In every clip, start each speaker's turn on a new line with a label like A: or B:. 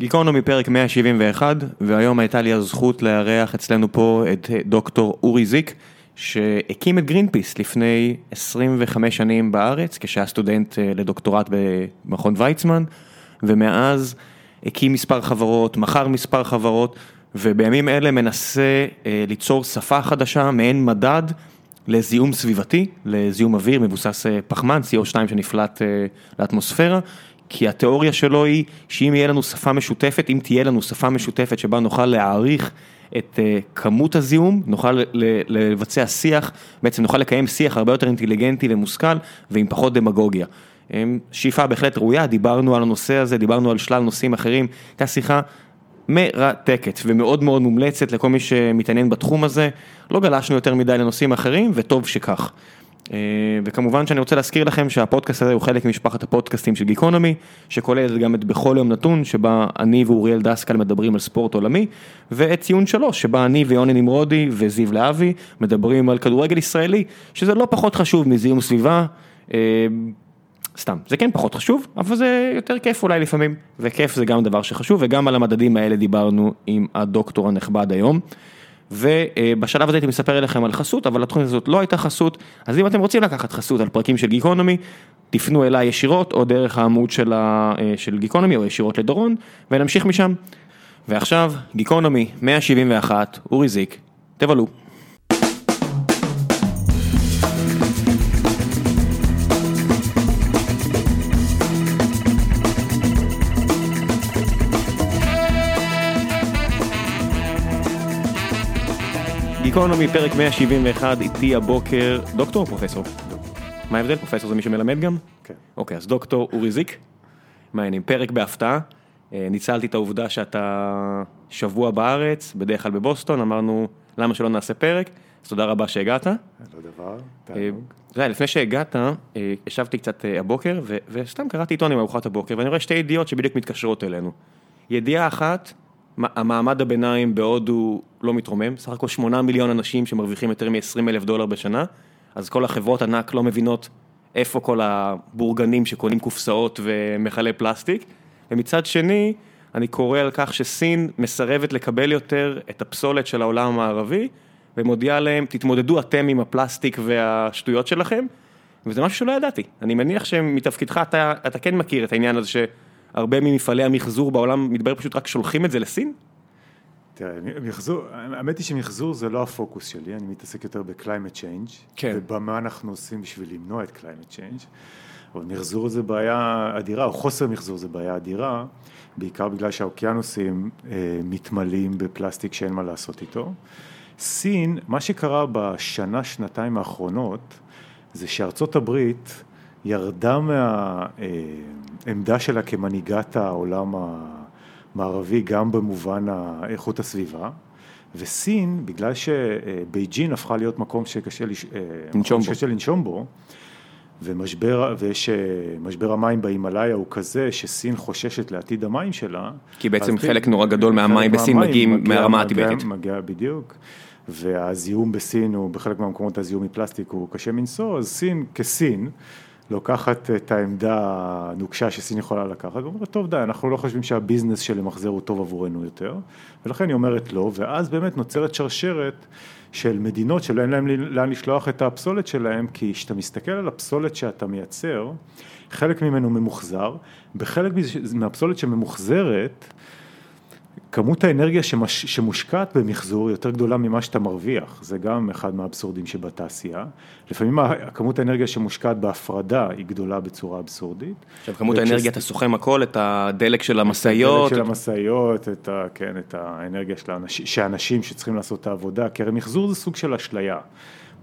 A: גיקונומי פרק 171, והיום הייתה לי הזכות לארח אצלנו פה את דוקטור אורי זיק, שהקים את גרינפיס לפני 25 שנים בארץ, כשהיה סטודנט אה, לדוקטורט במכון ויצמן, ומאז הקים מספר חברות, מכר מספר חברות, ובימים אלה מנסה אה, ליצור שפה חדשה, מעין מדד לזיהום סביבתי, לזיהום אוויר מבוסס אה, פחמן, CO2 שנפלט לאטמוספירה. כי התיאוריה שלו היא שאם יהיה לנו שפה משותפת, אם תהיה לנו שפה משותפת שבה נוכל להעריך את uh, כמות הזיהום, נוכל לבצע שיח, בעצם נוכל לקיים שיח הרבה יותר אינטליגנטי ומושכל ועם פחות דמגוגיה. שאיפה בהחלט ראויה, דיברנו על הנושא הזה, דיברנו על שלל נושאים אחרים, הייתה שיחה מרתקת ומאוד מאוד מומלצת לכל מי שמתעניין בתחום הזה, לא גלשנו יותר מדי לנושאים אחרים וטוב שכך. אה, וכמובן שאני רוצה להזכיר לכם שהפודקאסט הזה הוא חלק ממשפחת הפודקאסטים של גיקונומי, שכולל גם את בכל יום נתון, שבה אני ואוריאל דסקל מדברים על ספורט עולמי, ואת ציון שלוש, שבה אני ויוני נמרודי וזיו להבי מדברים על כדורגל ישראלי, שזה לא פחות חשוב מזיהום סביבה. אה, סתם, זה כן פחות חשוב, אבל זה יותר כיף אולי לפעמים, וכיף זה גם דבר שחשוב, וגם על המדדים האלה דיברנו עם הדוקטור הנכבד היום. ובשלב הזה הייתי מספר אליכם על חסות, אבל התוכנית הזאת לא הייתה חסות, אז אם אתם רוצים לקחת חסות על פרקים של גיקונומי, תפנו אליי ישירות, או דרך העמוד של, ה... אה, של גיקונומי, או ישירות לדורון, ונמשיך משם. ועכשיו, גיקונומי 171, אורי זיק, תבלו. גיקונומי, פרק 171, איתי הבוקר, דוקטור או פרופסור? מה ההבדל? פרופסור זה מי שמלמד גם?
B: כן.
A: אוקיי, אז דוקטור אורי זיק, מעניינים, פרק בהפתעה, אה, ניצלתי את העובדה שאתה שבוע בארץ, בדרך כלל בבוסטון, אמרנו למה שלא נעשה פרק, אז תודה רבה שהגעת.
B: לא דבר,
A: אה,
B: תענוג.
A: אתה יודע, לפני שהגעת, אה, ישבתי קצת הבוקר, וסתם קראתי עיתון עם ארוחת הבוקר, ואני רואה שתי ידיעות שבדיוק מתקשרות אלינו. ידיעה אחת, המעמד הביניים בהודו לא מתרומם, סך הכל 8 מיליון אנשים שמרוויחים יותר מ-20 אלף דולר בשנה, אז כל החברות ענק לא מבינות איפה כל הבורגנים שקונים קופסאות ומכלי פלסטיק, ומצד שני, אני קורא על כך שסין מסרבת לקבל יותר את הפסולת של העולם המערבי, ומודיעה להם, תתמודדו אתם עם הפלסטיק והשטויות שלכם, וזה משהו שלא ידעתי. אני מניח שמתפקידך אתה, אתה כן מכיר את העניין הזה ש... הרבה ממפעלי המחזור בעולם, מתברר פשוט רק שולחים את זה לסין?
B: תראה, מחזור, האמת היא שמחזור זה לא הפוקוס שלי, אני מתעסק יותר ב-climate change,
A: כן.
B: ובמה אנחנו עושים בשביל למנוע את climate change, אבל מחזור זה בעיה אדירה, או חוסר מחזור זה בעיה אדירה, בעיקר בגלל שהאוקיינוסים אה, מתמלאים בפלסטיק שאין מה לעשות איתו. סין, מה שקרה בשנה, שנתיים האחרונות, זה שארצות הברית ירדה מהעמדה שלה כמנהיגת העולם המערבי גם במובן איכות הסביבה, וסין, בגלל שבייג'ין הפכה להיות מקום שקשה אה,
A: לנשום
B: בו, לנשום בו ומשבר, ושמשבר המים בהימאליה הוא כזה שסין חוששת לעתיד המים שלה.
A: כי בעצם חלק נורא גדול מהמים בסין מגיעים מהרמה הטיבטית.
B: מגיע בדיוק. והזיהום בסין הוא, בחלק מהמקומות הזיהום מפלסטיק הוא קשה מנשוא, אז סין כסין לוקחת את העמדה הנוקשה שסין יכולה לקחת, ואומרת, טוב די, אנחנו לא חושבים שהביזנס של למחזר הוא טוב עבורנו יותר, ולכן היא אומרת לא, ואז באמת נוצרת שרשרת של מדינות שלא אין להם לאן לשלוח את הפסולת שלהם, כי כשאתה מסתכל על הפסולת שאתה מייצר, חלק ממנו ממוחזר, בחלק מהפסולת שממוחזרת, כמות האנרגיה שמש, שמושקעת במחזור יותר גדולה ממה שאתה מרוויח, זה גם אחד מהאבסורדים שבתעשייה. לפעמים כמות האנרגיה שמושקעת בהפרדה היא גדולה בצורה אבסורדית.
A: עכשיו כמות האנרגיה, אתה סוכם הכל, את הדלק של המשאיות.
B: הדלק של המשאיות, את, ה, כן, את האנרגיה של האנשים, שאנשים שצריכים לעשות את העבודה, כי הרי מחזור זה סוג של אשליה.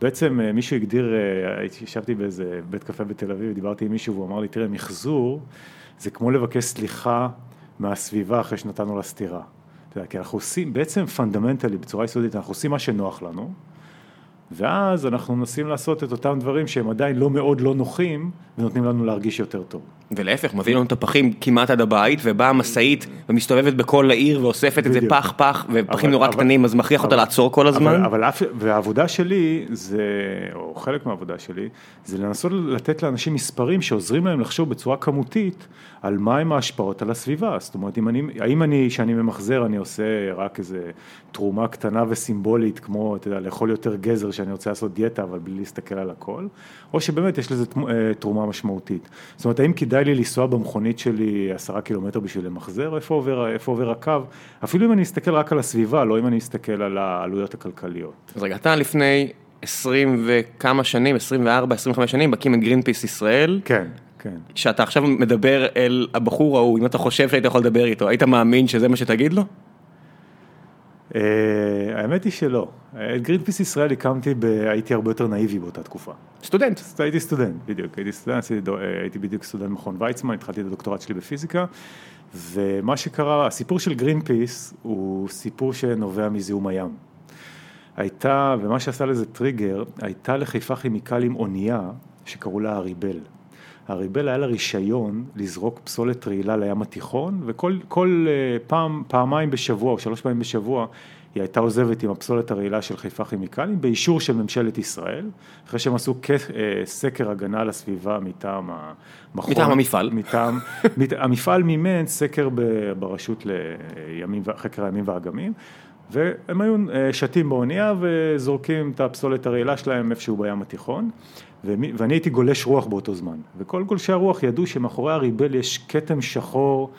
B: בעצם אה, מישהו הגדיר, אה, ישבתי באיזה בית קפה בתל אביב, דיברתי עם מישהו והוא אמר לי, תראה, מחזור זה כמו לבקש סליחה מהסביבה אחרי שנתנו לה סטירה. כי אנחנו עושים, בעצם פונדמנטלי, בצורה יסודית, אנחנו עושים מה שנוח לנו, ואז אנחנו מנסים לעשות את אותם דברים שהם עדיין לא מאוד לא נוחים, ונותנים לנו להרגיש יותר טוב.
A: ולהפך, מביא לנו את הפחים כמעט עד הבית, ובאה המשאית ומסתובבת בכל העיר ואוספת את זה. פח פח, ופחים
B: אבל-
A: נורא
B: אבל-
A: קטנים, אז מכריח אותה
B: אבל-
A: לעצור כל הזמן.
B: אבל, אבל והעבודה שלי, זה, או חלק מהעבודה שלי, זה לנסות לתת לאנשים מספרים שעוזרים להם לחשוב בצורה כמותית על מהם ההשפעות על הסביבה. זאת אומרת, אם אני, האם אני, כשאני ממחזר, אני עושה רק איזה תרומה קטנה וסימבולית, כמו, אתה יודע, לאכול יותר גזר שאני רוצה לעשות דיאטה, אבל בלי להסתכל על הכל, או שבאמת יש לזה אה, תרומה משמעותית. זאת אומרת, האם כדאי לי לנסוע במכונית שלי עשרה קילומטר בשביל למחזר, איפה עובר, איפה עובר הקו, אפילו אם אני אסתכל רק על הסביבה, לא אם אני אסתכל על העלויות הכלכליות.
A: אז רגע, אתה לפני 20 וכמה שנים, 24, 25 שנים, מקים את גרינפיס ישראל.
B: כן, כן.
A: כשאתה עכשיו מדבר אל הבחור ההוא, אם אתה חושב שהיית יכול לדבר איתו, היית מאמין שזה מה שתגיד לו?
B: אה, האמת היא שלא. את גרינפיס ישראל הקמתי, ב... הייתי הרבה יותר נאיבי באותה תקופה.
A: סטודנט.
B: הייתי סטודנט, בדיוק, הייתי סטודנט, אה, הייתי בדיוק סטודנט מכון ויצמן, התחלתי את הדוקטורט שלי בפיזיקה, ומה שקרה, הסיפור של גרינפיס הוא סיפור שנובע מזיהום הים. הייתה, ומה שעשה לזה טריגר, הייתה לחיפה כימיקלים אונייה שקראו לה הריבל. הריבל היה לה רישיון לזרוק פסולת רעילה לים התיכון, וכל כל, אה, פעם, פעמיים בשבוע או שלוש פעמים בשבוע היא הייתה עוזבת עם הפסולת הרעילה של חיפה כימיקלים באישור של ממשלת ישראל, אחרי שהם עשו אה, סקר הגנה על הסביבה מטעם המכון.
A: מטעם המפעל.
B: מטעם, מת, המפעל מימן סקר ב, ברשות לימים, ו- חקר הימים והאגמים, והם היו אה, שתים באונייה וזורקים את הפסולת הרעילה שלהם איפשהו בים התיכון, ומי, ואני הייתי גולש רוח באותו זמן, וכל גולשי הרוח ידעו שמאחורי הריבל יש כתם שחור,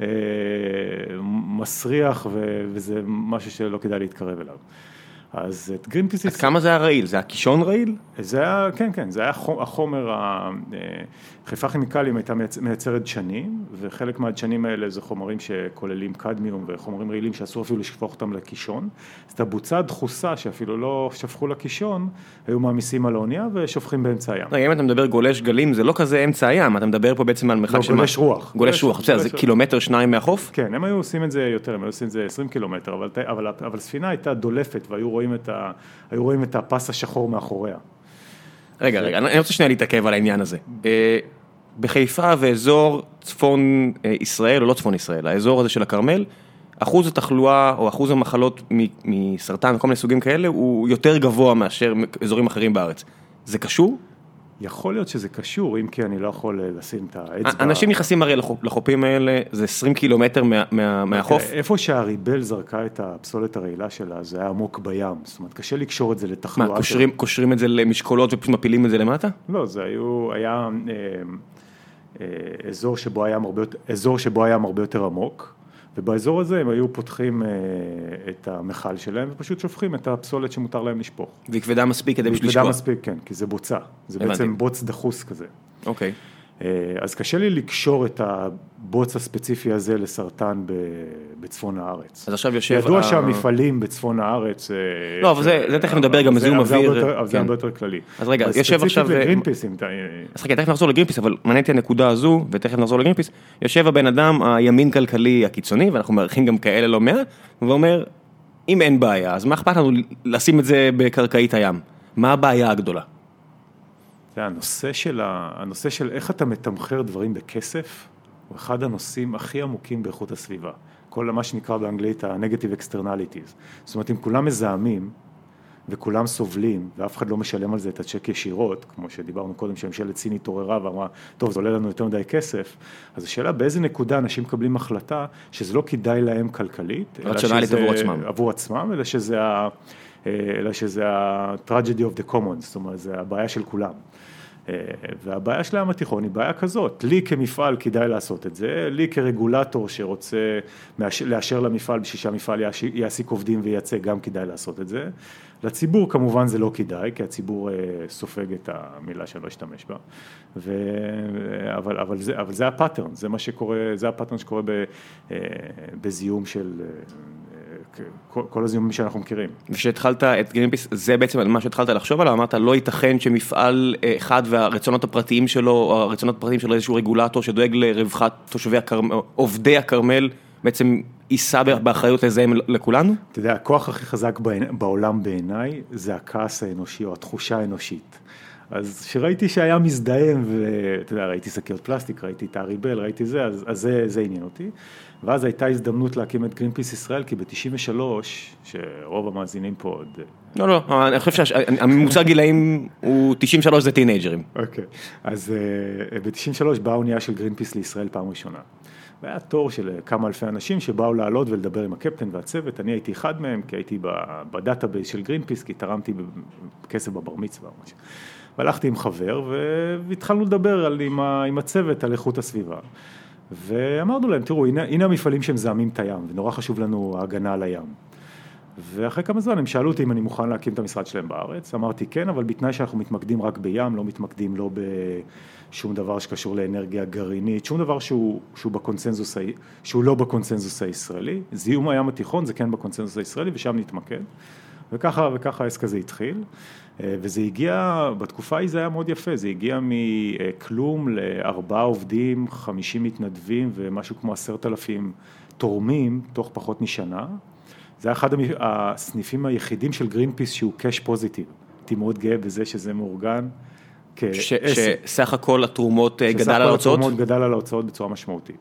B: אה, מסריח, ו, וזה משהו שלא כדאי להתקרב אליו. אז את גרינפיס...
A: עד כמה זה היה רעיל? זה היה קישון רעיל?
B: זה היה, כן, כן, זה היה חו- החומר, ה- אה, חיפה כימיקלים הייתה מייצ- מייצרת דשנים, וחלק מהדשנים האלה זה חומרים שכוללים קדמיום וחומרים רעילים שאסור אפילו לשפוך אותם לקישון. אז את הבוצה הדחוסה שאפילו לא שפכו לקישון, היו מעמיסים על האונייה ושופכים באמצע הים.
A: רגע, אם אתה מדבר גולש גלים, זה לא כזה אמצע הים, אתה מדבר פה בעצם על מרחק
B: לא,
A: של...
B: גולש רוח.
A: גולש רוח, בסדר, זה קילומטר שניים מהחוף?
B: כן, הם היו עושים את זה יותר, הם היו עושים את זה 20 קילומטר, אבל, אבל, אבל ספינה הייתה דולפת והיו רואים את הפס השחור מאחוריה.
A: רגע, רגע, אני רוצה שנייה להתעכב על העניין הזה. אה, בחיפה ואזור צפון אה, ישראל, או לא צפון ישראל, האזור הזה של הכרמל, אחוז התחלואה או אחוז המחלות מסרטן וכל מיני סוגים כאלה הוא יותר גבוה מאשר אזורים אחרים בארץ. זה קשור?
B: יכול להיות שזה קשור, אם כי אני לא יכול אה, לשים את האצבע.
A: אנשים נכנסים הרי לחופ- לחופים האלה, זה 20 קילומטר מה- מה- מהחוף.
B: איפה שהריבל זרקה את הפסולת הרעילה שלה, זה היה עמוק בים. זאת אומרת, קשה לקשור את זה לתחלואה.
A: מה, קושרים- קושרים את זה למשקולות ופשוט מפילים את זה למטה?
B: לא, זה היו, היה אה, אה, אזור שבו אזור הים הרבה יותר עמוק, ובאזור הזה הם היו פותחים אה, את המכל שלהם ופשוט שופכים את הפסולת שמותר להם לשפוך.
A: והיא כבדה מספיק כדי בשביל
B: כבדה
A: לשקוע.
B: מספיק, כן, כי זה בוצה. זה
A: הבנתי.
B: בעצם בוץ דחוס כזה.
A: אוקיי.
B: אה, אז קשה לי לקשור את הבוץ הספציפי הזה לסרטן בצפון הארץ.
A: אז עכשיו יושב...
B: ידוע
A: ה-
B: שהמפעלים בצפון הארץ... אה,
A: לא, אבל זה- זה תכף נדבר גם בזיהום
B: זה הרבה
A: אוויר,
B: אבל זה
A: כן.
B: הרבה יותר כללי.
A: אז רגע, יושב עכשיו-
B: ספציפית לגרינפיס, אם אתה...
A: אז חכה, תכף נחזור לגרינפיס, אבל מעניין אותי הנקודה הזו, ותכף נחזור לגרינפיס. יושב הבן אדם הימין כלכלי הקיצוני, ואנחנו מארחים גם כאלה לא מעט, ואומר, אם אין בעיה, אז מה אכפת לנו לשים את זה בקרקעית הים? מה הבעיה הגדולה?
B: זה הנושא של, ה... הנושא של איך אתה מתמחר דברים בכסף, הוא אחד הנושאים הכי עמוקים באיכות הסביבה. כל מה שנקרא באנגלית ה-Negative Externalities. זאת אומרת, אם כולם מזהמים וכולם סובלים, ואף אחד לא משלם על זה את הצ'ק ישירות, כמו שדיברנו קודם, שממשלת סין התעוררה ואמרה, טוב, זה עולה לנו יותר מדי כסף, אז השאלה באיזה נקודה אנשים מקבלים החלטה שזה לא כדאי להם כלכלית, אלא
A: רציונלית
B: שזה-
A: עבור עצמם.
B: עבור עצמם, אלא שזה ה... אלא שזה ה-tragedy of the commons, זאת אומרת, זה הבעיה של כולם. אה, והבעיה של הים התיכון היא בעיה כזאת, לי כמפעל כדאי לעשות את זה, לי כרגולטור שרוצה לאשר למפעל בשביל שהמפעל יעסיק עובדים וייצא גם כדאי לעשות את זה, לציבור כמובן זה לא כדאי, כי הציבור אה, סופג את המילה שאני לא אשתמש בה, ו... אבל, אבל, זה, אבל זה ה pattern, זה מה שקורה, זה ה pattern שקורה ב, אה, בזיהום של כל, כל הזיהומים שאנחנו מכירים.
A: וכשהתחלת את גרינפיס, זה בעצם מה שהתחלת לחשוב עליו, אמרת לא ייתכן שמפעל אה, אחד והרצונות הפרטיים שלו, או הרצונות הפרטיים של איזשהו רגולטור שדואג לרווחת תושבי הכרמל, עובדי הכרמל, בעצם יישא באחריות לזה לכולנו?
B: אתה יודע, הכוח הכי חזק בעולם בעיניי זה הכעס האנושי או התחושה האנושית. אז כשראיתי שהים מזדהם, ואתה יודע, ראיתי שקיות פלסטיק, ראיתי את הריבל, ראיתי זה, אז, אז זה, זה עניין אותי. ואז הייתה הזדמנות להקים את גרינפיס ישראל, כי ב-93, שרוב המאזינים פה עוד...
A: לא, לא, אני חושב שהממוצע גילאים הוא 93 זה טינאייג'רים.
B: אוקיי, אז אה, ב-93 באה אונייה של גרינפיס לישראל פעם ראשונה. והיה תור של כמה אלפי אנשים שבאו לעלות ולדבר עם הקפטן והצוות, אני הייתי אחד מהם, כי הייתי ב database של גרינפיס, כי תרמתי כסף בבר מצווה או משהו. והלכתי עם חבר והתחלנו לדבר על, עם, ה, עם הצוות על איכות הסביבה. ואמרנו להם, תראו, הנה, הנה המפעלים שמזהמים את הים, ונורא חשוב לנו ההגנה על הים. ואחרי כמה זמן הם שאלו אותי אם אני מוכן להקים את המשרד שלהם בארץ, אמרתי כן, אבל בתנאי שאנחנו מתמקדים רק בים, לא מתמקדים לא בשום דבר שקשור לאנרגיה גרעינית, שום דבר שהוא, שהוא, בקונצנזוס, שהוא לא בקונצנזוס הישראלי, זיהום הים התיכון זה כן בקונצנזוס הישראלי ושם נתמקד, וככה וככה העסק הזה התחיל. אה, וזה הגיע, בתקופה ההיא זה היה מאוד יפה, זה הגיע מכלום לארבעה עובדים, חמישים מתנדבים ומשהו כמו עשרת אלפים תורמים תוך פחות משנה. זה היה אחד הסניפים היחידים של גרינפיס שהוא קאש פוזיטיב. הייתי מאוד גאה בזה שזה מאורגן.
A: שסך הכל התרומות אה, גדל על ההוצאות?
B: שסך הכל התרומות גדל על ההוצאות בצורה משמעותית.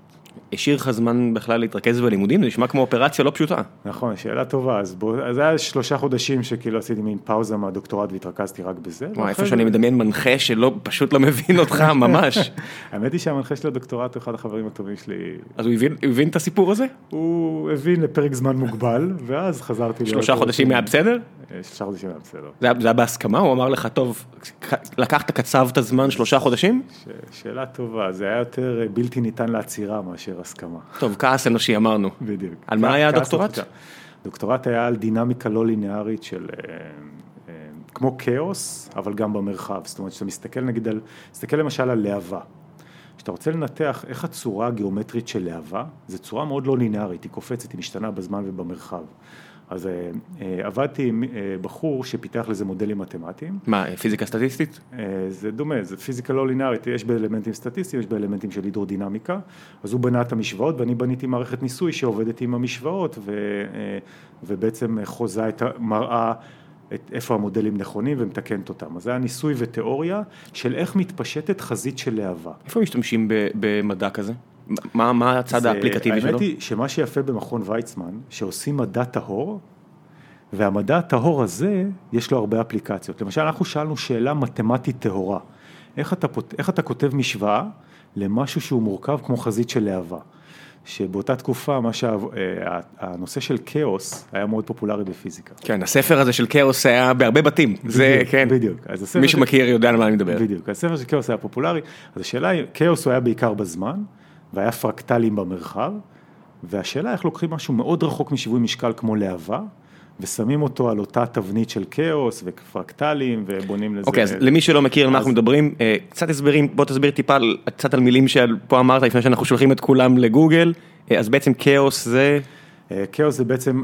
A: השאיר לך זמן בכלל להתרכז בלימודים? זה נשמע כמו אופרציה לא פשוטה.
B: נכון, שאלה טובה, אז בוא, אז היה שלושה חודשים שכאילו עשיתי מין פאוזה מהדוקטורט והתרכזתי רק בזה.
A: וואי, איפה שאני מדמיין מנחה שלא, פשוט לא מבין אותך ממש.
B: האמת היא שהמנחה של הדוקטורט הוא אחד החברים הטובים שלי.
A: אז הוא הבין, הבין את הסיפור הזה?
B: הוא הבין לפרק זמן מוגבל, ואז חזרתי...
A: שלושה חודשים היה בסדר?
B: אה, שלושה חודשים היה בסדר.
A: זה היה בהסכמה? הוא אמר לך, טוב, לקחת, קצבת זמן שלושה חודשים?
B: שאלה טובה, זה היה יותר אה, בלתי ניתן לעצירה מאשר הסכמה.
A: טוב, כעס אנושי אמרנו.
B: בדיוק.
A: על מה היה הדוקטורט?
B: דוקטורט היה על דינמיקה לא ליניארית של, אה, כמו כאוס, אבל גם במרחב. זאת אומרת, כשאתה מסתכל נגיד על, מסתכל למשל על להבה. כשאתה רוצה לנתח איך הצורה הגיאומטרית של להבה, זו צורה מאוד לא ליניארית, היא קופצת, היא משתנה בזמן ובמרחב. אז אה, אה, עבדתי עם אה, בחור שפיתח לזה מודלים מתמטיים.
A: מה, פיזיקה סטטיסטית?
B: זה דומה, זה פיזיקה לא לינארית, יש באלמנטים סטטיסטיים, יש באלמנטים של הידרודינמיקה, אז הוא בנה את המשוואות ואני בניתי מערכת ניסוי שעובדת עם המשוואות ו, ובעצם חוזה את, מראה את איפה המודלים נכונים ומתקנת אותם. אז זה היה ניסוי ותיאוריה של איך מתפשטת חזית של להבה.
A: איפה משתמשים במדע כזה? מה, מה הצד האפליקטיבי שלו?
B: האמת היא שמה שיפה במכון ויצמן, שעושים מדע טהור, והמדע הטהור הזה, יש לו הרבה אפליקציות. למשל, אנחנו שאלנו שאלה מתמטית טהורה. איך אתה, איך אתה כותב משוואה למשהו שהוא מורכב כמו חזית של להבה? שבאותה תקופה, מה שהנושא של כאוס היה מאוד פופולרי בפיזיקה.
A: כן, הספר הזה של כאוס היה בהרבה בתים.
B: בדיוק, זה, כן. בדיוק.
A: מי שמכיר יודע על מה אני מדבר.
B: בדיוק. הספר של כאוס היה פופולרי, אז השאלה היא, כאוס הוא היה בעיקר בזמן, והיה פרקטלים במרחב, והשאלה איך לוקחים משהו מאוד רחוק משיווי משקל כמו להבה, ושמים אותו על אותה תבנית של כאוס ופרקטלים ובונים לזה.
A: אוקיי, okay, אז למי שלא מכיר על מה אנחנו מדברים, אה, קצת הסברים, בוא תסביר טיפה קצת על מילים שפה אמרת לפני שאנחנו שולחים את כולם לגוגל, אה, אז בעצם כאוס זה...
B: אה, כאוס זה בעצם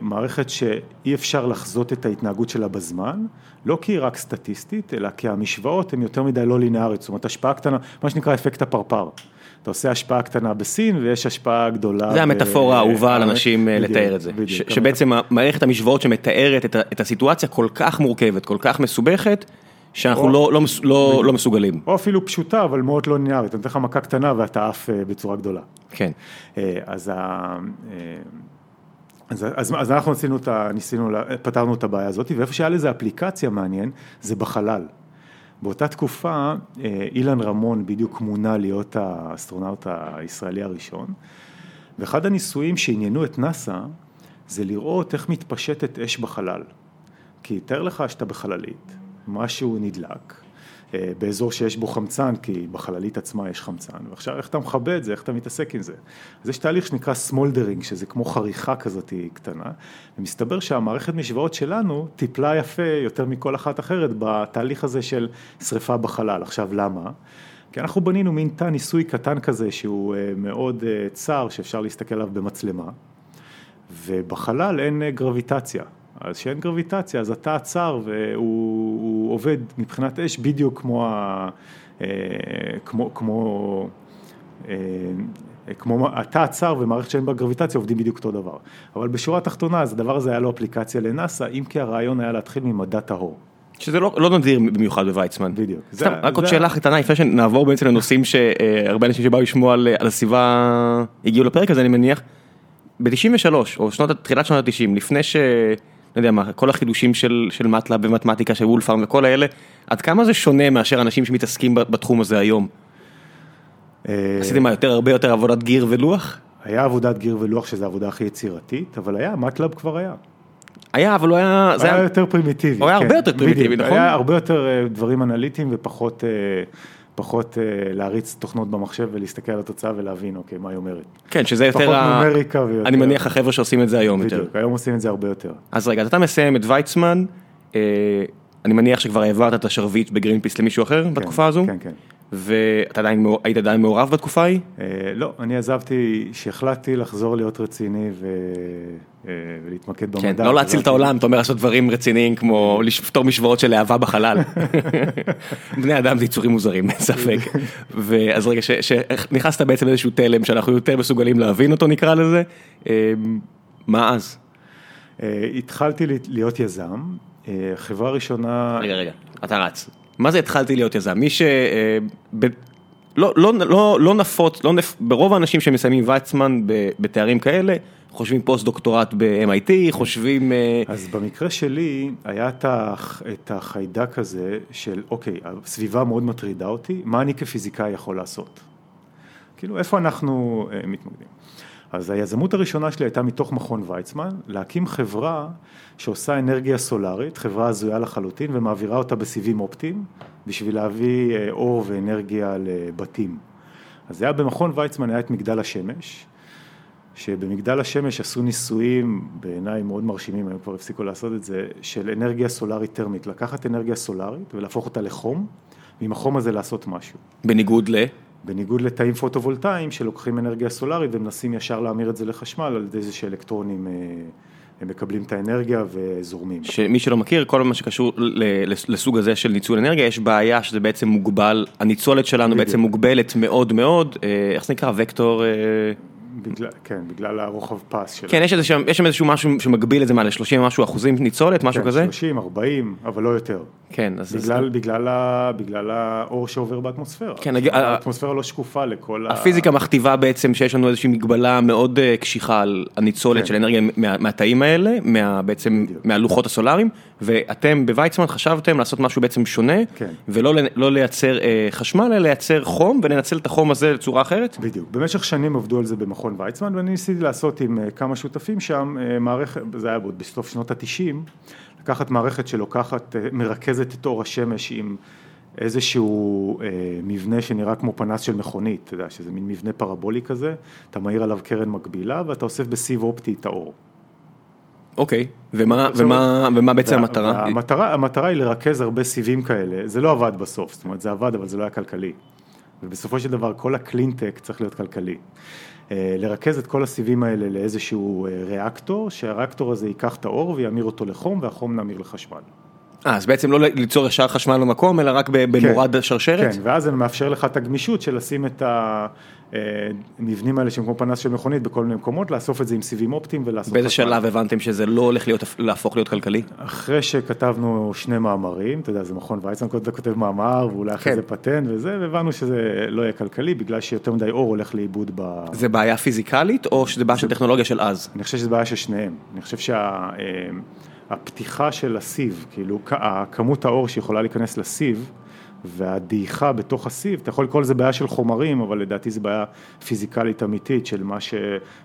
B: מערכת שאי אפשר לחזות את ההתנהגות שלה בזמן, לא כי היא רק סטטיסטית, אלא כי המשוואות הן יותר מדי לא לינאריות, זאת אומרת השפעה קטנה, מה שנקרא אפקט הפרפר. אתה עושה השפעה קטנה בסין ויש השפעה גדולה.
A: זה המטאפורה האהובה על אנשים אה, לתאר את זה. שבעצם מערכת המשוואות שמתארת את הסיטואציה כל כך מורכבת, כל כך מסובכת. שאנחנו לא, לא, לא, לא מסוגלים.
B: או אפילו פשוטה, אבל מאוד לא ליניארית, אני נותן לך מכה קטנה ואתה עף אה, בצורה גדולה.
A: כן.
B: אה, אז, אז, אז, אז אנחנו ניסינו, ניסינו, פתרנו את הבעיה הזאת, ואיפה שהיה לזה אפליקציה מעניין, זה בחלל. באותה תקופה אה, אילן רמון בדיוק מונה להיות האסטרונאוט הישראלי הראשון, ואחד הניסויים שעניינו את נאס"א זה לראות איך מתפשטת אש בחלל. כי תאר לך שאתה בחללית, משהו נדלק, באזור שיש בו חמצן, כי בחללית עצמה יש חמצן, ועכשיו איך אתה מכבה את זה, איך אתה מתעסק עם זה. אז יש תהליך שנקרא smoldering, שזה כמו חריכה כזאת קטנה, ומסתבר שהמערכת משוואות שלנו טיפלה יפה יותר מכל אחת אחרת בתהליך הזה של שריפה בחלל. עכשיו למה? כי אנחנו בנינו מין תא ניסוי קטן כזה שהוא אה, מאוד אה, צר, שאפשר להסתכל עליו במצלמה, ובחלל אין גרביטציה. אז כשאין גרביטציה אז התא הצר והוא עובד מבחינת אש בדיוק כמו, ה, אה, כמו, כמו אה, כמו התא הצר ומערכת שאין בה גרביטציה עובדים בדיוק אותו דבר. אבל בשורה התחתונה, אז הדבר הזה היה לו אפליקציה לנאסא, אם כי הרעיון היה להתחיל ממדע טהור.
A: שזה לא, לא נדיר במיוחד בוויצמן.
B: בדיוק.
A: סתם,
B: זה-
A: רק עוד
B: זה-
A: שאלה קטנה לפני שנעבור בעצם לנושאים שהרבה אנשים שבאו לשמוע על, על הסביבה הגיעו לפרק הזה אני מניח. ב-93 או שנות, תחילת שנות ה-90 לפני ש... לא יודע מה, כל החידושים של, של מטלאב ומתמטיקה של וולפארם וכל האלה, עד כמה זה שונה מאשר אנשים שמתעסקים בתחום הזה היום?
B: אה,
A: עשיתם מה, יותר, הרבה יותר עבודת גיר ולוח?
B: היה עבודת גיר ולוח, שזו העבודה הכי יצירתית, אבל היה, MATLAB כבר היה.
A: היה, אבל הוא היה... זה
B: היה
A: היה...
B: יותר פרימיטיבי.
A: הוא היה הרבה
B: כן,
A: יותר פרימיטיבי. נכון?
B: היה הרבה יותר אה, דברים אנליטיים ופחות אה, פחות אה, להריץ תוכנות במחשב ולהסתכל על התוצאה ולהבין, אוקיי, מה היא אומרת.
A: כן, שזה יותר...
B: פחות
A: ה-
B: נומריקה ויותר...
A: אני מניח החבר'ה שעושים את זה היום יותר.
B: בדיוק, היום עושים את זה הרבה יותר.
A: אז רגע, אז אתה מסיים את ויצמן, אה, אני מניח שכבר העברת את השרביט בגרינפיס למישהו אחר בתקופה הזו?
B: כן, כן.
A: ואתה עדיין, היית עדיין מעורב בתקופה ההיא?
B: אה, לא, אני עזבתי, שהחלטתי לחזור להיות רציני ו... אה, ולהתמקד במדע.
A: כן, לא להציל את העולם, אתה אומר לעשות דברים רציניים כמו לפתור משוואות של להבה בחלל. בני אדם זה יצורים מוזרים, אין ספק. ואז רגע, שנכנסת בעצם לאיזשהו תלם שאנחנו יותר מסוגלים להבין אותו נקרא לזה, אה, מה אז?
B: אה, התחלתי להיות יזם, חברה ראשונה...
A: רגע, רגע, אתה רץ. מה זה התחלתי להיות יזם? מי ש... לא, לא, לא, לא נפוץ, לא נפ... ברוב האנשים שמסיימים ויצמן בתארים כאלה, חושבים פוסט דוקטורט ב-MIT, חושבים... אה,
B: אז במקרה שלי היה את הח- את החיידק הזה של אוקיי, הסביבה מאוד מטרידה אותי, מה אני כפיזיקאי יכול לעשות? כאילו איפה אנחנו אה, מתמקדים? אז היזמות הראשונה שלי הייתה מתוך מכון ויצמן, להקים חברה שעושה אנרגיה סולארית, חברה הזויה לחלוטין, ומעבירה אותה בסיבים אופטיים, בשביל להביא אה, אור ואנרגיה לבתים. אז זה היה במכון ויצמן, היה את מגדל השמש, שבמגדל השמש עשו ניסויים, בעיניי מאוד מרשימים, היום כבר הפסיקו לעשות את זה, של אנרגיה סולארית טרמית, לקחת אנרגיה סולארית ולהפוך אותה לחום, ועם החום הזה לעשות משהו.
A: בניגוד ל...
B: בניגוד לתאים פוטו-וולטאיים שלוקחים אנרגיה סולארית ומנסים ישר להמיר את זה לחשמל על ידי זה שאלקטרונים אה, הם מקבלים את האנרגיה וזורמים.
A: שמי שלא מכיר, כל מה שקשור לסוג הזה של ניצול אנרגיה, יש בעיה שזה בעצם מוגבל, הניצולת שלנו
B: בדיוק.
A: בעצם מוגבלת מאוד מאוד, אה, איך זה נקרא? וקטור... אה,
B: בגלל, כן, בגלל הרוחב פס שלה.
A: כן, יש איזה שם- יש שם איזשהו משהו שמגביל את זה מה ל-30 משהו אחוזים ניצולת, משהו
B: כן,
A: כזה?
B: 30, 40, אבל לא יותר.
A: כן, אז... אז-
B: בגלל, בגלל, ה, בגלל האור שעובר באטמוספירה.
A: כן, נגיד, ה-
B: האטמוספירה לא שקופה לכל ה...
A: הפיזיקה מכתיבה בעצם שיש לנו איזושהי מגבלה מאוד אה, קשיחה על הניצולת
B: כן.
A: של אנרגיה מה- מהתאים האלה, מה- בעצם
B: בדיוק.
A: מהלוחות הסולאריים, ואתם בוויצמן חשבתם לעשות משהו בעצם שונה,
B: כן.
A: ולא לא לייצר אה, חשמל, אלא לייצר חום ולנצל את החום הזה בצורה אחרת?
B: בדיוק. במשך שנים עבדו על זה במכון ויצמן, ואני ניסיתי לעשות עם אה, כמה שותפים שם אה, מערכת, זה היה עוד בסוף שנות התשעים, לקחת מערכת שלוקחת, אה, מרכזת את אור השמש עם איזשהו אה, מבנה שנראה כמו פנס של מכונית, אתה יודע, שזה מין מבנה פרבולי כזה, אתה מאיר עליו קרן מקבילה ואתה אוסף בסיב אופטי את האור.
A: אוקיי, ומה, ומה, ומה בעצם
B: וה-
A: המטרה?
B: והמטרה, המטרה היא לרכז הרבה סיבים כאלה, זה לא עבד בסוף, זאת אומרת זה עבד אבל זה לא היה כלכלי. ובסופו של דבר כל הקלינטק צריך להיות כלכלי. אה, לרכז את כל הסיבים האלה לאיזשהו אה, ריאקטור, שהריאקטור הזה ייקח את האור וימיר אותו לחום והחום נמיר לחשמל.
A: אה, אז בעצם לא ליצור ישר חשמל במקום, אלא רק ב- במורד השרשרת?
B: כן, ואז זה מאפשר לך את הגמישות של לשים את המבנים האלה שהם כמו פנס של מכונית בכל מיני מקומות, לאסוף את זה עם סיבים אופטיים ולעשות...
A: באיזה. שלב הבנתם שזה לא הולך להיות, להפוך להיות כלכלי?
B: אחרי שכתבנו שני מאמרים, אתה יודע, זה מכון ויצמן כותב, מאמר, ואולי אחרי
A: כן.
B: זה פטנט וזה, והבנו שזה לא יהיה כלכלי, בגלל שיותר מדי אור הולך לאיבוד ב...
A: זה בעיה פיזיקלית, או שזה בעיה של טכנולוגיה של אז?
B: אני חושב שזה בעיה של שניהם. אני חושב שהפתיחה של הסיב, כאילו כמות האור שיכולה להיכנס לסיב, והדעיכה בתוך הסיב, אתה יכול לקרוא לזה בעיה של חומרים, אבל לדעתי זו בעיה פיזיקלית אמיתית של מה ש...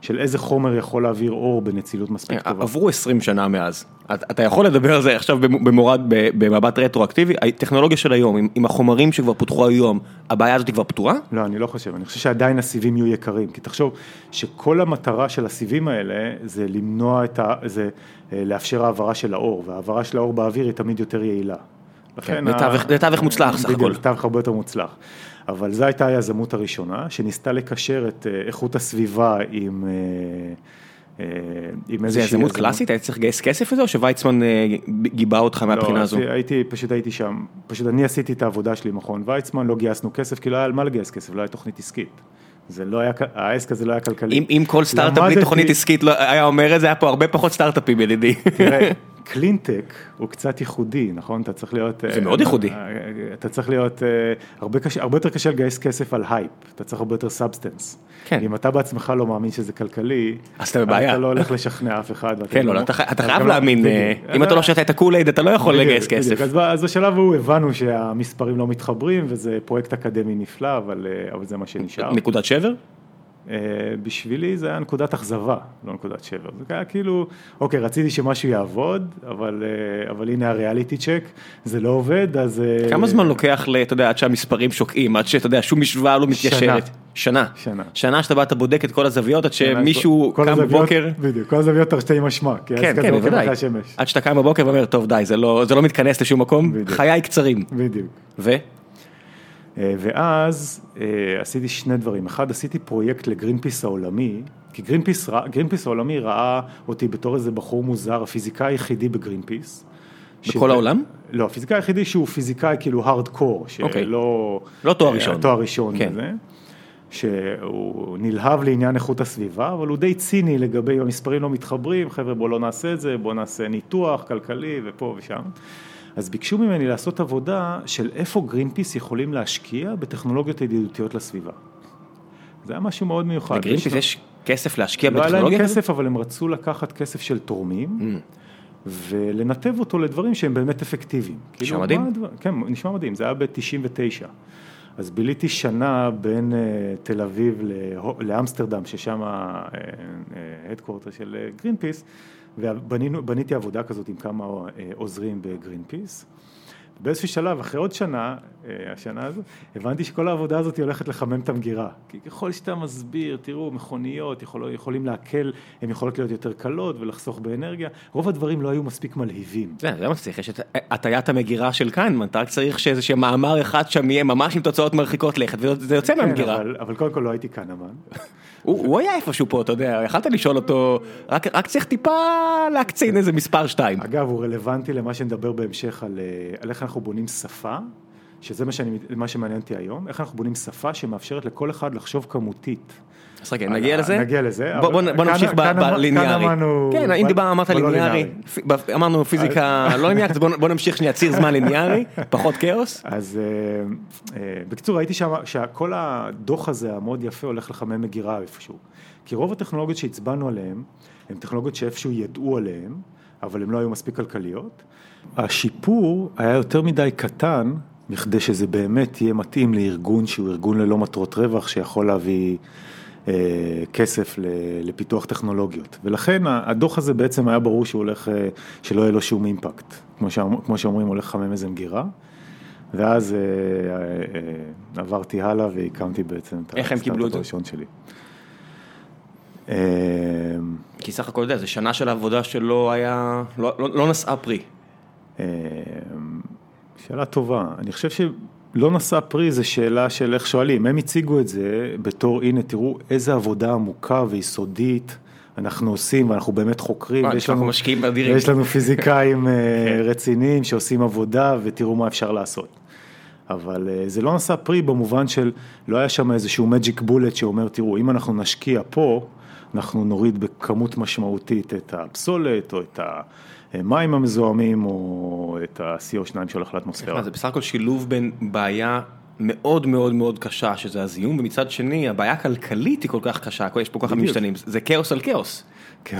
B: של איזה חומר יכול להעביר אור בנצילות מספיק טובה.
A: עברו 20 שנה מאז. אתה יכול לדבר על זה עכשיו במ- במורד, במבט רטרואקטיבי, הטכנולוגיה של היום, עם- עם החומרים שכבר פותחו היום, הבעיה הזאת כבר פתורה?
B: לא, אני לא חושב, אני חושב שעדיין הסיבים יהיו יקרים, כי תחשוב שכל המטרה של הסיבים האלה זה למנוע את ה... זה אה, לאפשר העברה של האור, והעברה של האור באוויר היא תמיד יותר יעילה. לכן
A: זה תווך- זה מוצלח סך
B: בדיוק,
A: הכל.
B: זה תווך הרבה יותר מוצלח. אבל זו הייתה היזמות הראשונה, שניסתה לקשר את אה, איכות הסביבה עם... אה, אה, עם
A: זה
B: איזושהי
A: יזמות קלאסית? היית צריך לגייס כסף לזה, או שוויצמן גיבה אותך מהבחינה
B: לא,
A: הזו?
B: הייתי- הייתי, פשוט הייתי שם, פשוט אני עשיתי את העבודה שלי עם מכון ויצמן, לא גייסנו כסף, כי לא היה על מה לגייס כסף, לא היה תוכנית עסקית. זה לא היה, העסק הזה לא היה כלכלי.
A: אם, אם כל סטארט-אפ בלי תוכנית עסקית לא היה אומר את זה, היה פה הרבה פחות סטארט-אפים ידידי.
B: תראה, קלינטק הוא קצת ייחודי, נכון? אתה צריך להיות...
A: זה מאוד ייחודי.
B: אה, אתה צריך להיות, אה, הרבה, קשה, הרבה יותר קשה לגייס כסף על הייפ, אתה צריך הרבה יותר substance.
A: כן.
B: אם אתה בעצמך לא מאמין שזה כלכלי,
A: אז אתה בבעיה.
B: אתה לא הולך לשכנע אף אחד.
A: כן, לא, אתה חייב
B: גם-
A: להאמין, אה. אם אתה לא שותה את ה Kool-Aid אתה לא יכול לגייס. כסף.
B: אז, בשלב ההוא הבנו שהמספרים לא מתחברים וזה פרויקט אקדמי נפלא, אבל, אה, אבל זה מה שנשאר.
A: נקודת שבר?
B: אה, בשבילי זה היה נקודת אכזבה, לא נקודת שבר. זה היה כאילו, אוקיי, רציתי שמשהו יעבוד, אבל, אה, אבל הנה הריאליטי צ'ק, זה לא עובד, אז... אה,
A: כמה זמן לוקח, אתה יודע, עד שהמספרים שוקעים, עד שאתה יודע, שום משוואה לא מתיישרת? שנה.
B: שנה.
A: שנה שאתה בא, אתה בודק את כל הזוויות, עד שמישהו קם בבוקר.
B: בדיוק, כל הזוויות תרתי משמע, כי
A: כן,
B: הזה
A: כן,
B: עוקב
A: בוודאי. עד שאתה קם בבוקר ואומר, טוב די, זה לא זה לא מתכנס לשום מקום,
B: בדיוק.
A: חיי קצרים.
B: בדיוק.
A: ו?
B: אה, ואז אה, עשיתי שני דברים, אחד עשיתי פרויקט לגרינפיס העולמי, כי גרינפיס, גרינפיס העולמי ראה אותי בתור איזה בחור מוזר, הפיזיקאי היחידי בגרינפיס.
A: בכל העולם?
B: לא, הפיזיקאי היחידי שהוא פיזיקאי כאילו hard core,
A: אוקיי.
B: שלא...
A: לא תואר ראשון.
B: תואר ראשון
A: כן.
B: וזה. שהוא נלהב לעניין איכות הסביבה, אבל הוא די ציני לגבי המספרים לא מתחברים, חבר'ה בואו לא נעשה את זה, בואו נעשה ניתוח כלכלי ופה ושם. אז ביקשו ממני לעשות עבודה של איפה גרינפיס יכולים להשקיע בטכנולוגיות ידידותיות לסביבה. זה היה משהו מאוד מיוחד.
A: לגרינפיס
B: יש
A: כסף להשקיע
B: לא היה להם
A: בטכנולוגיה כזאת?
B: כסף, אבל הם רצו לקחת כסף של תורמים.
A: ממ.
B: ולנתב אותו לדברים שהם באמת אפקטיביים.
A: נשמע
B: כאילו,
A: מדהים.
B: הדבר- כן, נשמע מדהים, זה היה ב-99. אז ביליתי שנה בין אה, תל אביב לאמסטרדם, ששם ה headquarter של אה, גרינפיס, ובניתי עבודה כזאת עם כמה אה, עוזרים בגרינפיס. באיזשהו שלב, אחרי עוד שנה, אה, השנה הזו, הבנתי שכל העבודה הזאת הולכת לחמם את המגירה. כי ככל שאתה מסביר, תראו, מכוניות יכול, יכולים להקל, הן יכולות להיות יותר קלות ולחסוך באנרגיה, רוב הדברים לא היו מספיק מלהיבים.
A: זה זה מה שצריך, יש את הטיית המגירה של קנמן, אתה רק צריך שאיזשהו מאמר אחד שם יהיה ממש עם תוצאות מרחיקות לכת, וזה יוצא
B: כן,
A: מהמגירה.
B: אבל, אבל קודם כל לא הייתי קנמן.
A: הוא הוא היה איפשהו פה, אתה יודע, יכלת לשאול אותו, רק רק צריך טיפה להקצין איזה מספר שתיים.
B: אגב, הוא רלוונטי למה שנדבר בהמשך על, אה, על איך אנחנו בונים שפה, שזה מה, שאני, מה שמעניין אותי היום, איך אנחנו בונים שפה שמאפשרת לכל אחד לחשוב כמותית.
A: אז רגע, נגיע לזה?
B: נגיע לזה,
A: בוא- נמשיך בליניארי.
B: כאן אמרנו-
A: כן, אם
B: ב-
A: דיבר, אמרת ליניארי, אמרנו פיזיקה לא ליניארית, אז בוא נמשיך שנייה, ציר זמן ליניארי, פחות כאוס.
B: אז אה, אה, בקיצור, ראיתי שכל הדוח הזה המאוד יפה הולך לחמם מגירה איפשהו. כי רוב הטכנולוגיות שהצבענו עליהן, הן טכנולוגיות שאיפשהו ידעו עליהן, אבל הן לא היו מספיק כלכליות. השיפור היה יותר מדי קטן, בכדי שזה באמת יהיה מתאים לארגון שהוא ארגון ללא מטרות רווח, שיכול להביא אה, כסף ל- לפיתוח טכנולוגיות. ולכן הדוח הזה בעצם היה ברור שהוא הולך, אה, שלא יהיה לו שום אימפקט. כמו, שאמר, כמו שאומרים, הולך לחמם איזה מגירה. ואז אה, אה, אה, עברתי הלאה והקמתי בעצם את
A: זה?
B: הראשון שלי.
A: כי סך הכל, אתה יודע, זה שנה של עבודה שלא היה, לא- לא לא נשאה פרי.
B: אה, שאלה טובה. אני חושב שלא נשא פרי זה שאלה של איך שואלים. הם הציגו את זה בתור, הנה תראו איזה עבודה עמוקה ויסודית אנחנו עושים ואנחנו באמת חוקרים. ויש לנו-
A: משקיעים אדירים.
B: ויש לנו פיזיקאים אה,
A: כן.
B: רציניים שעושים עבודה ותראו מה אפשר לעשות. אבל אה, זה לא נשא פרי במובן של, לא היה שם איזשהו magic bullet שאומר, תראו, אם אנחנו נשקיע פה, אנחנו נוריד בכמות משמעותית את הפסולת, או את המים המזוהמים, או את ה-CO2 שהולך לאטמוספירה.
A: זה בסך הכל שילוב בין בעיה מאוד מאוד מאוד קשה, שזה הזיהום, ומצד שני, הבעיה הכלכלית היא כל כך קשה, יש פה כל כך. משתנים, זה כאוס על כאוס.
B: כן,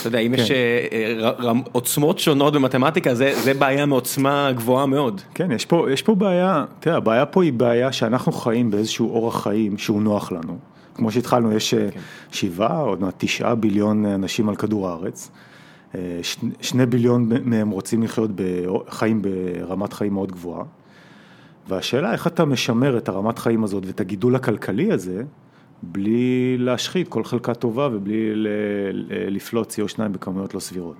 A: אתה יודע, אם
B: כן.
A: יש אה, אה, עוצמות שונות במתמטיקה, זה זה בעיה מעוצמה גבוהה מאוד.
B: כן, יש פה, יש פה בעיה, תראה, הבעיה פה היא בעיה שאנחנו חיים באיזשהו אורח חיים שהוא נוח לנו. כמו שהתחלנו, יש כן. שבעה, עוד מעט תשעה ביליון אנשים על כדור הארץ. אה, שני, ביליון מהם רוצים לחיות בחיים ברמת חיים מאוד גבוהה. והשאלה איך אתה משמר את הרמת חיים הזאת ואת הגידול הכלכלי הזה, בלי להשחית כל חלקה טובה ובלי לפלוט CO2 בכמויות לא סבירות.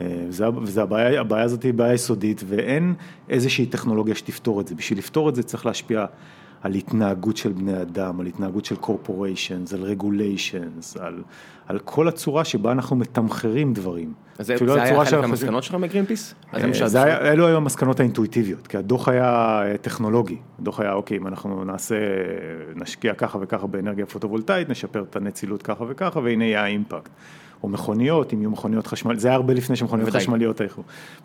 B: אה, וזה, וזה הבעיה, הבעיה הזאת היא בעיה יסודית ואין איזושהי טכנולוגיה שתפתור את זה. בשביל לפתור את זה צריך להשפיע על התנהגות של בני אדם, על התנהגות של corporations, על regulations, על, על כל הצורה שבה אנחנו מתמחרים דברים.
A: אז זה,
B: אפילו
A: זה היה חלק מהמסקנות שלך מגרינפיס? אז
B: אה, אלו היו המסקנות האינטואיטיביות, כי הדוח היה אה, טכנולוגי, הדוח היה אוקיי, אם אנחנו נעשה, נשקיע ככה וככה באנרגיה פוטו-וולטאית, נשפר את הנצילות ככה וככה, והנה יהיה האימפקט. או מכוניות, אם יהיו מכוניות חשמליות, זה היה הרבה לפני שמכוניות. חשמליות היו.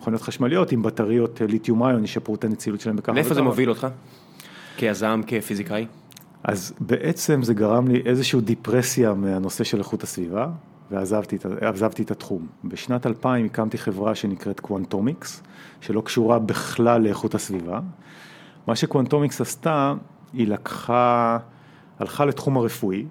B: מכוניות חשמליות עם בטריות אה, lithium ion, ישפרו את הנצילות שלהם בככה
A: לאיפה זה
B: וככה.
A: מוביל אותך? כיזם, כפיזיקאי?
B: אז בעצם זה גרם לי איזושהי דיפרסיה מהנושא של איכות הסביבה, ועזבתי את, התחום. בשנת 2000 הקמתי חברה שנקראת QuantomiX, שלא קשורה בכלל לאיכות הסביבה. מה ש QuantomiX עשתה, היא לקחה, הלכה לתחום הרפואי,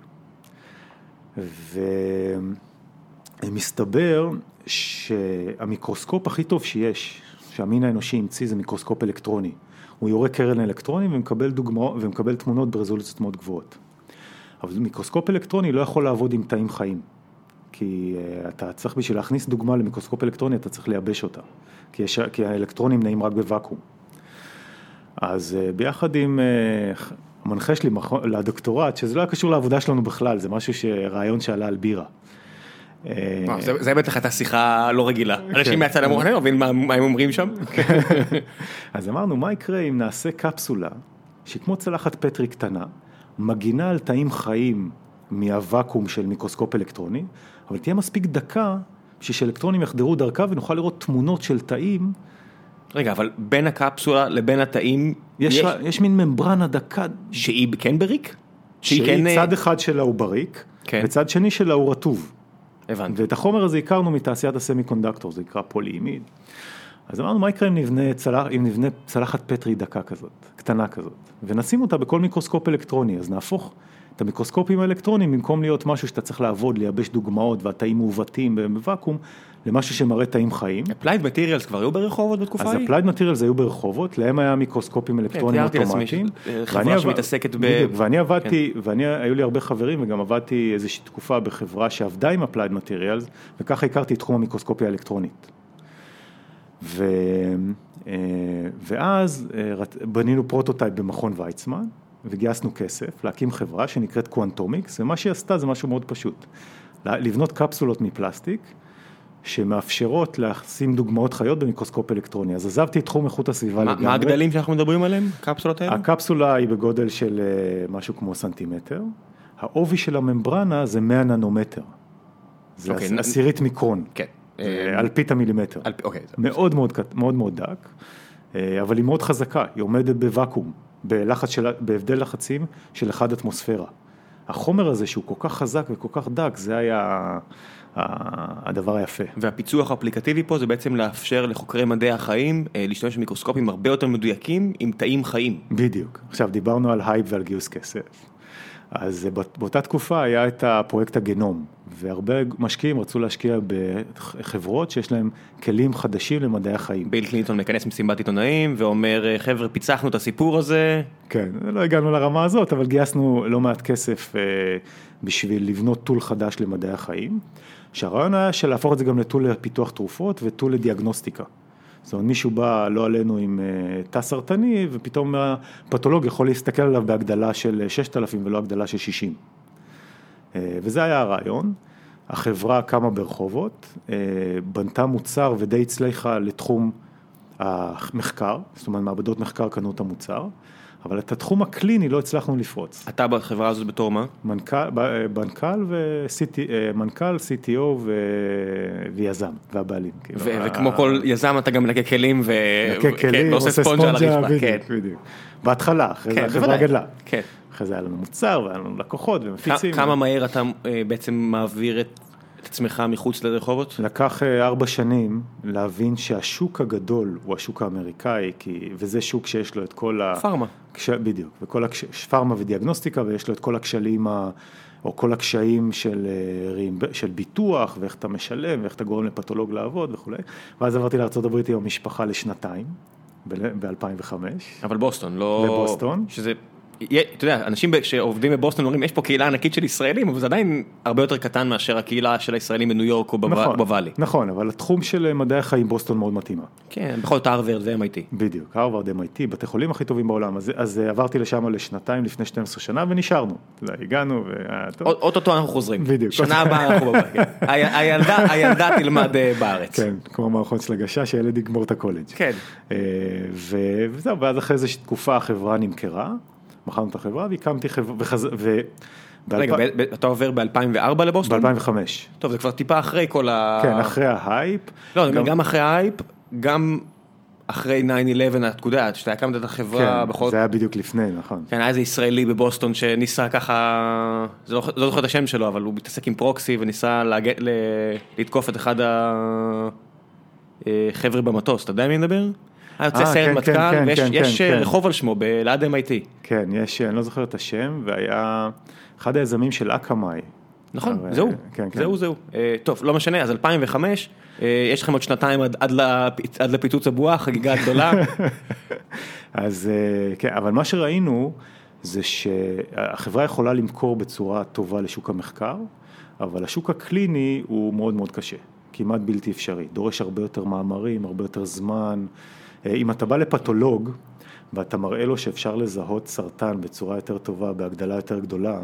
B: ומסתבר שהמיקרוסקופ הכי טוב שיש, שהמין האנושי המציא, זה מיקרוסקופ אלקטרוני. הוא יורה קרן אלקטרונים ומקבל, דוגמא, ומקבל תמונות ברזולוציות מאוד גבוהות. אבל מיקרוסקופ אלקטרוני לא יכול לעבוד עם תאים חיים. כי אה, אתה צריך בשביל להכניס דוגמה למיקרוסקופ אלקטרוני, אתה צריך לייבש אותה. כי, יש, כי האלקטרונים נעים רק בוואקום. אז uh, ביחד עם המנחה שלי מכו- לדוקטורט, שזה לא היה קשור לעבודה שלנו בכלל, זה משהו שרעיון שעלה על בירה. אה,
A: זה- בטח הייתה שיחה לא רגילה. אנשים מהצד אמרו, אני לא מבין מה הם אומרים שם.
B: אז אמרנו, מה יקרה אם נעשה קפסולה שהיא כמו צלחת פטרי קטנה, מגינה על תאים חיים מהוואקום של מיקרוסקופ אלקטרוני, אבל תהיה מספיק דקה בשביל שאלקטרונים יחדרו דרכה ונוכל לראות תמונות של תאים.
A: רגע, אבל בין הקפסולה לבין התאים,
B: יש, יש... יש מין ממברנה דקה,
A: שהיא כן בריק? שהיא
B: שהיא
A: כן... אה,
B: צד אחד שלה הוא בריק,
A: כן.
B: וצד שני שלה הוא רטוב.
A: הבנתי.
B: ואת החומר הזה הכרנו מתעשיית הסמי קונדקטור, זה נקרא פוליאמיד. אז אמרנו, מה יקרה אם נבנה, צלח, אם נבנה צלחת פטרי דקה כזאת, קטנה כזאת, ונשים אותה בכל מיקרוסקופ אלקטרוני, אז נהפוך את המיקרוסקופים האלקטרוניים, במקום להיות משהו שאתה צריך לעבוד, לייבש דוגמאות והתאים מעוותים בוואקום, למשהו שמראה תאים חיים.
A: Applied Materials כבר היו ברחובות בתקופה
B: אז
A: ההיא?
B: Applied Materials היו ברחובות, להם היה מיקרוסקופים
A: תיארתי לעצמי
B: אוטומטיים.
A: ש- אה,
B: ואני
A: חברה
B: עבד-
A: שמתעסקת ב-
B: ואני עבדתי, ואני, היו לי הרבה חברים וגם עבדתי איזושהי תקופה בחברה שעבדה עם Applied Materials, וככה הכרתי את תחום המיקרוסקופיה האלקטרונית. ו, אה, ואז אה, בנינו prototype במכון ויצמן, וגייסנו כסף להקים חברה שנקראת QuantomiX, ומה שהיא עשתה זה משהו מאוד פשוט, לבנות קפסולות מפלסטיק, שמאפשרות לשים דוגמאות חיות במיקרוסקופ אלקטרוני. אז עזבתי את תחום איכות הסביבה
A: מה-
B: לגמרי.
A: מה הגדלים שאנחנו מדברים עליהם? קפסולות האלה?
B: הקפסולה היא בגודל של אה, משהו כמו סנטימטר, העובי של הממברנה זה 100 ננומטר. זה
A: אוקיי,
B: עש-
A: נ-
B: עשירית מיקרון,
A: כן.
B: אה, אלפית המילימטר.
A: על- אוקיי. זה-
B: מאוד מאוד, מאוד מאוד דק, אה, אבל היא מאוד חזקה, היא עומדת בוואקום, בלחץ של, בהבדל לחצים של אחד אטמוספירה. החומר הזה שהוא כל כך חזק וכל כך דק, זה היה הדבר היפה.
A: והפיצוח האפליקטיבי פה זה בעצם לאפשר לחוקרי מדעי החיים אה, להשתמש במיקרוסקופים הרבה יותר מדויקים עם תאים חיים.
B: בדיוק. עכשיו דיברנו על הייפ ועל גיוס כסף. אז אה, באות- באותה תקופה היה את הפרויקט הגנום, והרבה משקיעים רצו להשקיע בחברות שיש להם כלים חדשים למדעי החיים.
A: ביל קלינטון מכנס מסיבת עיתונאים ואומר, אה, חבר'ה, פיצחנו את הסיפור הזה,
B: כן, לא הגענו לרמה הזאת, אבל גייסנו לא מעט כסף אה, בשביל לבנות טול חדש למדעי החיים, שהרעיון היה של להפוך את זה גם לטול לפיתוח תרופות וטול לדיאגנוסטיקה. זאת אומרת, מישהו בא, לא עלינו, עם אה, תא סרטני, ופתאום הפתולוג יכול להסתכל עליו בהגדלה של 6,000 ולא הגדלה של 60. אה, וזה היה הרעיון. החברה קמה ברחובות, אה, בנתה מוצר ודי הצליחה לתחום המחקר, זאת אומרת מעבדות מחקר קנו את המוצר, אבל את התחום הקליני לא הצלחנו לפרוץ.
A: אתה בחברה הזאת בתור מה?
B: מנכ"ל, ב- מנכ"ל ו-CT, אה, מנכ"ל, CTO ו... ויזם, והבעלים. כאילו,
A: ו-
B: ה-
A: וכמו כל יזם אתה גם מנקה כלים ו...
B: מנקה
A: כן,
B: כלים,
A: ועושה
B: עושה
A: ספונג'ה על הרצפה,
B: בדיוק,
A: כן.
B: בדיוק. בהתחלה, אחרי זה
A: כן,
B: החברה
A: בוודאי.
B: גדלה.
A: כן.
B: אחרי זה היה לנו מוצר, והיה לנו לקוחות ומפיצים.
A: כמה מהר אתה אה, בעצם מעביר את את עצמך מחוץ לרחובות?
B: לקח אה, ארבע שנים להבין שהשוק הגדול הוא השוק האמריקאי, כי, וזה שוק שיש לו את כל ה...
A: פארמה.
B: כש... בדיוק, וכל הקש... פארמה ודיאגנוסטיקה, ויש לו את כל הכשלים, ה... או כל הקשיים של, אה, של ביטוח, ואיך אתה משלם, ואיך אתה גורם לפתולוג לעבוד וכולי. ואז עברתי לארה"ב עם המשפחה לשנתיים, ב-2005.
A: אבל בוסטון, לא...
B: לבוסטון.
A: שזה אתה יודע, אנשים שעובדים בבוסטון אומרים, יש פה קהילה ענקית של ישראלים, אבל זה עדיין הרבה יותר קטן מאשר הקהילה של הישראלים בניו יורק או בוואלי.
B: נכון, אבל התחום של מדעי החיים בוסטון מאוד מתאימה.
A: כן, בכל זאת הרווארד זה MIT.
B: בדיוק, הרווארד, MIT, בתי חולים הכי טובים בעולם, אז עברתי לשם לשנתיים לפני 12 שנה ונשארנו. הגענו טוב.
A: אוטוטו אנחנו חוזרים. בדיוק. שנה הבאה אנחנו בבית. כן. הילדה תלמד אה, בארץ.
B: כן, כמו מערכות של הגשה, שהילד יגמור את הקולג'.
A: כן.
B: אה, וזהו, ואז אחרי איזושהי תקופה החברה נמכרה. מכרנו את החברה והקמתי חברה, ו...
A: רגע, אתה עובר ב-2004 לבוסטון?
B: ב-2005.
A: טוב, זה כבר טיפה אחרי כל ה...
B: כן, אחרי ההייפ.
A: לא, גם אחרי ההייפ, גם אחרי 9-11, אתה יודע, שאתה הקמת את החברה
B: בכל... כן, זה היה בדיוק לפני, נכון.
A: כן, היה איזה ישראלי בבוסטון שניסה ככה, לא, לא זוכר את השם שלו, אבל הוא מתעסק עם פרוקסי וניסה לתקוף את אחד החבר'ה במטוס, אתה יודע מי מדבר? היה יוצא סיירת כן, מטכ"ל, כן, ויש כן, רחוב על שמו, ליד MIT.
B: כן, יש, אני לא זוכר את השם, והיה אחד היזמים של אקמאי.
A: נכון, זהו, זהו, זהו. טוב, לא משנה, אז 2005, יש לכם עוד שנתיים עד לפיצוץ הבועה, חגיגה גדולה.
B: אז כן, אבל מה שראינו זה שהחברה יכולה למכור בצורה טובה לשוק המחקר, אבל השוק הקליני הוא מאוד מאוד קשה, כמעט בלתי אפשרי, דורש הרבה יותר מאמרים, הרבה יותר זמן. אה, אם אתה בא לפתולוג ואתה מראה לו שאפשר לזהות סרטן בצורה יותר טובה, בהגדלה יותר גדולה,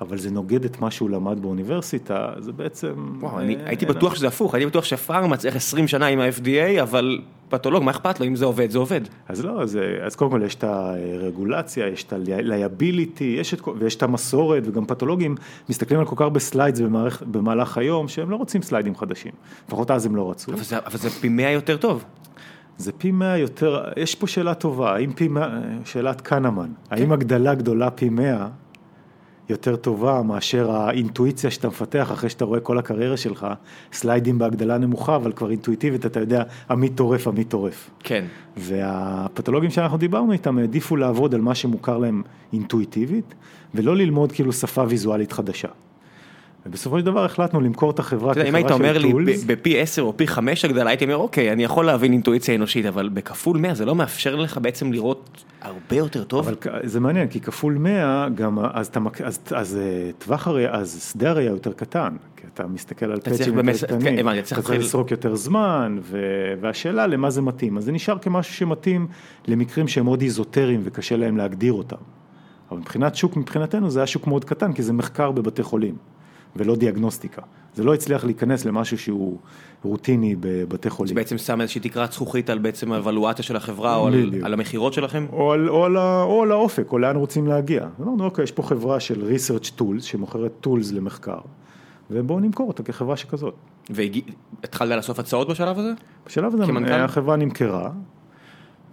B: אבל זה נוגד את מה שהוא למד באוניברסיטה, זה בעצם...
A: וואו, אני אה, הייתי בטוח שזה הפוך, הייתי בטוח שפארמה צריך 20 שנה עם ה-FDA, אבל פתולוג, מה אכפת לו? אם זה עובד, זה עובד.
B: אז לא, אז, אז קודם כל יש את הרגולציה, יש את ה-liability, יש את, ויש את המסורת, וגם פתולוגים מסתכלים על כל כך הרבה slides במערכ, במהלך היום, שהם לא רוצים slideים חדשים. לפחות אז הם לא רצו.
A: אבל זה, אבל זה פי 100 יותר טוב.
B: זה פי מאה יותר, יש פה שאלה טובה, האם פי מאה, שאלת כהנמן, כן. האם הגדלה גדולה פי מאה יותר טובה מאשר האינטואיציה שאתה מפתח אחרי שאתה רואה כל הקריירה שלך, slideים בהגדלה נמוכה, אבל כבר אינטואיטיבית אתה יודע, עמית טורף, עמית טורף.
A: כן.
B: והפתולוגים שאנחנו דיברנו איתם העדיפו לעבוד על מה שמוכר להם אינטואיטיבית, ולא ללמוד כאילו שפה ויזואלית חדשה. ובסופו של דבר החלטנו למכור את החברה
A: כחברה של טולס. אם היית אומר לי בפי 10 או פי 5 הגדלה, הייתי אומר אוקיי, אני יכול להבין אינטואיציה אנושית, אבל בכפול 100 זה לא מאפשר לך בעצם לראות הרבה יותר טוב?
B: אבל זה מעניין, כי כפול 100, גם אז, אתה, אז, אז אה, טווח הראייה, אז שדה הראייה יותר קטן, כי אתה מסתכל על פצ'ים יותר קטנים, כן, אתה צריך לסרוק יותר זמן, והשאלה למה זה מתאים, אז זה נשאר כמשהו שמתאים למקרים שהם מאוד איזוטריים וקשה להם להגדיר אותם. אבל מבחינת שוק, מבחינתנו זה היה שוק מאוד קטן, כי זה מחקר בבתי חולים. ולא דיאגנוסטיקה. זה לא הצליח להיכנס למשהו שהוא רוטיני בבתי חולים.
A: זה בעצם שם איזושהי תקרת זכוכית על בעצם האבלואציה של החברה או על, על המכירות שלכם?
B: או על, או, על, או על האופק, או לאן רוצים להגיע. אמרנו, אוקיי, יש פה חברה של research tools שמוכרת tools למחקר, ובואו נמכור אותה כחברה שכזאת.
A: והתחלת לאסוף הצעות בשלב הזה?
B: בשלב הזה כמנכ"ל? החברה נמכרה.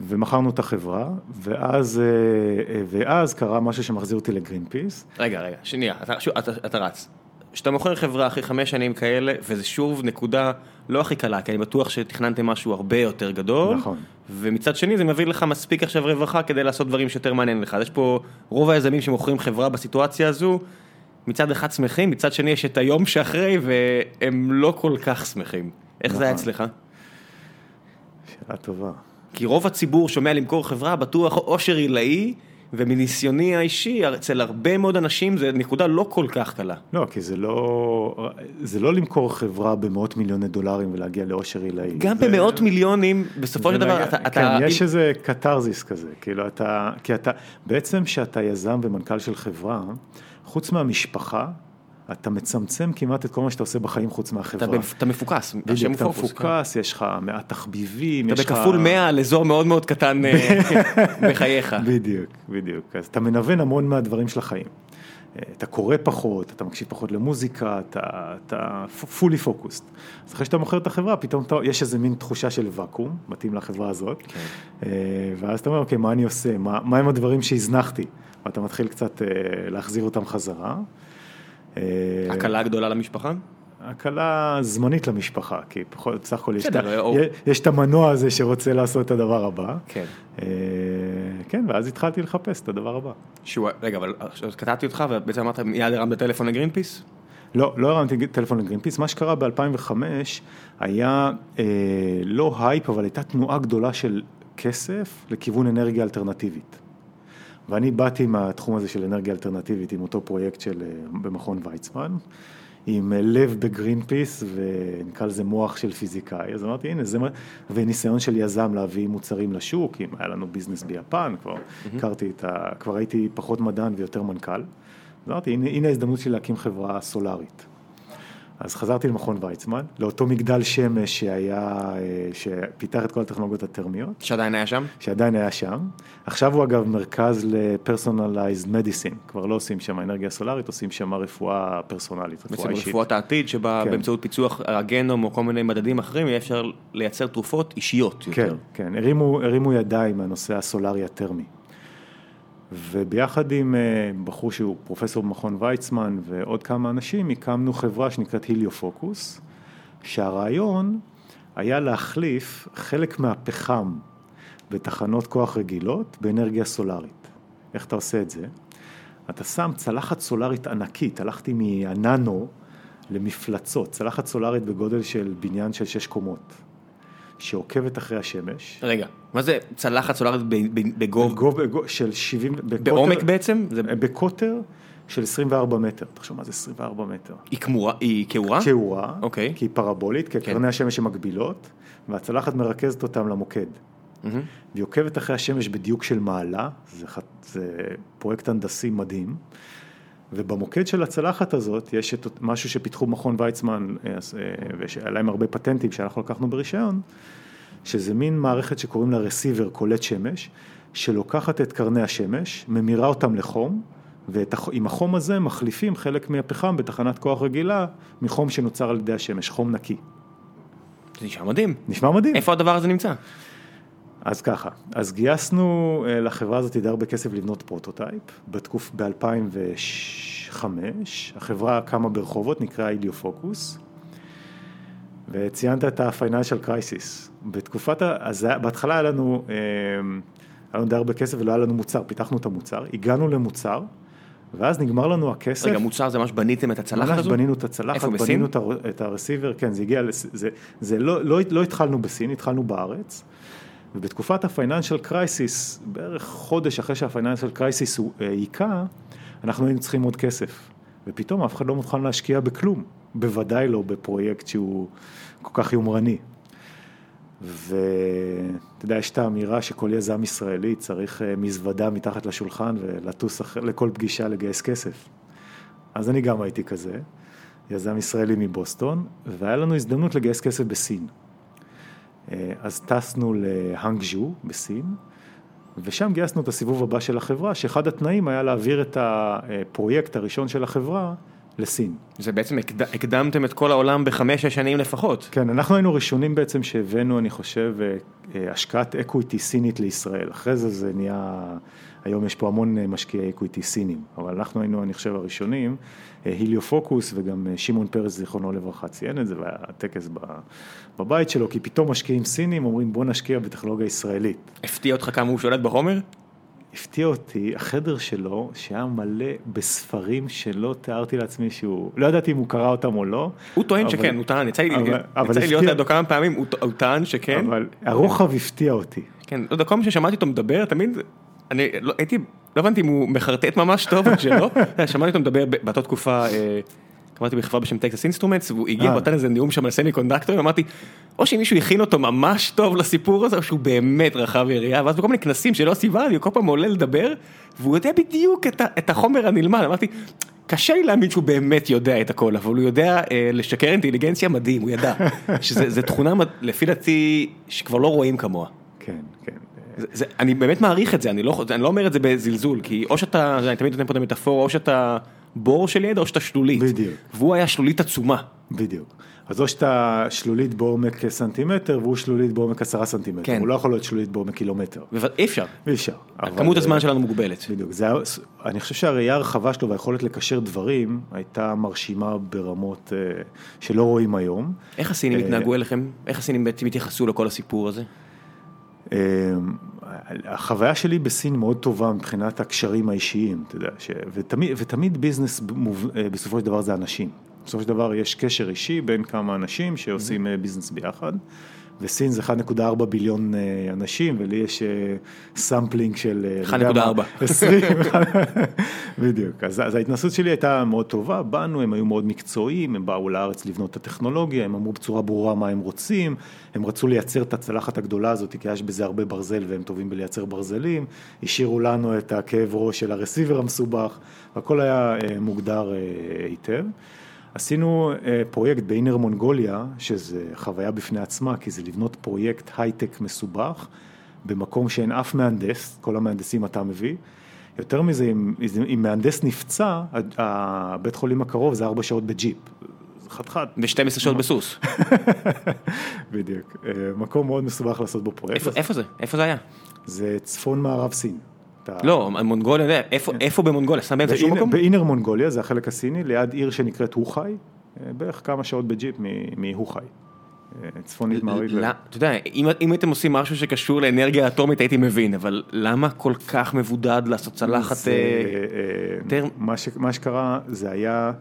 B: ומכרנו את החברה, ואז, אה, ואז קרה משהו שמחזיר אותי לגרין פיס.
A: רגע, רגע, שנייה, אתה, אתה, אתה רץ. כשאתה מוכר חברה אחרי חמש שנים כאלה, וזה שוב נקודה לא הכי קלה, כי אני בטוח שתכננתם משהו הרבה יותר גדול.
B: נכון.
A: ומצד שני זה מביא לך מספיק עכשיו רווחה כדי לעשות דברים שיותר מעניין לך. יש פה רוב היזמים שמוכרים חברה בסיטואציה הזו, מצד אחד שמחים, מצד שני יש את היום שאחרי, והם לא כל כך שמחים. איך נכון. זה היה נכון. אצלך?
B: שאלה טובה.
A: כי רוב הציבור שומע למכור חברה, בטוח אושר עילאי. ומניסיוני האישי, אצל הרבה מאוד אנשים זה נקודה לא כל כך קלה.
B: לא, כי זה לא, זה לא למכור חברה במאות מיליוני דולרים ולהגיע לאושר עילאי.
A: גם זה... במאות מיליונים, בסופו של דבר אתה...
B: כן, אתה... יש איזה קתרזיס כזה, כאילו אתה, כי אתה, בעצם שאתה יזם ומנכ"ל של חברה, חוץ מהמשפחה, אתה מצמצם כמעט את כל מה שאתה עושה בחיים חוץ מהחברה.
A: אתה מפוקס,
B: בדיוק, אתה מפוקס, יש לך מעט תחביבים,
A: אתה בכפול 100 על אזור מאוד מאוד קטן אה, בחייך.
B: בדיוק, בדיוק, אז אתה מנוון המון מהדברים של החיים. אה, אתה קורא פחות, אתה מקשיב פחות למוזיקה, אתה, אתה fully focused. אז אחרי שאתה מוכר את החברה, פתאום אתה, יש איזה מין תחושה של ואקום, מתאים לחברה הזאת, כן. אה, ואז אתה אומר, אוקיי, מה אני עושה? מה, מה הם הדברים שהזנחתי? ואתה מתחיל קצת להחזיר אותם חזרה.
A: אה, הקלה גדולה למשפחה?
B: הקלה זמנית למשפחה, כי פחות, בסך הכל יש, יש את המנוע הזה שרוצה לעשות את הדבר הבא.
A: כן. אה,
B: כן, ואז התחלתי לחפש את הדבר הבא.
A: שהוא, רגע, אבל קטעתי אותך ובעצם אמרת מיד הרמת טלפון לגרינפיס?
B: לא, לא הרמתי טלפון לגרינפיס, מה שקרה ב-2005 היה אה, לא הייפ, אבל הייתה תנועה גדולה של כסף לכיוון אנרגיה אלטרנטיבית. ואני באתי מהתחום הזה של אנרגיה אלטרנטיבית עם אותו פרויקט של, אה, במכון ויצמן, עם אה, לב בגרינפיס ונקרא לזה מוח של פיזיקאי, אז אמרתי הנה זה, מה, וניסיון של יזם להביא מוצרים לשוק, אם היה לנו business ביפן, כבר הכרתי את ה... כבר הייתי פחות מדען ויותר מנכ"ל, אז אמרתי הנה, הנה ההזדמנות שלי להקים חברה סולארית. אז חזרתי למכון ויצמן, לאותו מגדל שמש שהיה, אה, שפיתח את כל הטכנולוגיות הטרמיות.
A: שעדיין היה שם?
B: שעדיין היה שם. עכשיו הוא אגב מרכז ל-personalized medicine, כבר לא עושים שם אנרגיה סולארית, עושים שם רפואה פרסונלית, רפואה
A: בעצם
B: אישית.
A: רפואת העתיד, שבה
B: כן.
A: באמצעות פיצוח הגנום או כל מיני מדדים אחרים, יהיה אפשר לייצר תרופות אישיות
B: כן,
A: יותר.
B: כן, הרימו, הרימו ידיים מהנושא הסולארי הטרמי. וביחד עם אה, בחור שהוא פרופסור במכון ויצמן ועוד כמה אנשים, הקמנו חברה שנקראת היליופוקוס, שהרעיון היה להחליף חלק מהפחם בתחנות כוח רגילות באנרגיה סולארית. איך אתה עושה את זה? אתה שם צלחת סולארית ענקית, הלכתי מהננו למפלצות, צלחת סולארית בגודל של בניין של שש קומות, שעוקבת אחרי השמש.
A: רגע, מה זה צלחת סולארית
B: בגובה בגו- של 70, בקוטר-
A: בעומק בעצם? זה-
B: בקוטר של 24 מטר, תחשוב מה זה 24 מטר.
A: היא כמורה, היא כעורה?
B: כעורה,
A: אוקיי.
B: כי היא פרבולית, כי
A: כן.
B: קרני השמש הן מקבילות, והצלחת מרכזת אותם למוקד. והיא עוקבת אחרי השמש בדיוק של מעלה, זה, זה פרויקט הנדסי מדהים, ובמוקד של הצלחת הזאת יש את משהו שפיתחו במכון ויצמן, אה, אה, והיה להם הרבה פטנטים שאנחנו לקחנו ברישיון, שזה מין מערכת שקוראים לה רסיבר קולט שמש, שלוקחת את קרני השמש, ממירה אותם לחום, ועם החום הזה מחליפים חלק מהפחם בתחנת כוח רגילה מחום שנוצר על ידי השמש, חום נקי.
A: זה נשמע מדהים.
B: נשמע מדהים.
A: איפה הדבר הזה נמצא?
B: אז ככה, אז גייסנו אה, לחברה הזאת די הרבה כסף לבנות prototype, בתקופ, ב-2005, החברה קמה ברחובות, נקראה היליופוקוס, וציינת את ה-financial crisis. בתקופת, ה... אז בהתחלה היה לנו, אה, היה לנו די הרבה כסף ולא היה לנו מוצר, פיתחנו את המוצר, הגענו למוצר, ואז נגמר לנו הכסף.
A: רגע, מוצר זה ממש בניתם את הצלחת
B: ממש
A: הזו?
B: בנינו את הצלחת,
A: איפה, בסין?
B: בנינו את הר- את הרסיבר, כן, זה הגיע, לס- זה, זה לא, לא, לא התחלנו בסין, התחלנו בארץ, ובתקופת ה-financial crisis, בערך חודש אחרי crisis הוא אה, היכה, אנחנו היינו צריכים עוד כסף, ופתאום אף אחד לא מוכן להשקיע בכלום, בוודאי לא בפרויקט שהוא כל כך יומרני. ואתה יודע, יש את האמירה שכל יזם ישראלי צריך אה, מזוודה מתחת לשולחן ולטוס אח- לכל פגישה לגייס כסף. אז אני גם הייתי כזה, יזם ישראלי מבוסטון, והיה לנו הזדמנות לגייס כסף בסין. אה, אז טסנו להאנגז'ו בסין, ושם גייסנו את הסיבוב הבא של החברה, שאחד התנאים היה להעביר את הפרויקט הראשון של החברה לסין.
A: זה בעצם הקד... הקדמתם את כל העולם בחמש-שש שנים לפחות.
B: כן, אנחנו היינו ראשונים בעצם שהבאנו, אני חושב, אה, אה, השקעת equity סינית לישראל. אחרי זה זה נהיה, היום יש פה המון משקיעי equity סינים, אבל אנחנו היינו, אני חושב, הראשונים. אה, היליופוקוס וגם אה, שמעון פרס, זיכרונו לברכה, ציין את זה, והיה טקס בבית שלו, כי פתאום משקיעים סינים אומרים בוא נשקיע בטכנולוגיה ישראלית.
A: הפתיע אותך כמה הוא שולט בחומר?
B: הפתיע אותי החדר שלו, שהיה מלא בספרים שלא תיארתי לעצמי שהוא, לא ידעתי אם הוא קרא אותם או לא.
A: הוא טוען
B: אבל-
A: שכן, הוא טען, יצא לי
B: אבל- אבל
A: לי להיות לידו כמה פעמים, הוא הוא טען שכן.
B: אבל הרוחב הפתיע אותי.
A: כן, לא יודע, כל פעם ששמעתי אותו מדבר, תמיד, אני לא, הייתי, לא הבנתי אם הוא מחרטט ממש טוב או שלא, שמעתי אותו מדבר באותה תקופה, אה, עבדתי בחברה בשם Texas Instruments, והוא הגיע
B: אה.
A: ונתן איזה נאום שם על semiconductorים, אמרתי, או שמישהו הכין אותו ממש טוב לסיפור הזה, או שהוא באמת רחב יריעה, ואז בכל מיני כנסים שלא סיבה, הוא כל פעם עולה לדבר, והוא יודע בדיוק את, ה, את החומר הנלמד, אמרתי, קשה לי להאמין שהוא באמת יודע את הכל, אבל הוא יודע אה, לשקר אינטליגנציה מדהים, הוא ידע, שזה זה תכונה, לפי דעתי, שכבר לא רואים כמוה. אני באמת מעריך את זה, אני לא, אני לא אומר את זה בזלזול, כי או שאתה, אני תמיד נותן פה את המטאפורה, או שאתה בור של ידע או שאתה שלולית.
B: בדיוק.
A: והוא היה שלולית עצומה.
B: בדיוק. אז או שאתה שלולית בעומק סנטימטר והוא שלולית בעומק עשרה סנטימטר.
A: כן.
B: הוא לא יכול להיות שלולית בעומק קילומטר.
A: אי אפשר.
B: אי אפשר.
A: כמות הזמן שלנו מוגבלת.
B: בדיוק. זה אני חושב שהראייה הרחבה שלו והיכולת לקשר דברים הייתה מרשימה ברמות אה, שלא רואים היום.
A: איך הסינים
B: אה,
A: התנהגו אליכם? איך הסינים בעצם התייחסו לכל הסיפור הזה?
B: אה, החוויה שלי בסין מאוד טובה מבחינת הקשרים האישיים, אתה יודע, ש... ותמיד, ותמיד business מוב- אה, בסופו של דבר זה אנשים. בסופו של דבר יש קשר אישי בין כמה אנשים שעושים אה, business ביחד, וסין זה 1.4 billion אה, אנשים, ולי יש sampling של...
A: 1.4.
B: 20, בדיוק. אז, אז ההתנסות שלי הייתה מאוד טובה, באנו, הם היו מאוד מקצועיים, הם באו לארץ לבנות את הטכנולוגיה, הם אמרו בצורה ברורה מה הם רוצים, הם רצו לייצר את הצלחת הגדולה הזאת, כי יש בזה הרבה ברזל והם טובים בלייצר ברזלים, השאירו לנו את הכאב ראש של ה receiver המסובך, הכל היה מוגדר היטב. עשינו פרויקט באינר מונגוליה, שזה חוויה בפני עצמה, כי זה לבנות פרויקט הייטק מסובך, במקום שאין אף מהנדס, כל המהנדסים אתה מביא. יותר מזה, אם, אם מהנדס נפצע, הבית חולים הקרוב זה ארבע שעות בג'יפ. חתיכת.
A: ו-12 שעות בסוס.
B: בדיוק. מקום מאוד מסובך לעשות בו פרויקט.
A: איפה זה? איפה זה היה?
B: זה צפון מערב סין.
A: לא, מונגוליה, איפה במונגוליה? שם באמצע שום מקום?
B: באינר מונגוליה, זה החלק הסיני, ליד עיר שנקראת הוחאי, בערך כמה שעות בג'יפ מהוחאי. צפונית מערבית.
A: אתה יודע, אם הייתם עושים משהו שקשור לאנרגיה אטומית הייתי מבין, אבל למה כל כך מבודד לעשות צלחת...
B: מה שקרה זה היה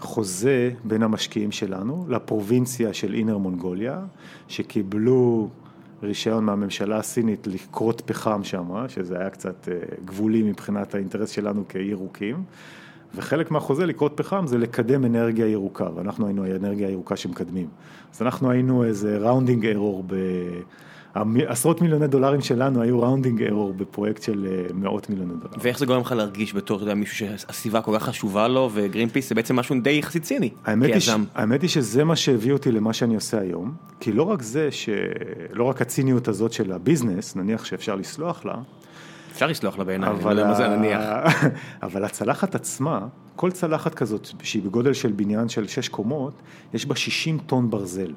B: חוזה בין המשקיעים שלנו לפרובינציה של אינר מונגוליה, שקיבלו רישיון מהממשלה הסינית לכרות פחם שם, שזה היה קצת גבולי מבחינת האינטרס שלנו כירוקים. וחלק מהחוזה לכרות פחם זה לקדם אנרגיה ירוקה, ואנחנו היינו האנרגיה הירוקה שמקדמים. אז אנחנו היינו איזה rounding error, עשרות מיליוני דולרים שלנו היו rounding error בפרויקט של מאות מיליוני דולרים.
A: ואיך זה גורם לך להרגיש בתור, אתה יודע, מישהו שהסביבה כל כך חשובה לו, וגרינפיס זה בעצם משהו די יחסית ציני,
B: כיזם. האמת היא שזה מה שהביא אותי למה שאני עושה היום, כי לא רק זה, לא רק הציניות הזאת של הביזנס, נניח שאפשר לסלוח לה,
A: אפשר לסלוח לה בעיניי, אבל מה זה נניח.
B: אבל הצלחת עצמה, כל צלחת כזאת שהיא בגודל של בניין של 6 קומות, יש בה 60 טון ברזל.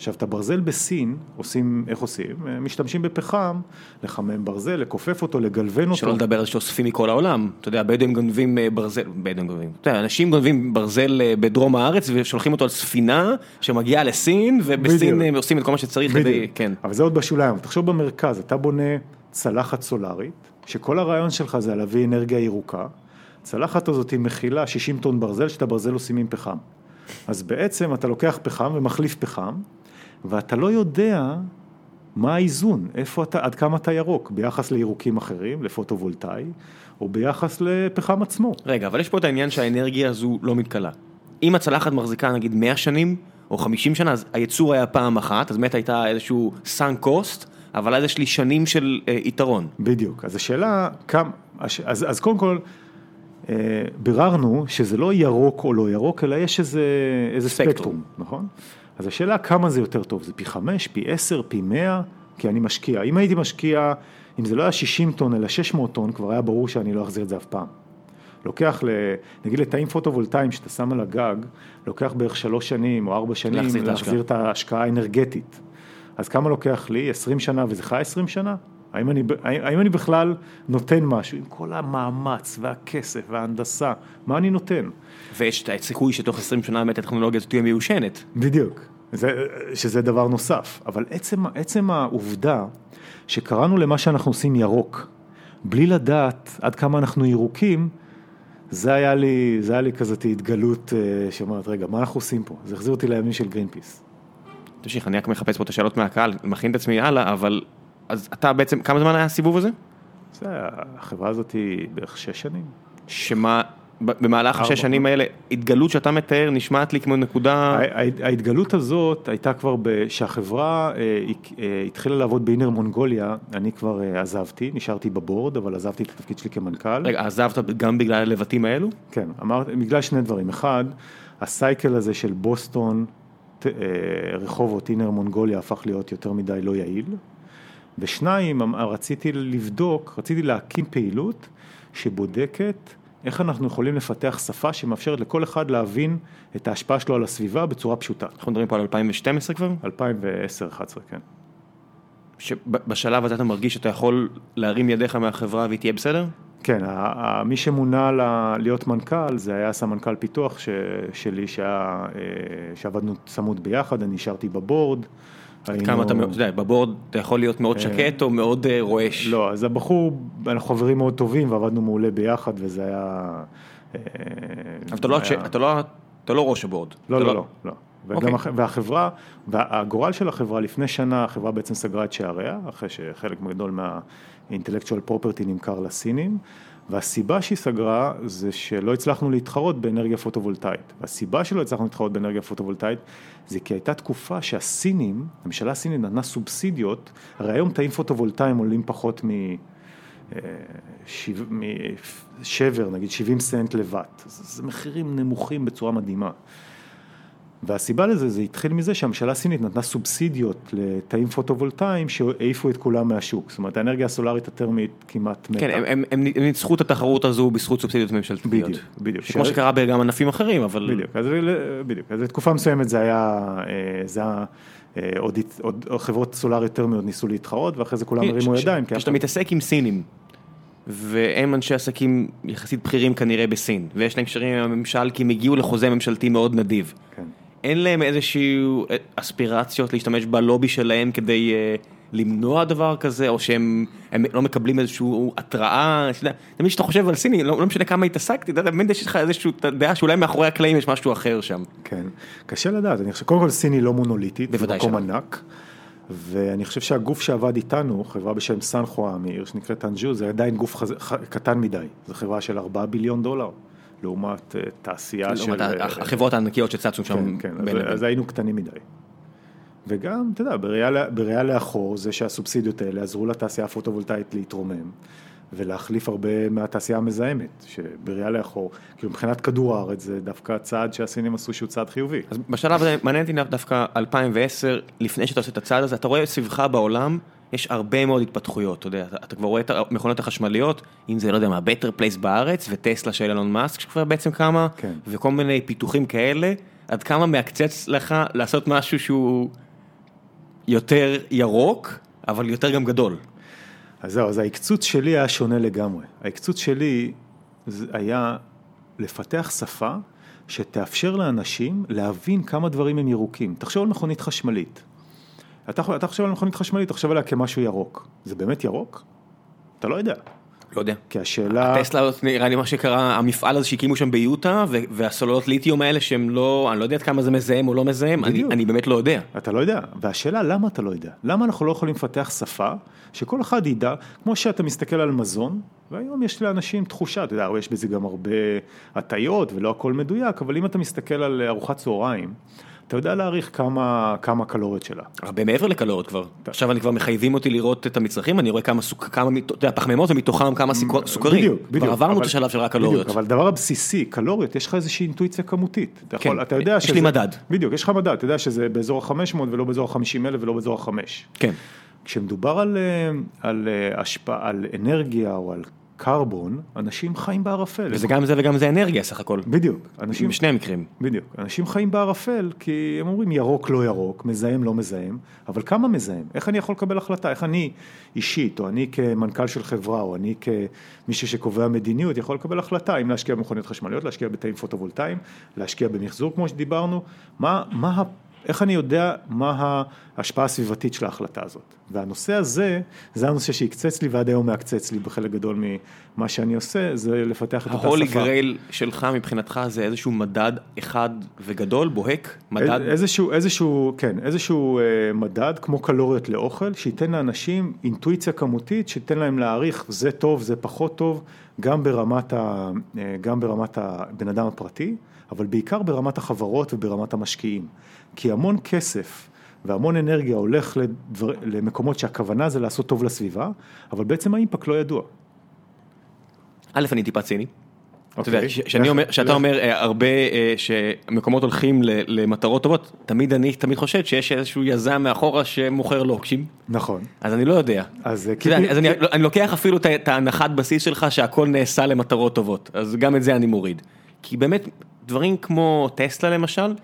B: עכשיו, את הברזל בסין עושים, איך עושים? משתמשים בפחם, לחמם ברזל, לכופף אותו, לגלוון אותו.
A: שלא לדבר על שאוספים מכל העולם, אתה יודע, בדואים גונבים ברזל, בדואים גונבים, אתה יודע, אנשים גונבים ברזל בדרום הארץ ושולחים אותו על ספינה שמגיעה לסין, ובסין עושים את כל מה שצריך.
B: בדיוק, כן. אבל זה עוד בשוליים, תחשוב במרכז, אתה בונה צלחת סולארית, שכל הרעיון שלך זה להביא אנרגיה ירוקה, צלחת הזאת מכילה 60 טון ברזל, שאת הברזל עושים עם פחם. אז בעצם אתה לוקח פחם ומחליף פחם, ואתה לא יודע מה האיזון, איפה אתה, עד כמה אתה ירוק, ביחס לירוקים אחרים, לפוטו-וולטאי, או ביחס לפחם עצמו.
A: רגע, אבל יש פה את העניין שהאנרגיה הזו לא מתכלה. אם הצלחת מחזיקה נגיד 100 שנים, או 50 שנה, אז הייצור היה פעם אחת, אז באמת הייתה איזשהו סאנק קוסט, אבל אז יש לי שנים של אה, יתרון.
B: בדיוק, אז השאלה, כמה, אז, אז קודם כל, אה, ביררנו שזה לא ירוק או לא ירוק, אלא יש איזה, איזה ספקטרום, ספקטרום, נכון? אז השאלה כמה זה יותר טוב, זה פי חמש, פי עשר, פי מאה, כי אני משקיע. אם הייתי משקיע, אם זה לא היה 60 טון אלא 600 טון, כבר היה ברור שאני לא אחזיר את זה אף פעם. לוקח, נגיד לתאים פוטו-וולטאיים שאתה שם על הגג, לוקח בערך שלוש שנים או ארבע שנים להחזיר, להחזיר את ההשקעה האנרגטית. אז כמה לוקח לי? 20 שנה וזה חי 20 שנה? האם אני, האם אני בכלל נותן משהו עם כל המאמץ והכסף וההנדסה, מה אני נותן?
A: ויש את הסיכוי שתוך 20 שנה באמת הטכנולוגיה הזאת תהיה מיושנת.
B: בדיוק, זה, שזה דבר נוסף, אבל עצם, עצם העובדה שקראנו למה שאנחנו עושים ירוק, בלי לדעת עד כמה אנחנו ירוקים, זה היה לי, זה היה לי כזאת התגלות שאומרת, רגע, מה אנחנו עושים פה? זה החזיר אותי לימים של גרין פיס.
A: תמשיך, אני רק מחפש פה את השאלות מהקהל, מכין את עצמי הלאה, אבל אז אתה בעצם, כמה זמן היה הסיבוב הזה?
B: זה, החברה הזאת היא בערך שש שנים.
A: שמה, במהלך השש שנים האלה, התגלות שאתה מתאר נשמעת לי כמו נקודה...
B: ההתגלות הזאת הייתה כבר, כשהחברה התחילה לעבוד באינר מונגוליה, אני כבר עזבתי, נשארתי בבורד, אבל עזבתי את התפקיד שלי כמנכ"ל.
A: רגע, עזבת גם בגלל הלבטים האלו?
B: כן, אמרתי, בגלל שני דברים. אחד, הסייקל הזה של בוסטון, רחובות, אינר מונגוליה, הפך להיות יותר מדי לא יעיל. ושניים, רציתי לבדוק, רציתי להקים פעילות שבודקת איך אנחנו יכולים לפתח שפה שמאפשרת לכל אחד להבין את ההשפעה שלו על הסביבה בצורה פשוטה.
A: אנחנו מדברים פה על 2012 כבר?
B: 2010-2011, כן.
A: שבשלב הזה אתה מרגיש שאתה יכול להרים ידיך מהחברה והיא תהיה בסדר?
B: כן, מי שמונה להיות מנכ"ל זה היה סמנכ"ל פיתוח שלי שעבדנו צמוד ביחד, אני נשארתי בבורד.
A: כמה אתה, אתה יודע, בבורד אתה יכול להיות מאוד שקט או מאוד רועש.
B: לא, אז הבחור, אנחנו חברים מאוד טובים ועבדנו מעולה ביחד וזה היה...
A: אבל אתה לא ראש הבורד.
B: לא, לא, לא. וגם
A: אוקיי.
B: הח- והחברה, והגורל של החברה, לפני שנה החברה בעצם סגרה את שעריה, אחרי שחלק גדול מה-intellectual property נמכר לסינים, והסיבה שהיא סגרה זה שלא הצלחנו להתחרות באנרגיה פוטו-וולטאית. והסיבה שלא הצלחנו להתחרות באנרגיה פוטו-וולטאית זה כי הייתה תקופה שהסינים, הממשלה הסינית נתנה סובסידיות, הרי היום תאים פוטו-וולטאיים עולים פחות מ... אה, משבר, נגיד 70 סנט זה, זה מחירים נמוכים בצורה מדהימה. והסיבה לזה, זה התחיל מזה שהממשלה הסינית נתנה סובסידיות לתאים פוטו-וולטאיים שהעיפו את כולם מהשוק. זאת אומרת, האנרגיה הסולארית הטרמית כמעט מתה.
A: כן, הם- הם- הם הם ניצחו את התחרות הזו בזכות סובסידיות ממשלתיות.
B: בדיוק, בדיוק.
A: כמו שקרה גם ענפים אחרים, אבל...
B: בדיוק, אז, בדיוק, אז לתקופה מסוימת זה היה, אה, זה היה, אה, עוד, הת- עוד חברות סולאריות טרמיות ניסו להתחרות, ואחרי זה כולם הרימו
A: ש-
B: ידיים.
A: כשאתה מתעסק עם סינים, והם אנשי עסקים יחסית בכירים כנראה בסין, ויש להם קשרים עם הממשל כי הם הגיעו לחוזה ממשלתי מאוד נדיב.
B: כן.
A: אין להם איזשהו אה, אספירציות להשתמש בלובי שלהם כדי אה, למנוע דבר כזה, או שהם הם לא מקבלים איזושהי התראה, תמיד כשאתה חושב על סיני, לא, לא משנה כמה התעסקתי, אתה יודע, יש לך איזושהי דעה שאולי מאחורי הקלעים יש משהו אחר שם.
B: כן, קשה לדעת, אני חושב, קודם כל סין היא לא מונוליטית,
A: בוודאי
B: זה מקום
A: שלא.
B: ענק, ואני חושב שהגוף שעבד איתנו, חברה בשם סנחואה מעיר שנקראת טנג'ו, זה עדיין גוף חז... ח... קטן מדי, זו חברה של 4 ביליון דולר, לעומת uh, תעשייה של...
A: לעומת ה- החברות הענקיות שצצו שם.
B: כן, כן,
A: בין
B: אז, היינו קטנים מדי. וגם, אתה יודע, בראייה לאחור, זה שהסובסידיות האלה עזרו לתעשייה הפוטו-וולטאית להתרומם, ולהחליף הרבה מהתעשייה המזהמת, שבראייה לאחור, כאילו מבחינת כדור הארץ זה דווקא צעד שהסינים עשו שהוא צעד חיובי.
A: אז בשלב הזה מעניין אותי דווקא 2010, לפני שאתה עושה את הצעד הזה, אתה רואה סביבך בעולם, יש הרבה מאוד התפתחויות, אתה יודע, אתה, כבר רואה את המכונות החשמליות, אם זה, לא יודע מה, Better Place בארץ, וטסלה של אילון מאסק שכבר בעצם קמה,
B: כן.
A: וכל מיני פיתוחים כאלה, עד כמה מעקצץ לך לעשות משהו שהוא יותר ירוק, אבל יותר גם גדול.
B: אז זהו, אז ההקצוץ שלי היה שונה לגמרי. ההקצוץ שלי היה לפתח שפה שתאפשר לאנשים להבין כמה דברים הם ירוקים. תחשוב על מכונית חשמלית. אתה, אתה חושב על מכונית חשמלית, תחשוב עליה כמשהו ירוק. זה באמת ירוק? אתה לא יודע.
A: לא יודע.
B: כי השאלה...
A: טסלה נראה לי מה שקרה, המפעל הזה שהקימו שם ביוטה, והסוללות ליתיום האלה שהם לא, אני לא יודע עד כמה זה מזהם או לא מזהם, אני. אני באמת לא יודע.
B: אתה לא יודע, והשאלה למה אתה לא יודע? למה אנחנו לא יכולים לפתח שפה שכל אחד ידע, כמו שאתה מסתכל על מזון, והיום יש לאנשים תחושה, אתה יודע, יש בזה גם הרבה הטיות ולא הכל מדויק, אבל אם אתה מסתכל על ארוחת צהריים, אתה יודע להעריך כמה, כמה קלוריות שלה.
A: הרבה מעבר לקלוריות כבר. עכשיו אני כבר מחייבים אותי לראות את המצרכים, אני רואה כמה סוכר, כמה, אתה יודע, פחמימות ומתוכם כמה סיכו- סוכרים.
B: בדיוק, בדיוק.
A: כבר עברנו את
B: אבל-
A: השלב של רק קלוריות.
B: בדיוק, אבל הדבר הבסיסי, קלוריות, יש לך איזושהי אינטואיציה כמותית. אתה, יכול,
A: כן,
B: אתה יודע
A: יש
B: שזה...
A: לי מדד.
B: בדיוק, יש לך מדד, אתה יודע שזה באזור ה-500 ולא באזור ה-50 אלף ולא באזור ה-5.
A: כן.
B: כשמדובר על, אה, על אה, השפעה, על אנרגיה או על קרבון, אנשים חיים בערפל.
A: וזה גם זה וגם זה אנרגיה סך הכל.
B: בדיוק, אנשים,
A: בשני המקרים.
B: בדיוק, אנשים חיים בערפל כי הם אומרים ירוק לא ירוק, מזהם לא מזהם, אבל כמה מזהם? איך אני יכול לקבל החלטה? איך אני אישית, או אני כמנכ"ל של חברה, או אני כמישהו שקובע מדיניות, יכול לקבל החלטה אם להשקיע במכוניות חשמליות, להשקיע בתאים פוטו-וולטאיים, להשקיע במחזור כמו שדיברנו, מה, מה, איך אני יודע מה ההשפעה הסביבתית של ההחלטה הזאת? והנושא הזה, זה הנושא שהקצץ לי ועד היום מעקצץ לי בחלק גדול ממה שאני עושה, זה לפתח את אותה שפה.
A: ההולי גרייל שלך מבחינתך זה איזשהו מדד אחד וגדול, בוהק, מדד,
B: איזשהו, איזשהו, כן, איזשהו אה, מדד כמו קלוריות לאוכל, שייתן לאנשים אינטואיציה כמותית, שייתן להם להעריך זה טוב, זה פחות טוב, גם ברמת, ה, אה, גם ברמת הבן אדם הפרטי, אבל בעיקר ברמת החברות וברמת המשקיעים. כי המון כסף והמון אנרגיה הולך לדבר, למקומות שהכוונה זה לעשות טוב לסביבה, אבל בעצם האימפקט לא ידוע.
A: א', אני טיפה ציני. אתה
B: אוקיי.
A: יודע, שאני
B: לך-
A: אומר, אומר אה, הרבה אה, שמקומות הולכים למטרות טובות, תמיד אני תמיד חושב שיש איזשהו יזם מאחורה שמוכר לוקשים,
B: נכון.
A: אז אני לא יודע.
B: אז אה,
A: יודע,
B: קיפי-
A: אז אני, אני לוקח אפילו את ההנחת בסיס שלך שהכל נעשה למטרות טובות, אז גם את זה אני מוריד. כי באמת, דברים כמו טסלה למשל,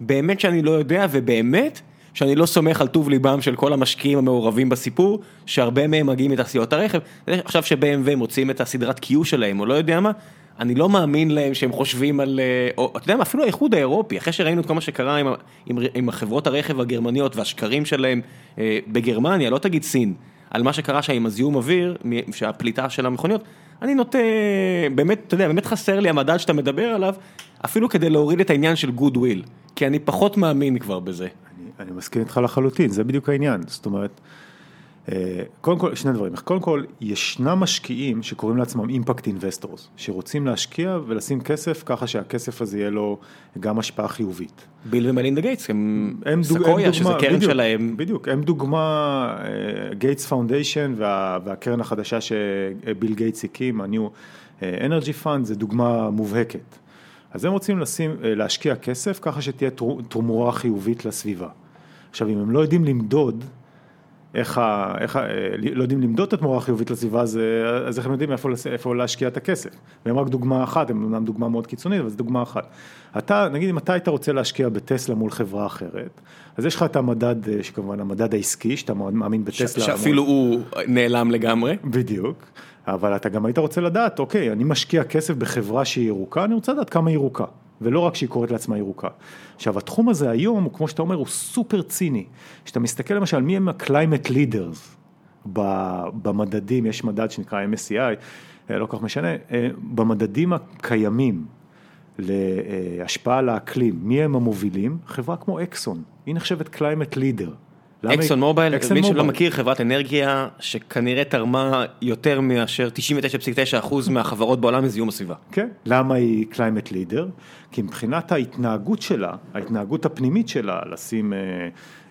A: באמת שאני לא יודע, ובאמת שאני לא סומך על טוב ליבם של כל המשקיעים המעורבים בסיפור, שהרבה מהם מגיעים מתעשיות הרכב. עכשיו ש-BMW מוצאים את הסדרת Q שלהם, או לא יודע מה, אני לא מאמין להם שהם חושבים על, אה, או אתה יודע מה, אפילו האיחוד האירופי, אחרי שראינו את כל מה שקרה עם, עם, עם החברות הרכב הגרמניות והשקרים שלהם אה, בגרמניה, לא תגיד סין, על מה שקרה שם עם הזיהום אוויר, שהפליטה של המכוניות, אני נוטה, באמת, אתה יודע, באמת חסר לי המדד שאתה מדבר עליו, אפילו כדי להוריד את העניין של good will, כי אני פחות מאמין כבר בזה.
B: אני, אני מסכים איתך לחלוטין, זה בדיוק העניין, זאת אומרת, קודם כל, שני דברים, קודם כל, ישנם משקיעים שקוראים לעצמם impact investors, שרוצים להשקיע ולשים כסף ככה שהכסף הזה יהיה לו גם השפעה חיובית.
A: ביל ומלינדה גייטס, הם,
B: הם
A: סקויה, שזה קרן
B: בדיוק,
A: שלהם,
B: בדיוק, הם דוגמה, Gates Foundation והקרן החדשה שביל גייטס הקים, ה-New Energy Fund, זה דוגמה מובהקת. אז הם רוצים לשים, אה, להשקיע כסף ככה שתהיה תמורה חיובית לסביבה. עכשיו, אם הם לא יודעים למדוד, איך, ה, איך ה, אה, לא יודעים למדוד את התמורה החיובית לסביבה, אז, אה, אז איך הם יודעים איפה, איפה להשקיע את הכסף? והם רק דוגמה אחת, הם אומנם דוגמה מאוד קיצונית, אבל זו דוגמה אחת. אתה, נגיד אם אתה היית רוצה להשקיע בטסלה מול חברה אחרת, אז יש לך את המדד, אה, שכמובן המדד העסקי, שאתה מאמין
A: ש-
B: בטסלה.
A: שאפילו הוא נעלם לגמרי.
B: בדיוק, אבל אתה גם היית רוצה לדעת, אוקיי, אני משקיע כסף בחברה שהיא ירוקה, אני רוצה לדעת כמה היא ירוקה, ולא רק שהיא קוראת לעצמה ירוקה. עכשיו, התחום הזה היום, כמו שאתה אומר, הוא סופר ציני. כשאתה מסתכל למשל, מי הם ה-climate leaders במדדים, יש מדד שנקרא MSCI, אה, לא כל כך משנה, אה, במדדים הקיימים להשפעה על האקלים, מי הם המובילים? חברה כמו אקסון, היא נחשבת climate leader.
A: אקסון מובייל, מי שלא מכיר, חברת אנרגיה שכנראה תרמה יותר מאשר 99.9% מהחברות בעולם מזיהום הסביבה.
B: כן. למה היא climate leader? כי מבחינת ההתנהגות שלה, ההתנהגות הפנימית שלה, לשים אה,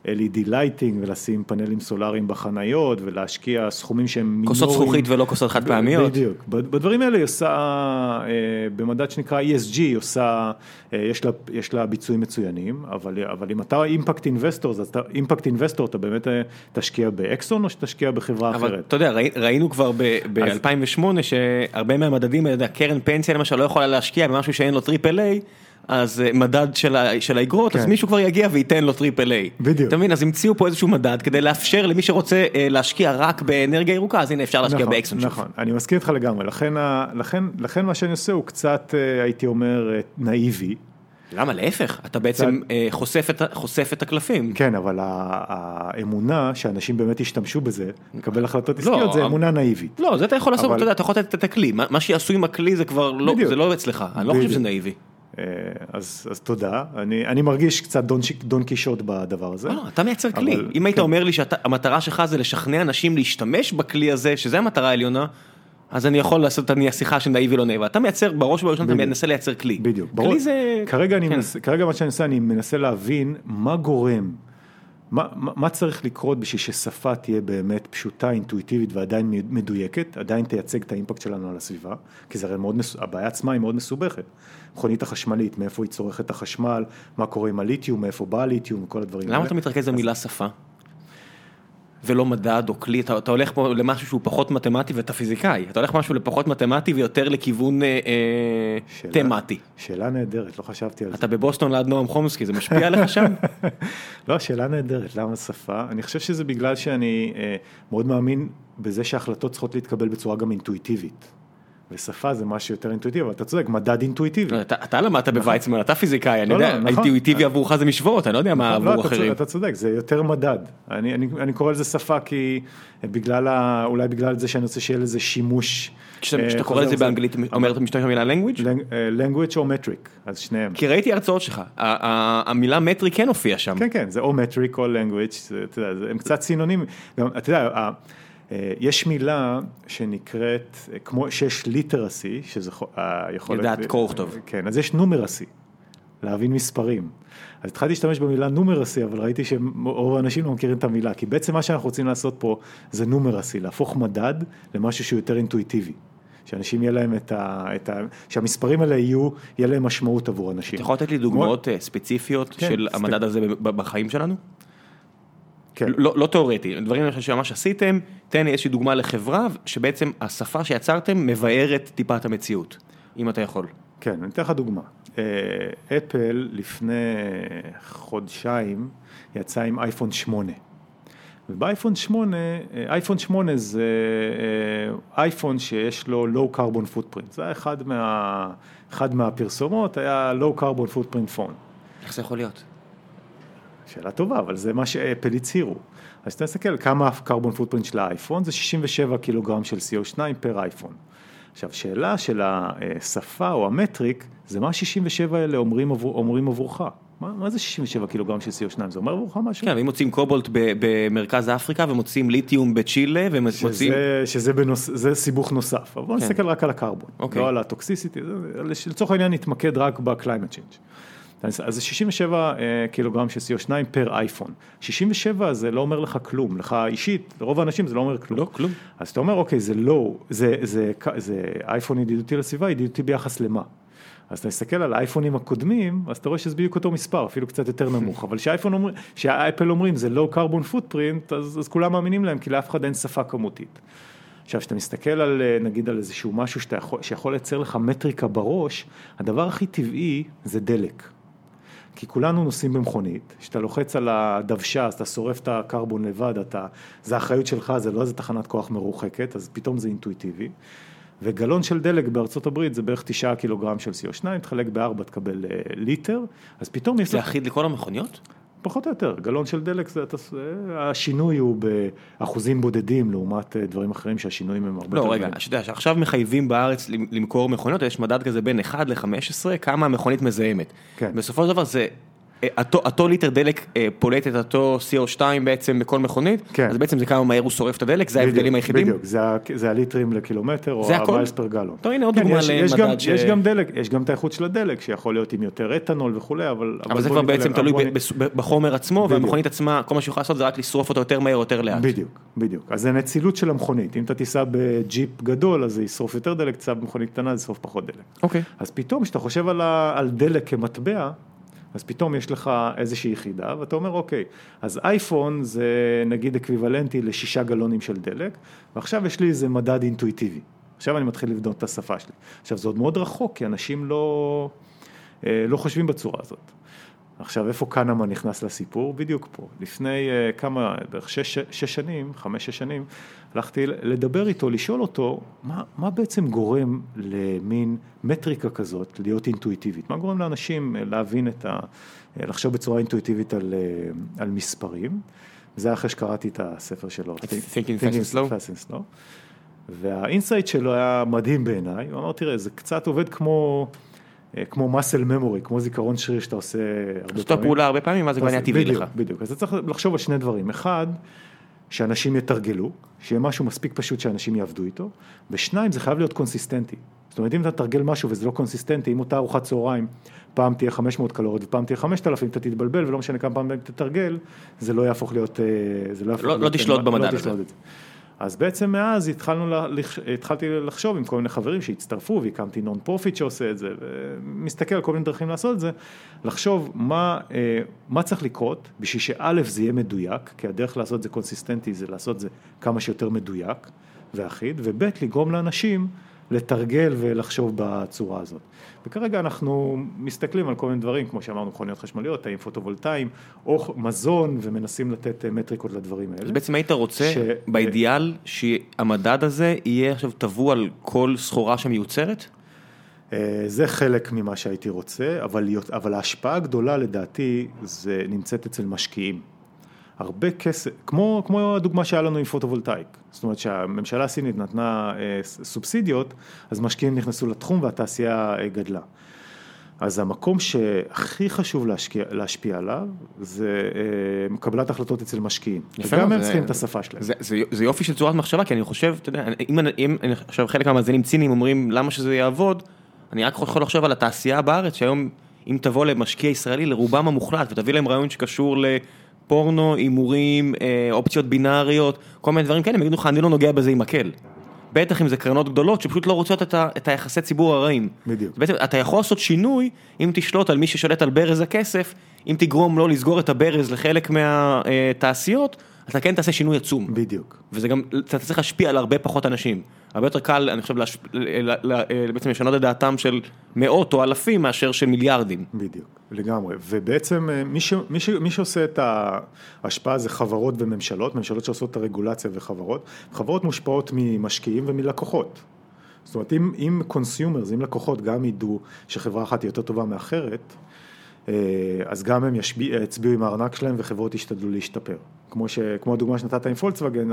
B: LED lighting ולשים פאנלים סולאריים בחניות ולהשקיע סכומים שהם מינוריים.
A: כוסות זכוכית ולא כוסות חד פעמיות.
B: בדיוק. בדברים האלה היא עושה, אה, במדד שנקרא ESG, היא עושה, אה, יש לה, יש לה ביצועים מצוינים, אבל, אבל אם אתה impact investor, אז אתה impact investor, אתה באמת אה, תשקיע באקסון או שתשקיע בחברה
A: אבל
B: אחרת?
A: אתה יודע, ראי- ראינו כבר ב-2008 שהרבה מהמדדים, קרן פנסיה למשל לא יכולה להשקיע במשהו שאין לו triple A, אז אה, מדד של האגרות, אז
B: כן.
A: מישהו כבר יגיע וייתן לו triple A.
B: בדיוק.
A: אתה מבין, אז המציאו פה איזשהו מדד כדי לאפשר למי שרוצה אה, להשקיע רק באנרגיה ירוקה, אז הנה אפשר להשקיע
B: נכון,
A: באקסון שוב.
B: נכון, אני מסכים איתך לגמרי, לכן, לכן, לכן מה שאני עושה הוא קצת, אה, הייתי אומר, נאיבי.
A: למה להפך, אתה בעצם אה, חושף את חושף את הקלפים.
B: כן, אבל האמונה שאנשים באמת ישתמשו בזה, לקבל החלטות עסקיות,
A: לא,
B: זה אמונה נאיבית.
A: לא, זה אתה יכול לעשות, אתה יודע, אתה יכול לתת את הכלי, מה שיעשו עם הכלי זה כבר לא. זה לא אצלך, אני לא חושב שזה. נאיבי.
B: אה, אז, אז תודה, אני, אני מרגיש קצת דון, דון קישוט בדבר הזה.
A: לא, אתה מייצר כלי.
B: אבל-
A: אם היית
B: כן.
A: אומר לי שהמטרה שלך זה לשכנע אנשים להשתמש בכלי הזה, שזה המטרה העליונה, אז אני יכול לעשות, אני השיחה של נאיבי לא נאיבה. אתה מייצר, בראש ובראשונה אתה. מנסה לייצר כלי.
B: בדיוק, ברור.
A: כלי זה...
B: כרגע, אני
A: כן.
B: מנסה, כרגע מה שאני עושה, אני מנסה להבין מה גורם, מה, מה, צריך לקרות בשביל ששפה תהיה באמת פשוטה, אינטואיטיבית ועדיין מדויקת, עדיין תייצג את האימפקט שלנו על הסביבה, כי זה הרי מאוד, הבעיה עצמה היא מאוד מסובכת. מכונית החשמלית, מאיפה היא צורכת את החשמל, מה קורה עם הליתיום, מאיפה בא הליתיום וכל הדברים
A: למה אתה מתרכז במילה שפה? ולא מדד או כלי, אתה, אתה הולך פה למשהו שהוא פחות מתמטי ואתה פיזיקאי, אתה הולך משהו לפחות מתמטי ויותר לכיוון אה, אה,
B: שאלה-
A: תמטי.
B: שאלה נהדרת, לא חשבתי על זה.
A: אתה בבוסטון ליד נועם חומסקי, זה משפיע עליך שם?
B: לא, שאלה נהדרת, למה שפה? אני חושב שזה בגלל שאני אה, מאוד מאמין בזה שהחלטות צריכות להתקבל בצורה גם אינטואיטיבית. ושפה זה משהו יותר אינטואיטיבי, אבל אתה צודק, מדד אינטואיטיבי.
A: אתה, אתה למדת בוויצמן, אתה פיזיקאי, אני
B: לא,
A: יודע,
B: לא, נכון.
A: האינטואיטיבי עבורך זה משוואות, אני לא יודע מה
B: לא,
A: עבור
B: צודק,
A: אחרים.
B: אתה צודק, זה יותר מדד. אני, אני, אני קורא לזה שפה כי בגלל, ה, אולי בגלל זה שאני רוצה שיהיה לזה שימוש.
A: כשאתה
B: אה,
A: קורא לזה באנגלית, אומר אתה משתמש במילה language?
B: אה, language או metric, אז שניהם.
A: כי ראיתי הרצאות שלך, המילה מטרי כן הופיעה שם.
B: כן, כן, זה או metric או language, אתה יודע, הם קצת סינונים. אתה יודע, יש מילה שנקראת, אה, כמו שיש ליטרסי, שזה היכולת...
A: לדעת קרוא וכתוב.
B: כן, אז יש נומרסי, להבין מספרים. אז התחלתי להשתמש במילה נומרסי, אבל ראיתי שרוב האנשים לא מכירים את המילה, כי בעצם מה שאנחנו רוצים לעשות פה זה נומרסי, להפוך מדד למשהו שהוא יותר אינטואיטיבי. שאנשים יהיה להם את ה... את ה שהמספרים האלה יהיו, יהיה להם משמעות עבור אנשים.
A: אתה יכול לתת לי דוגמאות אה, ספציפיות
B: כן,
A: של
B: ספק.
A: המדד הזה בחיים שלנו?
B: כן.
A: לא לא תיאורטי, דברים שממש עשיתם, תן לי איזושהי דוגמה לחברה שבעצם השפה שיצרתם מבארת טיפה את המציאות, אם אתה יכול.
B: כן, אני אתן לך דוגמה. אה, אפל לפני חודשיים יצא עם אייפון 8. ובאייפון 8, אה, אייפון 8 זה אה, אייפון שיש לו low carbon footprint. זה היה אחד, מה, אחד מהפרסומות, היה low carbon footprint phone.
A: איך זה יכול להיות?
B: שאלה טובה, אבל זה מה שאפל הצהירו. אז אתה מסתכל כמה ה-carbon footprint של האייפון, זה 67 קילוגרם של CO2 פר אייפון. עכשיו, שאלה של השפה או המטריק, זה מה ה-67 האלה אומרים, עבור, אומרים עבורך. מה, מה זה 67 קילוגרם של CO2? זה אומר עבורך משהו?
A: כן, אם מוצאים קובולט במרכז אפריקה ומוצאים ליתיום בצ'ילה ומוצאים...
B: שזה, שזה בנוס, זה סיבוך נוסף, אבל בוא
A: כן.
B: נסתכל רק על הקרבון,
A: אוקיי.
B: לא על הטוקסיסיטי, לצורך העניין נתמקד רק ב-climate change. אז זה 67 אה, קילוגרם של CO2 פר אייפון. 67 זה לא אומר לך כלום, לך אישית, לרוב האנשים זה לא אומר כלום.
A: לא, כלום.
B: אז אתה אומר, אוקיי, זה לא, זה, זה, זה אייפון ידידותי לסביבה, ידידותי ביחס למה? אז אתה מסתכל על האייפונים הקודמים, אז אתה רואה שזה בדיוק אותו מספר, אפילו קצת יותר נמוך, אבל כשאייפון אומר, כשאפל אומרים זה לא קרבון פוטפרינט, אז, אז כולם מאמינים להם, כי לאף אחד אין שפה כמותית. עכשיו, כשאתה מסתכל על, אה, נגיד, על איזשהו משהו שאתה יכול, שיכול לייצר לך מטריקה בראש, הדבר הכי טבעי זה דלק. כי כולנו נוסעים במכונית, כשאתה לוחץ על הדוושה, אז אתה שורף את הקרבון לבד, אתה, זה האחריות שלך, זה לא איזה תחנת כוח מרוחקת, אז פתאום זה אינטואיטיבי. וגלון של דלק בארצות הברית זה בערך תשעה קילוגרם של CO2, תחלק בארבע תקבל אה, ליטר, אז פתאום יש
A: זה אחיד לכל המכוניות?
B: פחות או יותר, גלון של דלק, זה, אתה, השינוי הוא באחוזים בודדים לעומת אה, דברים אחרים שהשינויים הם הרבה
A: לא,
B: יותר
A: רגע,
B: גדולים.
A: שאתה יודע שעכשיו מחייבים בארץ למ- למכור מכוניות, יש מדד כזה בין 1 ל-15, כמה המכונית מזהמת.
B: כן.
A: בסופו של דבר זה, אותו, אותו ליטר דלק אה, פולט את אותו CO2 בעצם בכל מכונית,
B: כן.
A: אז בעצם זה כמה מהר הוא שורף את הדלק, זה ההבדלים היחידים?
B: בדיוק, זה, זה הליטרים לקילומטר, או
A: זה הכל?
B: ה miles per gallon.
A: טוב, הנה עוד
B: כן,
A: דוגמה למדד ש-
B: יש גם דלק, יש גם את האיכות של הדלק, שיכול להיות עם יותר אתנול וכולי, אבל...
A: אבל זה
B: בוא
A: כבר בעצם
B: אבל
A: תלוי ב- בס- ב- בחומר עצמו,
B: בדיוק.
A: והמכונית עצמה, כל מה שהיא יכולה לעשות זה רק לשרוף אותו יותר מהר, יותר לאט.
B: בדיוק, בדיוק. אז זה נצילות של המכונית. אם אתה תיסע בג'יפ גדול, אז זה ישרוף יותר דלק, תיסע במכונית קטנה, זה ישרוף פחות דלק.
A: אוקיי.
B: אז פתאום, כשאתה חושב על, על דלק כמטבע, אז פתאום יש לך איזושהי יחידה, ואתה אומר, אוקיי, אז אייפון זה נגיד אקוויוולנטי לשישה גלונים של דלק, ועכשיו יש לי איזה מדד אינטואיטיבי. עכשיו אני מתחיל לבנות את השפה שלי. עכשיו, זה עוד מאוד רחוק, כי אנשים לא, אה, לא חושבים בצורה הזאת. עכשיו, איפה קנמה נכנס לסיפור? בדיוק פה. לפני uh, כמה, בערך שש, שש שנים, חמש-שש שנים, הלכתי לדבר איתו, לשאול אותו, מה, מה בעצם גורם למין מטריקה כזאת להיות אינטואיטיבית? מה גורם לאנשים אה, להבין את ה... אה, לחשוב בצורה אינטואיטיבית על, אה, על מספרים? זה אחרי שקראתי את הספר שלו.
A: Thinking Fast and Slow.
B: והאינסייט שלו היה מדהים בעיניי, הוא אמר, תראה, זה קצת עובד כמו... כמו muscle memory, כמו זיכרון שריר שאתה עושה הרבה
A: אז אותה פעולה הרבה פעמים, אז זה כבר נהיה טבעי לך.
B: בדיוק, אז אתה צריך לחשוב על שני דברים, אחד, שאנשים יתרגלו, שיהיה משהו מספיק פשוט שאנשים יעבדו איתו, ושניים, זה חייב להיות קונסיסטנטי. זאת אומרת, אם אתה תרגל משהו וזה לא קונסיסטנטי, אם אותה ארוחת צהריים, פעם תהיה 500 קלוריות ופעם תהיה 5,000, אתה תתבלבל, ולא משנה כמה פעמים תתרגל, זה לא יהפוך להיות, אה, זה לא
A: לא-. לא תשלוט במדד
B: לא
A: הזה.
B: אז בעצם מאז התחלנו, התחלתי לחשוב עם כל מיני חברים שהצטרפו והקמתי non profit שעושה את זה, ומסתכל על כל מיני דרכים לעשות את זה, לחשוב מה, אה, מה צריך לקרות בשביל שא' זה יהיה מדויק, כי הדרך לעשות את זה קונסיסטנטי זה לעשות את זה כמה שיותר מדויק ואחיד, וב' לגרום לאנשים לתרגל ולחשוב בצורה הזאת. וכרגע אנחנו מסתכלים על כל מיני דברים, כמו שאמרנו, מכוניות חשמליות, תאים פוטו-וולטאיים, או מזון, ומנסים לתת אה, מטריקות לדברים האלה.
A: אז בעצם היית רוצה,
B: ש-
A: באידיאל, שהמדד הזה יהיה עכשיו טבוע על כל סחורה שמיוצרת?
B: אה, זה חלק ממה שהייתי רוצה, אבל, אבל ההשפעה הגדולה לדעתי זה נמצאת אצל משקיעים. הרבה כסף, כמו, כמו הדוגמה שהיה לנו עם פוטו-וולטאיק, זאת אומרת שהממשלה הסינית נתנה אה, סובסידיות, אז משקיעים נכנסו לתחום והתעשייה אה, גדלה. אז המקום שהכי חשוב להשקיע, להשפיע עליו זה אה, קבלת החלטות אצל משקיעים.
A: יפה
B: וגם הם צריכים את השפה שלהם.
A: זה, זה, זה יופי של צורת מחשבה, כי אני חושב, אתה יודע, אם, אם עכשיו חלק מהמאזינים ציניים אומרים למה שזה יעבוד, אני רק יכול לחשוב על התעשייה בארץ, שהיום אם תבוא למשקיע ישראלי, לרובם המוחלט, ותביא להם רעיון שקשור לפורנו, הימורים, אה, אופציות בינאריות, כל מיני דברים כאלה, הם יגידו לך, אני לא נוגע בזה עם מקל. בטח אם זה קרנות גדולות שפשוט לא רוצות את, ה, את היחסי ציבור הרעים.
B: בדיוק.
A: בעצם אתה יכול לעשות שינוי אם תשלוט על מי ששולט על ברז הכסף, אם תגרום לו לסגור את הברז לחלק מהתעשיות, אתה כן תעשה שינוי עצום.
B: בדיוק.
A: וזה גם, אתה צריך להשפיע על הרבה פחות אנשים. הרבה יותר קל, אני חושב, להשפ... ל- ל- ל- בעצם לשנות את דעתם של מאות או אלפים מאשר של מיליארדים.
B: בדיוק, לגמרי. ובעצם אה, מי, ש, מי, ש, מי שעושה את ההשפעה זה חברות וממשלות, ממשלות שעושות את הרגולציה וחברות. חברות מושפעות ממשקיעים ומלקוחות. זאת אומרת, אם, אם consumers, אם לקוחות גם ידעו שחברה אחת היא יותר טובה מאחרת, אה, אז גם הם יצביעו עם הארנק שלהם וחברות ישתדלו להשתפר. כמו, ש, כמו הדוגמה שנתת עם פולקסווגן,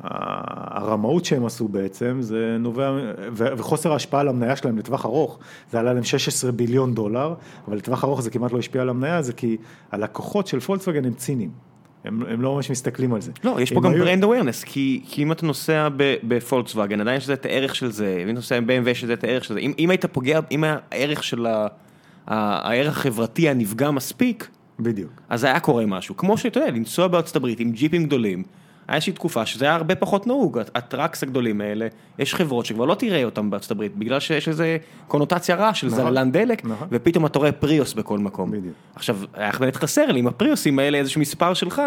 B: הרמאות שהם עשו בעצם, זה נובע, וחוסר ההשפעה על המניה שלהם לטווח ארוך, זה עלה להם 16 billion דולר, אבל לטווח ארוך זה כמעט לא השפיע על המניה, זה כי הלקוחות של פולקסווגן הם ציניים. הם, הם לא ממש מסתכלים על זה.
A: לא, יש פה גם ברנד אווירנס, כי, כי אם אתה נוסע בפולקסווגן, עדיין יש לזה את הערך של זה, אם אתה נוסע עם BMW יש לזה את הערך של זה, אם, אם היית פוגע, אם הערך של ה... הערך החברתי הנפגע מספיק,
B: בדיוק.
A: אז היה קורה משהו. כמו שאתה יודע, לנסוע בארצות הברית עם ג'יפים גדולים, היה איזושהי תקופה שזה היה הרבה פחות נהוג, הטראקס הגדולים האלה, יש חברות שכבר לא תראה אותם בארצות הברית, בגלל שיש איזה קונוטציה רעה של נכון, זללן דלק, נכון. ופתאום אתה רואה פריוס בכל מקום. בדיוק. עכשיו, היה באמת חסר לי עם הפריוסים האלה איזשהו מספר שלך,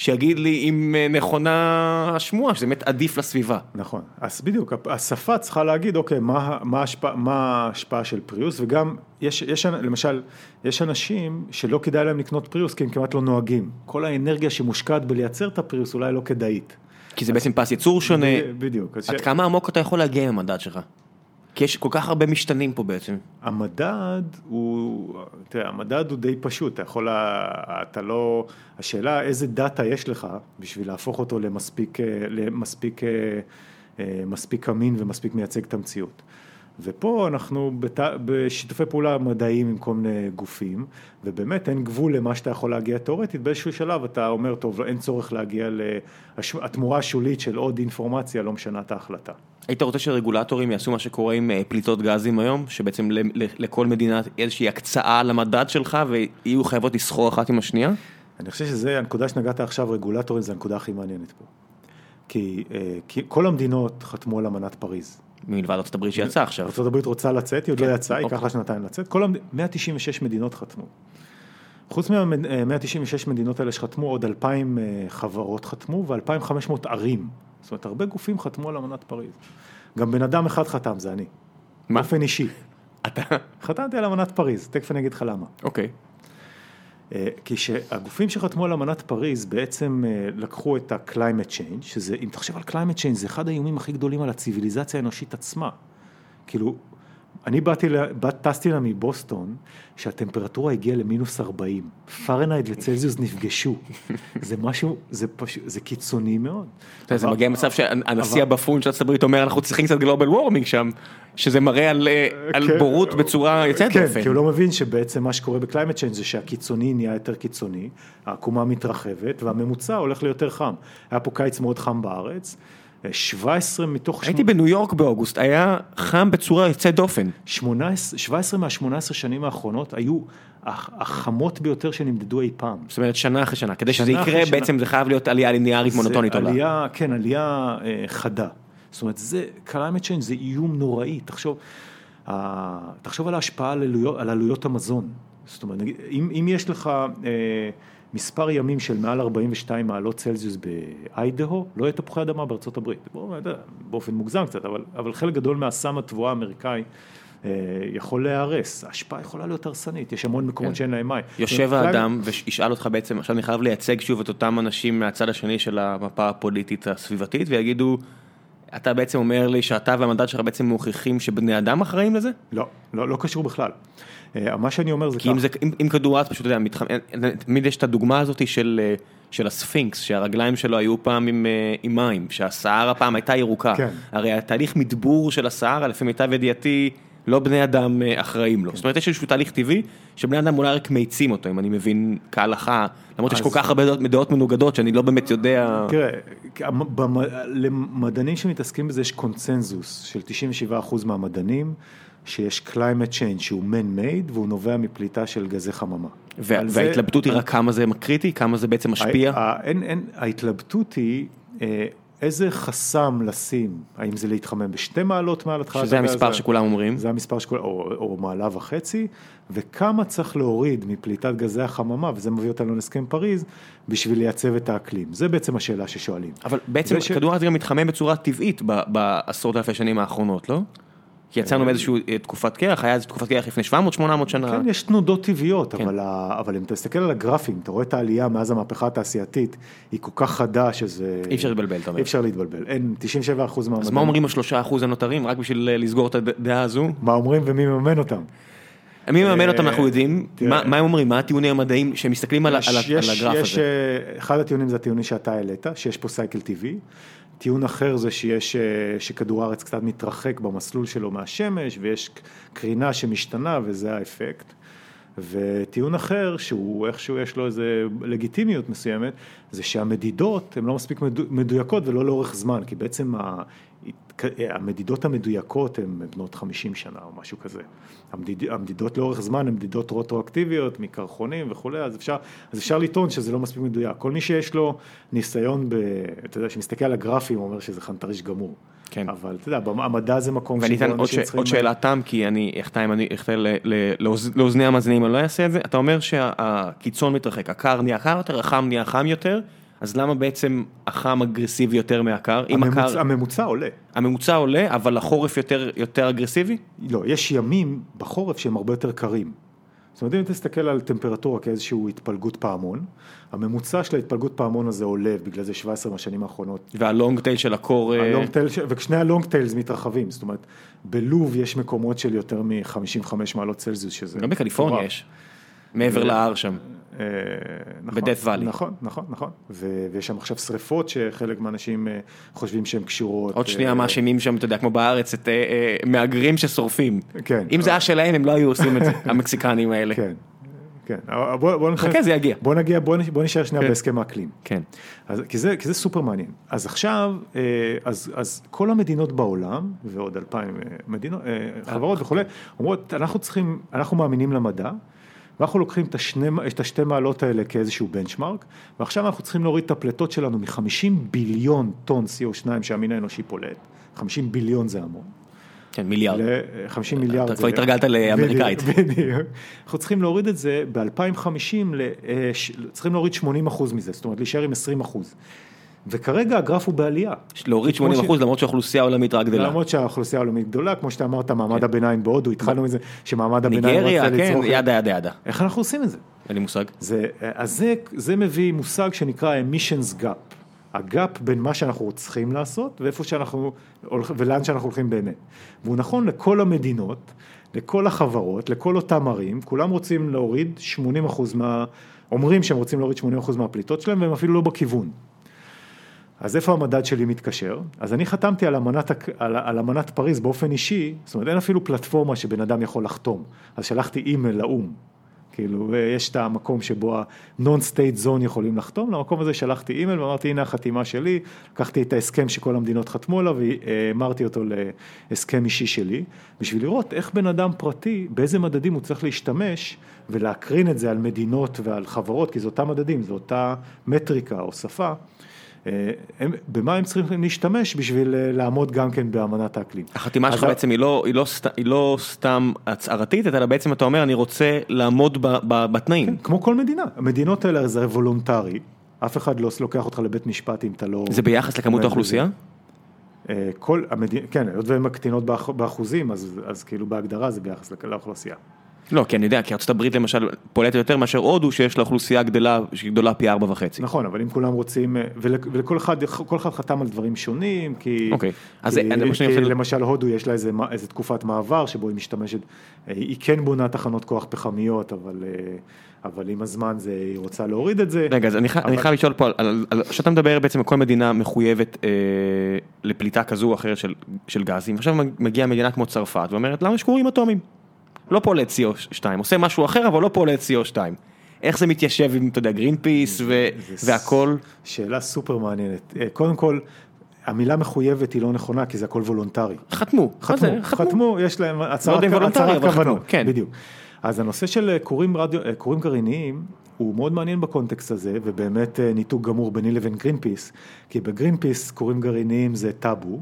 A: שיגיד לי אם אה, נכונה השמועה, שזה באמת עדיף לסביבה.
B: נכון, אז בדיוק, השפה צריכה להגיד, אוקיי, מה, מה, השפע, מה ההשפעה של פריוס, וגם, יש, יש, למשל, יש אנשים שלא כדאי להם לקנות פריוס, כי הם כמעט לא נוהגים. כל האנרגיה שמושקעת בלייצר את הפריוס אולי לא כדאית.
A: כי זה בעצם פס ייצור שונה.
B: בדיוק.
A: עד ש... כמה עמוק אתה יכול להגיע עם המדד שלך? כי יש כל כך הרבה משתנים פה בעצם.
B: המדד הוא, תראה, המדד הוא די פשוט, אתה יכול, אתה לא, השאלה איזה דאטה יש לך בשביל להפוך אותו למספיק, למספיק, אה, מספיק אמין ומספיק מייצג את המציאות. ופה אנחנו בת... בשיתופי פעולה מדעיים עם כל מיני גופים, ובאמת אין גבול למה שאתה יכול להגיע תאורטית, באיזשהו שלב אתה אומר, טוב, אין צורך להגיע לתמורה השולית של עוד אינפורמציה, לא משנה את ההחלטה.
A: היית רוצה שרגולטורים יעשו מה שקורה עם אה, פליטות גזים היום, שבעצם לכל מדינה איזושהי הקצאה למדד שלך ויהיו חייבות לסחור אחת עם השנייה?
B: אני חושב שזה הנקודה שנגעת עכשיו, רגולטורים, זה הנקודה הכי מעניינת פה. כי, אה, כי כל המדינות חתמו על אמנת פריז.
A: מלבד ארצות הברית שיצאה עכשיו.
B: ארצות הברית רוצה לצאת, היא עוד לא כן, יצאה, ייקח אוקיי. לה שנתיים לצאת. כל ה-196 מדינות חתמו. חוץ מה-196 מדינות האלה שחתמו, עוד 2,000 אה, חברות חתמו ו-2,500 ערים. זאת אומרת, הרבה גופים חתמו על אמנת פריז. גם בן אדם אחד חתם, זה אני. מה? באופן אישי.
A: אתה?
B: חתמתי על אמנת פריז, תכף אני אגיד לך למה.
A: אוקיי.
B: אה, כי שהגופים שחתמו על אמנת פריז בעצם אה, לקחו את ה-climate change, שזה, אם תחשב על climate change, זה אחד האיומים הכי גדולים על הציוויליזציה האנושית עצמה. כאילו, אני באתי, טסתי לה מבוסטון, שהטמפרטורה הגיעה למינוס 40, פארנהייד וצלזיוס נפגשו, זה משהו, זה פשוט, זה קיצוני מאוד.
A: זה מגיע למצב שהנשיא ה buffoon של ארצות הברית אומר אנחנו צריכים קצת global warming שם, שזה מראה על כן. בורות בצורה יוצאת
B: דופן. כן, כי הוא לא מבין שבעצם מה שקורה ב climate change זה שהקיצוני נהיה יותר קיצוני, העקומה מתרחבת והממוצע הולך ליותר חם. היה פה קיץ מאוד חם בארץ. 17 מתוך...
A: הייתי בניו יורק באוגוסט, היה חם בצורה יוצאת דופן.
B: 17 מה-18 שנים האחרונות היו החמות ביותר שנמדדו אי פעם.
A: זאת אומרת שנה אחרי שנה, כדי שזה יקרה בעצם זה חייב להיות עלייה ליניארית מונוטונית עולה.
B: עלייה, כן, עלייה אה, חדה. זאת אומרת, זה, climate change זה איום נוראי, תחשוב, אה, תחשוב על ההשפעה על עלויות, על עלויות המזון. זאת אומרת, אם, אם יש לך... אה, מספר ימים של מעל 42 מעלות צלזיוס באיידהו, לא יהיה תפוחי אדמה בארצות הברית. בוא, באופן מוגזם קצת, אבל, אבל חלק גדול מהסם התבואה האמריקאי אה, יכול להיהרס, ההשפעה יכולה להיות הרסנית, יש המון מקומות כן. שאין להם מים.
A: יושב האדם וישאל אותך בעצם, עכשיו אני חייב לייצג שוב את אותם אנשים מהצד השני של המפה הפוליטית הסביבתית, ויגידו, אתה בעצם אומר לי שאתה והמדד שלך בעצם מוכיחים שבני אדם אחראים לזה?
B: לא, לא, לא קשור בכלל. אה, מה שאני אומר זה
A: כי כך. כי אם כדור הארץ פשוט, אתה יודע, מתחמ... תמיד יש את הדוגמה הזאת של אה, של הספינקס, שהרגליים שלו היו פעם עם אה, עם מים, שהסהרה פעם הייתה ירוקה.
B: כן.
A: הרי התהליך מדבור של הסהרה, לפי מיטב ידיעתי, לא בני אדם אחראים לו. כן. זאת אומרת, יש איזשהו תהליך טבעי, שבני אדם אולי רק מאיצים אותו, אם אני מבין כהלכה, למרות שיש כל כך הרבה דעות מנוגדות, שאני לא באמת יודע...
B: תראה, למדענים שמתעסקים בזה יש קונצנזוס של 97% מהמדענים. שיש climate change שהוא man-made והוא נובע מפליטה של גזי חממה.
A: וההתלבטות היא רק כמה זה קריטי, כמה זה בעצם משפיע?
B: ההתלבטות היא אה, איזה חסם לשים, האם זה להתחמם בשתי מעלות מעל התחלת?
A: שזה המספר שכולם אומרים.
B: זה המספר שכולם, או, או מעלה וחצי, וכמה צריך להוריד מפליטת גזי החממה, וזה מביא אותנו להסכם פריז, בשביל לייצב את האקלים. זה בעצם השאלה ששואלים.
A: אבל בעצם כדור הארץ גם מתחמם בצורה טבעית בעשרות אלפי שנים האחרונות, לא? כי יצאנו מאיזושהי אה, תקופת קרח, היה איזו תקופת קרח לפני 700-800 שנה.
B: כן, יש תנודות טבעיות, כן. אבל, אבל אם אתה מסתכל על הגרפים, אתה רואה את העלייה מאז המהפכה התעשייתית, היא כל כך חדה שזה...
A: אי אפשר להתבלבל, אתה אומר.
B: אי אפשר להתבלבל, אין 97 אחוז מהמדעים.
A: אז מה אומרים השלושה אחוז הנותרים, רק בשביל אה, לסגור את הדעה הזו?
B: מה אומרים ומי מממן אותם?
A: מי מממן אותם אנחנו יודעים, מה הם אומרים, מה הטיעונים המדעיים שמסתכלים על הגרף הזה?
B: אחד הטיעונים זה הטיעונים שאתה העלית, שיש פה סייקל טבעי. טיעון אחר זה שיש, אה, שכדור הארץ קצת מתרחק במסלול שלו מהשמש ויש קרינה שמשתנה וזה האפקט. וטיעון אחר, שהוא איכשהו יש לו איזה לגיטימיות מסוימת, זה שהמדידות הן לא מספיק מדויקות ולא לאורך זמן, כי בעצם המדידות המדויקות הן בנות 50 שנה או משהו כזה. המדיד, המדידות לאורך זמן הן מדידות רטרואקטיביות מקרחונים וכולי, אז אפשר, אז אפשר לטעון שזה לא מספיק מדויק. כל מי שיש לו ניסיון, ב, אתה יודע, שמסתכל על הגרפים, אומר שזה חנטריש גמור.
A: כן.
B: אבל אתה יודע, המדע זה מקום
A: שבו אנשים צריכים... עוד שאלה תם, כי אני אחטא אם אני אחטא לאוזני המאזינים, אני לא אעשה את זה. אתה אומר שהקיצון מתרחק, הקר נהיה קר יותר, החם נהיה חם יותר. אז למה בעצם החם אגרסיבי יותר מהקר?
B: הממוצע, הקר... הממוצע עולה.
A: הממוצע עולה, אבל החורף יותר, יותר אגרסיבי?
B: לא, יש ימים בחורף שהם הרבה יותר קרים. זאת אומרת, אם תסתכל על טמפרטורה כאיזושהי התפלגות פעמון, הממוצע של ההתפלגות פעמון הזה עולה בגלל זה 17 מהשנים האחרונות.
A: והלונג טייל של הקור...
B: אה, הלונג טייל, ושני הלונג טיילס מתרחבים, זאת אומרת, בלוב יש מקומות של יותר מ-55 מעלות צלזיוס, שזה...
A: גם בקליפורניה יש, מעבר להר שם. אה, נכון, בדף ואלי.
B: נכון, נכון, נכון, ויש שם עכשיו שריפות שחלק מהאנשים אה, חושבים שהן קשורות.
A: עוד שנייה מאשימים שם, אתה יודע, כמו בארץ, את מהגרים ששורפים. כן. אם זה היה שלהם, הם לא היו עושים את זה, המקסיקנים האלה.
B: כן. כן, בוא, בוא
A: חכה זה יגיע.
B: בוא נגיע, בוא, נשאר שנייה כן. בהסכם האקלים.
A: כן.
B: כי, זה, סופר מעניין. אז עכשיו, אה, אז, כל המדינות בעולם, ועוד אלפיים אה, מדינות, אה, חברות וכולי, אומרות, אנחנו צריכים, אנחנו מאמינים למדע, ואנחנו לוקחים את, השני, את השתי מעלות האלה כאיזשהו בנצ'מארק, ועכשיו אנחנו צריכים להוריד את הפליטות שלנו מ-50 ביליון טון CO2 שהמין האנושי פולט, 50 ביליון זה המון.
A: כן, מיליארד.
B: ל-50 מיליארד.
A: אתה כבר התרגלת לאמריקאית.
B: בדיוק. אנחנו צריכים להוריד את זה ב-2050, אה, צריכים להוריד 80 אחוז מזה, זאת אומרת להישאר עם 20 אחוז. וכרגע הגרף הוא בעלייה.
A: להוריד 80 אחוז למרות שהאוכלוסייה העולמית רק גדלה.
B: למרות שהאוכלוסייה העולמית גדולה, כמו שאתה אמרת, מעמד כן. הביניים בהודו, התחלנו מזה שמעמד הביניים
A: ניגריה, כן, ידה ידה ידה.
B: איך אנחנו עושים את זה?
A: אין לי מושג.
B: אז זה מביא מושג שנקרא emissions gap. ה gap בין מה שאנחנו צריכים לעשות ואיפה שאנחנו, ולאן שאנחנו הולכים באמת. והוא נכון לכל המדינות, לכל החברות, לכל אותם ערים, כולם רוצים להוריד 80 אחוז מה, אומרים שהם רוצים להוריד 80 אחוז מהפליטות שלהם והם אפילו לא בכיוון. אז איפה המדד שלי מתקשר? אז אני חתמתי על אמנת, על, על אמנת פריז באופן אישי, זאת אומרת אין אפילו פלטפורמה שבן אדם יכול לחתום, אז שלחתי אימייל לאו"ם. כאילו, יש את המקום שבו ה-non-state zone יכולים לחתום, למקום הזה שלחתי אימייל ואמרתי, הנה החתימה שלי, לקחתי את ההסכם שכל המדינות חתמו עליו והמרתי אותו להסכם אישי שלי, בשביל לראות איך בן אדם פרטי, באיזה מדדים הוא צריך להשתמש ולהקרין את זה על מדינות ועל חברות, כי זה אותם מדדים, זו אותה מטריקה או שפה. אה, הם, במה הם צריכים להשתמש בשביל אה, לעמוד גם כן באמנת האקלים.
A: החתימה שלך בעצם היא לא, היא, לא סת, היא לא סתם הצהרתית, אלא בעצם אתה אומר אני רוצה לעמוד ב, ב, בתנאים. כן,
B: כמו כל מדינה, המדינות האלה זה וולונטרי, אף אחד לא לוקח אותך לבית משפט אם אתה לא...
A: זה ביחס לכמות האוכלוסייה?
B: אה, כל המדינה, כן, היות והן מקטינות באחוזים, אז, אז כאילו בהגדרה זה ביחס לאוכלוסייה.
A: לא, כי אני יודע, כי הברית למשל פולטת יותר מאשר הודו, שיש לה אוכלוסייה גדלה, שהיא גדולה פי ארבע וחצי.
B: נכון, אבל אם כולם רוצים, ולכל אחד, כל אחד חתם על דברים שונים, כי,
A: אוקיי.
B: אז כי, אני כי כי למשל הודו יש לה איזה, איזה תקופת מעבר, שבו היא משתמשת, היא כן בונה תחנות כוח פחמיות, אבל... אבל עם הזמן זה, היא רוצה להוריד את זה.
A: רגע, אז אני, אבל... אני חייב לשאול פה, על, על, שאתה מדבר בעצם, כל מדינה מחויבת אה, לפליטה כזו או אחרת של, של גזים, עכשיו מגיעה מדינה כמו צרפת ואומרת, למה יש כורים אטומיים? לא פולט CO2, עושה משהו אחר אבל לא פולט CO2. איך זה מתיישב עם, אתה יודע, גרין פיס והכל?
B: שאלה סופר מעניינת. אה, קודם כל, המילה מחויבת היא לא נכונה כי זה הכל וולונטרי.
A: חתמו.
B: חתמו, חתמו, יש להם הצהרת כוונות. כן. בדיוק. אז הנושא של כורים, רדיו, אה, כורים גרעיניים הוא מאוד מעניין בקונטקסט הזה ובאמת אה, ניתוק גמור ביני לבין גרין פיס, כי בגרין פיס כורים גרעיניים זה טאבו.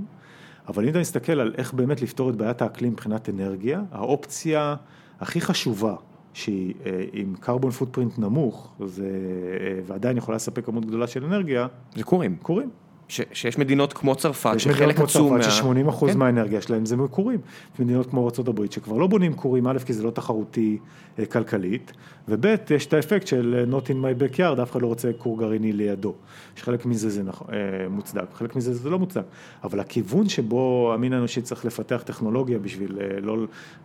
B: אבל אם אתה מסתכל על איך באמת לפתור את בעיית האקלים מבחינת אנרגיה, האופציה הכי חשובה, שהיא אה, עם carbon footprint נמוך, זה, אה, ועדיין יכולה לספק כמות גדולה של אנרגיה,
A: זה כורים.
B: כורים.
A: ש, שיש מדינות כמו צרפת, שחלק עצום
B: מה... ש-80% כן. מהאנרגיה שלהם זה מכורים. מדינות כמו ארה"ב שכבר לא בונים קורים, א', כי זה לא תחרותי אה, כלכלית, וב', יש את האפקט של אה, not in my backyard, אף אחד לא רוצה כור גרעיני לידו. שחלק מזה זה נכ... אה, מוצדק, חלק מזה זה לא מוצדק. אבל הכיוון שבו המין האנושי צריך לפתח טכנולוגיה בשביל לא,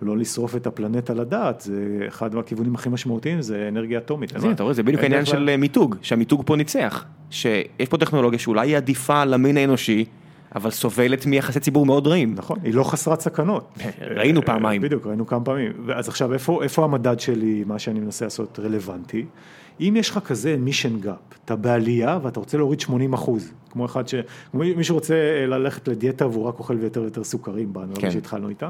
B: לא לשרוף את הפלנטה לדעת, זה אחד מהכיוונים הכי משמעותיים, זה אנרגיה אטומית.
A: הנה, אתה רואה, זה בדיוק העניין של מיתוג, שהמיתוג פה ניצח. שיש פה טכנולוגיה שאולי היא עדיפה למין האנושי, אבל סובלת מיחסי ציבור מאוד רעים.
B: נכון, היא לא חסרת סכנות.
A: ראינו פעמיים.
B: בדיוק, ראינו כמה פעמים. אז עכשיו, איפה, איפה המדד שלי, מה שאני מנסה לעשות, רלוונטי? אם יש לך כזה emission gap, אתה בעלייה ואתה רוצה להוריד 80 אחוז, כמו אחד ש... כמו מי שרוצה ללכת לדיאטה והוא רק אוכל ויותר ויותר סוכרים באנלוגיה
A: כן.
B: שהתחלנו איתה,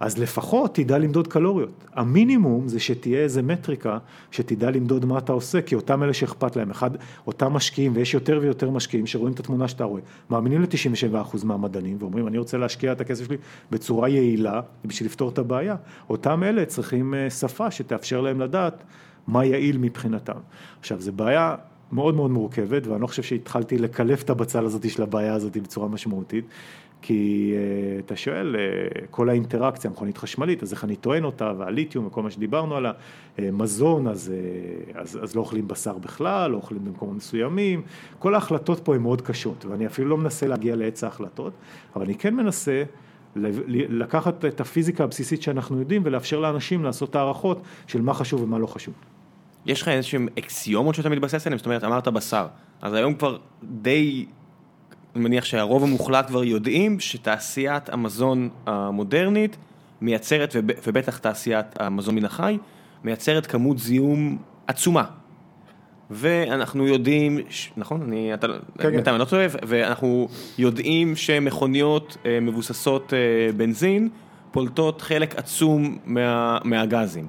B: אז לפחות תדע למדוד קלוריות. המינימום זה שתהיה איזה מטריקה שתדע למדוד מה אתה עושה, כי אותם אלה שאכפת להם, אחד, אותם משקיעים, ויש יותר ויותר משקיעים שרואים את התמונה שאתה רואה, מאמינים ל-97% מהמדענים ואומרים, אני רוצה להשקיע את הכסף שלי בצורה יעילה בשביל לפתור את הבעיה. אותם אלה צריכים אה, שפה שתאפשר להם לדעת מה יעיל מבחינתם. עכשיו, זו בעיה מאוד מאוד מורכבת, ואני לא חושב שהתחלתי לקלף את הבצל הזאת של הבעיה הזאת בצורה משמעותית, כי uh, אתה שואל, uh, כל האינטראקציה, מכונית חשמלית, אז איך אני טוען אותה, והליתיום וכל מה שדיברנו עליו, uh, מזון, אז, אז, אז לא אוכלים בשר בכלל, לא אוכלים במקומות מסוימים, כל ההחלטות פה הן מאוד קשות, ואני אפילו לא מנסה להגיע לעץ ההחלטות, אבל אני כן מנסה לקחת את הפיזיקה הבסיסית שאנחנו יודעים ולאפשר לאנשים לעשות הערכות של מה חשוב ומה לא חשוב.
A: יש לך איזשהם אקסיומות שאתה מתבסס עליהן? זאת אומרת, אמרת בשר, אז היום כבר די, אני מניח שהרוב המוחלט כבר יודעים שתעשיית המזון המודרנית מייצרת, ובטח תעשיית המזון מן החי, מייצרת כמות זיהום עצומה. ואנחנו יודעים, נכון? אני, אתה, כן, בינתיים כן. אני לא טועה, ואנחנו יודעים שמכוניות אה, מבוססות אה, בנזין פולטות חלק עצום מה, מהגזים.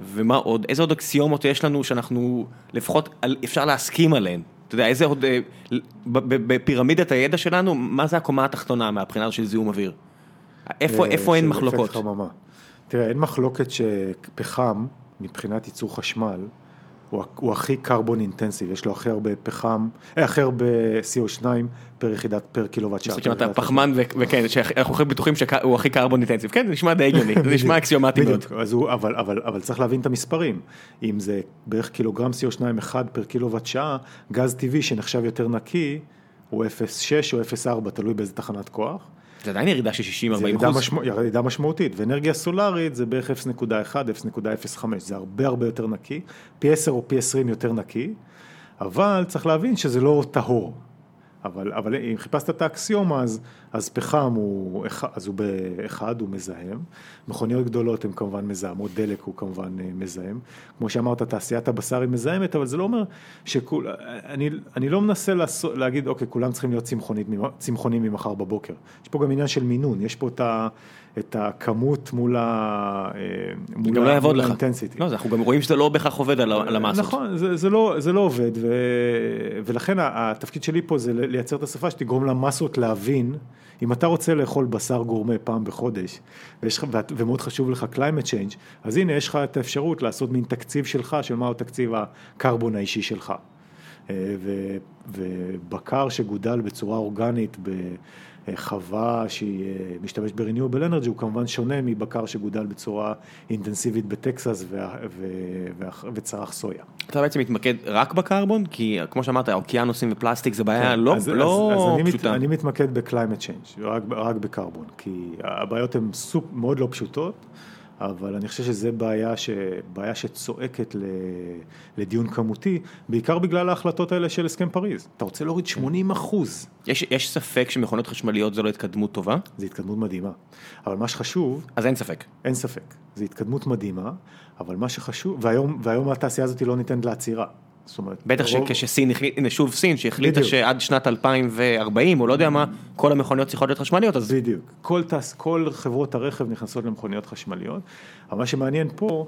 A: ומה עוד, איזה עוד אקסיומות יש לנו שאנחנו לפחות אפשר להסכים עליהן? אתה יודע, איזה עוד, אה, בפירמידת הידע שלנו, מה זה הקומה התחתונה מהבחינה של זיהום אוויר? איפה, איפה אין מחלוקות?
B: תראה, אין מחלוקת שפחם, מבחינת ייצור חשמל, הוא, הוא הכי קרבון אינטנסיב, יש לו הכי הרבה פחם, אה, הכי הרבה CO2 פר יחידת, פר קילוואט שעה.
A: זאת אומרת, פחמן וכן, שאנחנו הכי בטוחים שהוא הכי קרבון אינטנסיב, כן, זה נשמע די הגיוני, זה נשמע אקסיומטי מאוד.
B: אבל, צריך להבין את המספרים, אם זה בערך קילוגרם CO2 אחד פר קילוואט שעה, גז טבעי שנחשב יותר נקי, הוא 0.6 או 0.4, תלוי באיזה תחנת כוח.
A: זה עדיין ירידה של 60-40
B: אחוז. זה ירידה משמעותית, ואנרגיה סולארית זה בערך 0.1, 0.05, זה הרבה הרבה יותר נקי, פי 10 או פי 20 יותר נקי, אבל צריך להבין שזה לא טהור. אבל, אבל אם חיפשת את האקסיומה, אז, אז פחם הוא, אז הוא באחד, הוא מזהם. מכוניות גדולות הן כמובן מזהמות, דלק הוא כמובן אה, מזהם. כמו שאמרת, תעשיית הבשר היא מזהמת, אבל זה לא אומר שכול... אני, אני לא מנסה לעשות, להגיד, אוקיי, כולם צריכים להיות צמחונים ממחר בבוקר. יש פה גם עניין של מינון, יש פה את ה... את הכמות מול
A: האינטנסיטי. לא, אנחנו גם רואים שזה לא בהכרח עובד על המסות.
B: נכון, זה, זה, לא, זה לא עובד, ו, ולכן התפקיד שלי פה זה לייצר את השפה שתגרום למסות להבין, אם אתה רוצה לאכול בשר גורמה פעם בחודש, ויש, ומאוד חשוב לך climate change, אז הנה יש לך את האפשרות לעשות מין תקציב שלך, של מהו תקציב הקרבון האישי שלך. אה, ובקר שגודל בצורה אורגנית חווה שהיא אה, משתמשת ב-renewable energy הוא כמובן שונה מבקר שגודל בצורה אינטנסיבית בטקסס וצרך סויה.
A: אתה בעצם מתמקד רק בקרבון? כי כמו שאמרת, אוקיינוסים ופלסטיק זה בעיה כן, לא, אז, לא אז, אז
B: פשוטה. אני, אני מתמקד ב-climate change, רק, רק בקרבון, כי הבעיות הן מאוד לא פשוטות. אבל אני חושב שזו בעיה, ש... בעיה שצועקת ל... לדיון כמותי, בעיקר בגלל ההחלטות האלה של הסכם פריז. אתה רוצה להוריד 80 אחוז.
A: יש, יש ספק שמכונות חשמליות זו לא התקדמות טובה?
B: זו התקדמות מדהימה. אבל מה שחשוב...
A: אז אין ספק.
B: אין ספק. זו התקדמות מדהימה, אבל מה שחשוב, והיום, והיום התעשייה הזאת לא ניתנת לעצירה.
A: זאת אומרת, בטח שכשסין, הנה שוב סין שהחליטה שעד שנת 2040 או לא יודע מה, כל המכוניות צריכות להיות חשמליות, אז...
B: בדיוק, כל, טס, כל חברות הרכב נכנסות למכוניות חשמליות, אבל מה שמעניין פה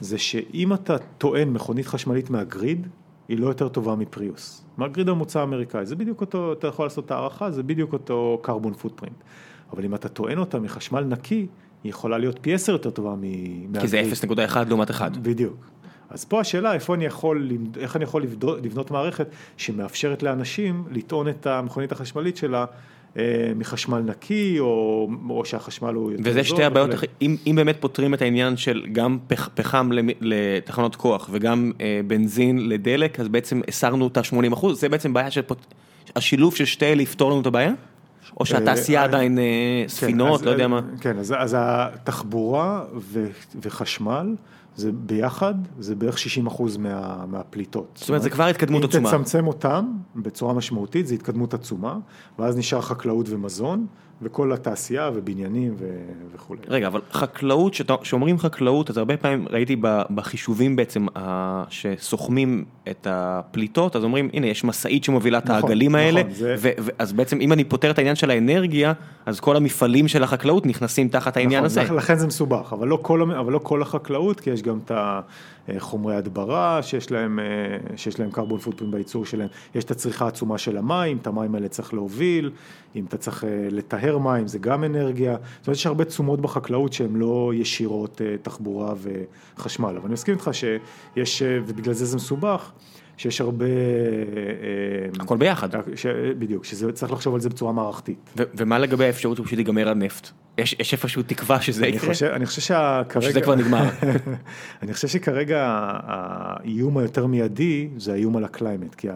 B: זה שאם אתה טוען מכונית חשמלית מהגריד, היא לא יותר טובה מפריוס. מהגריד הממוצע האמריקאי, זה בדיוק אותו, אתה יכול לעשות את הערכה, זה בדיוק אותו carbon footprint. אבל אם אתה טוען אותה מחשמל נקי, היא יכולה להיות פי עשר יותר טובה מהגריד.
A: כי זה 0.1 לעומת 1.
B: בדיוק. אז פה השאלה איפה אני יכול, איך אני יכול לבנות מערכת שמאפשרת לאנשים לטעון את המכונית החשמלית שלה אה, מחשמל נקי, או, או שהחשמל הוא יותר.
A: וזה שתי הבעיות, אם, אם באמת פותרים את העניין של גם פח, פחם לתחנות כוח וגם אה, בנזין לדלק, אז בעצם הסרנו את ה-80 אחוז, זה בעצם בעיה של פות... השילוב של שתי אלה יפתור לנו את הבעיה? או שהתעשייה אה, עדיין אה, כן, ספינות, כן, לא יודע מה.
B: כן, אז, אז התחבורה ו, וחשמל זה ביחד, זה בערך 60 אחוז מה, מהפליטות.
A: זאת אומרת, זה כבר התקדמות עצומה.
B: אם תצמצם אותם בצורה משמעותית, זה התקדמות עצומה, ואז נשאר חקלאות ומזון, וכל התעשייה ובניינים ו... וכולי.
A: רגע, אבל חקלאות, כשאומרים חקלאות, אז הרבה פעמים ראיתי בחישובים בעצם שסוכמים את הפליטות, אז אומרים, הנה, יש משאית שמובילה את נכון, העגלים האלה, נכון, זה... אז בעצם אם אני פותר את העניין של האנרגיה, אז כל המפעלים של החקלאות נכנסים תחת העניין
B: נכון,
A: הזה.
B: לכן זה מסובך, אבל לא כל, אבל לא כל החקלאות, כי יש גם את החומרי הדברה, שיש להם, שיש להם carbon footprint בייצור שלהם, יש את הצריכה העצומה של המים, את המים האלה צריך להוביל, אם אתה צריך לטהר מים, זה גם אנרגיה, זאת אומרת, יש הרבה תשומות בחקלאות שהן לא ישירות תחבורה וחשמל, אבל אני מסכים איתך שיש, ובגלל זה זה מסובך. שיש הרבה...
A: הכל ביחד.
B: ש... בדיוק, שצריך לחשוב על זה בצורה מערכתית.
A: ו- ומה לגבי האפשרות שפשוט ייגמר הנפט? יש, יש איפשהו תקווה שזה יקרה?
B: חושב, אני חושב שכרגע...
A: שזה כבר נגמר.
B: אני חושב שכרגע האיום היותר מיידי זה האיום על ה climate, כי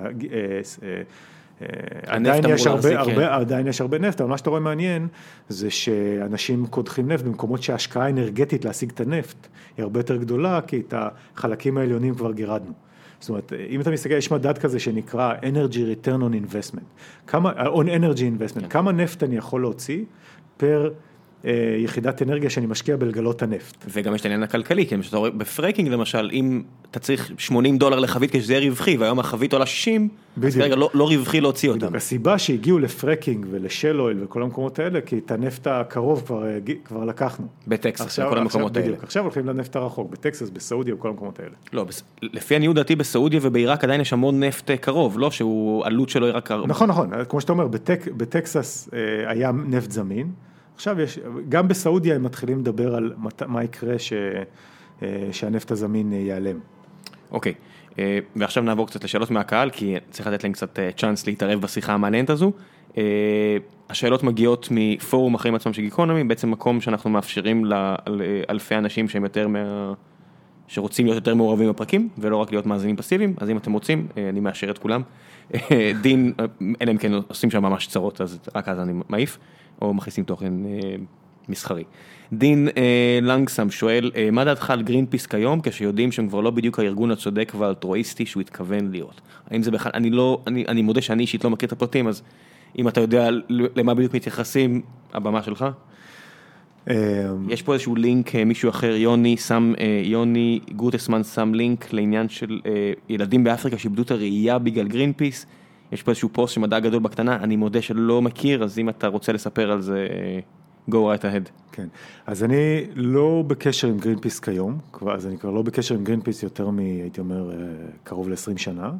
B: עדיין יש הרבה, הרבה, כן. עדיין יש הרבה נפט, אבל מה שאתה רואה מעניין זה שאנשים קודחים נפט במקומות שההשקעה האנרגטית להשיג את הנפט היא הרבה יותר גדולה, כי את החלקים העליונים כבר גירדנו. זאת אומרת, אם אתה מסתכל, יש מדד כזה שנקרא Energy Return on Investment, כמה, on Energy Investment, כן. כמה נפט אני יכול להוציא פר אה, יחידת אנרגיה שאני משקיע בלגלות הנפט.
A: וגם יש את העניין הכלכלי, כי אתה רואה ב fracking למשל, אם אתה צריך 80 דולר לחבית כדי שזה יהיה רווחי, והיום החבית עולה 60, בדיוק. אז כרגע לא, לא רווחי להוציא בדיוק. אותם.
B: הסיבה שהגיעו ל fracking ול shale oil וכל המקומות האלה, כי את הנפט הקרוב כבר, אה, כבר לקחנו.
A: בטקסס, בכל המקומות
B: עכשיו,
A: האלה.
B: בדיוק, עכשיו הולכים לנפט הרחוק, בטקסס, בסעודיה וכל המקומות האלה.
A: לא, בס... לפי עניות דעתי בסעודיה ובעיראק עדיין יש המון נפט אה, קרוב, לא שהוא עלות שלו היא רק...
B: נכון, נכון, כמו שאתה אומר, בטק, בטקסס היה נפט זמין. עכשיו יש, גם בסעודיה הם מתחילים לדבר על מה יקרה ש, אה, שהנפט הזמין ייעלם.
A: אוקיי, אה, ועכשיו נעבור קצת לשאלות מהקהל, כי צריך לתת להם קצת צ'אנס אה, להתערב בשיחה המעניינת הזו. השאלות מגיעות מפורום החיים עצמם של גיקונומי, בעצם מקום שאנחנו מאפשרים לאלפי אנשים שהם יותר מה... שרוצים להיות יותר מעורבים בפרקים, ולא רק להיות מאזינים פסיביים, אז אם אתם רוצים, אני מאשר את כולם. דין, אלא אם כן עושים שם ממש צרות, אז רק אז אני מעיף. או מכניסים תוכן אה, מסחרי. דין אה, לנגסם שואל, אה, מה דעתך על גרינפיס כיום, כשיודעים שהם כבר לא בדיוק הארגון הצודק והאלטרואיסטי שהוא התכוון להיות? האם זה בכלל, אני לא, אני, אני מודה שאני אישית לא מכיר את הפרטים, אז אם אתה יודע למה בדיוק מתייחסים, הבמה שלך. יש פה איזשהו לינק, מישהו אחר, יוני שם, יוני גוטסמן שם לינק לעניין של ילדים באפריקה שאיבדו את הראייה בגלל גרינפיס. יש פה איזשהו פוסט שמדע גדול בקטנה, אני מודה שלא מכיר, אז אם אתה רוצה לספר על זה, go right ahead.
B: כן, אז אני לא בקשר עם גרינפיס כיום, אז אני כבר לא בקשר עם גרינפיס יותר מ... הייתי אומר, אה, קרוב ל-20 שנה.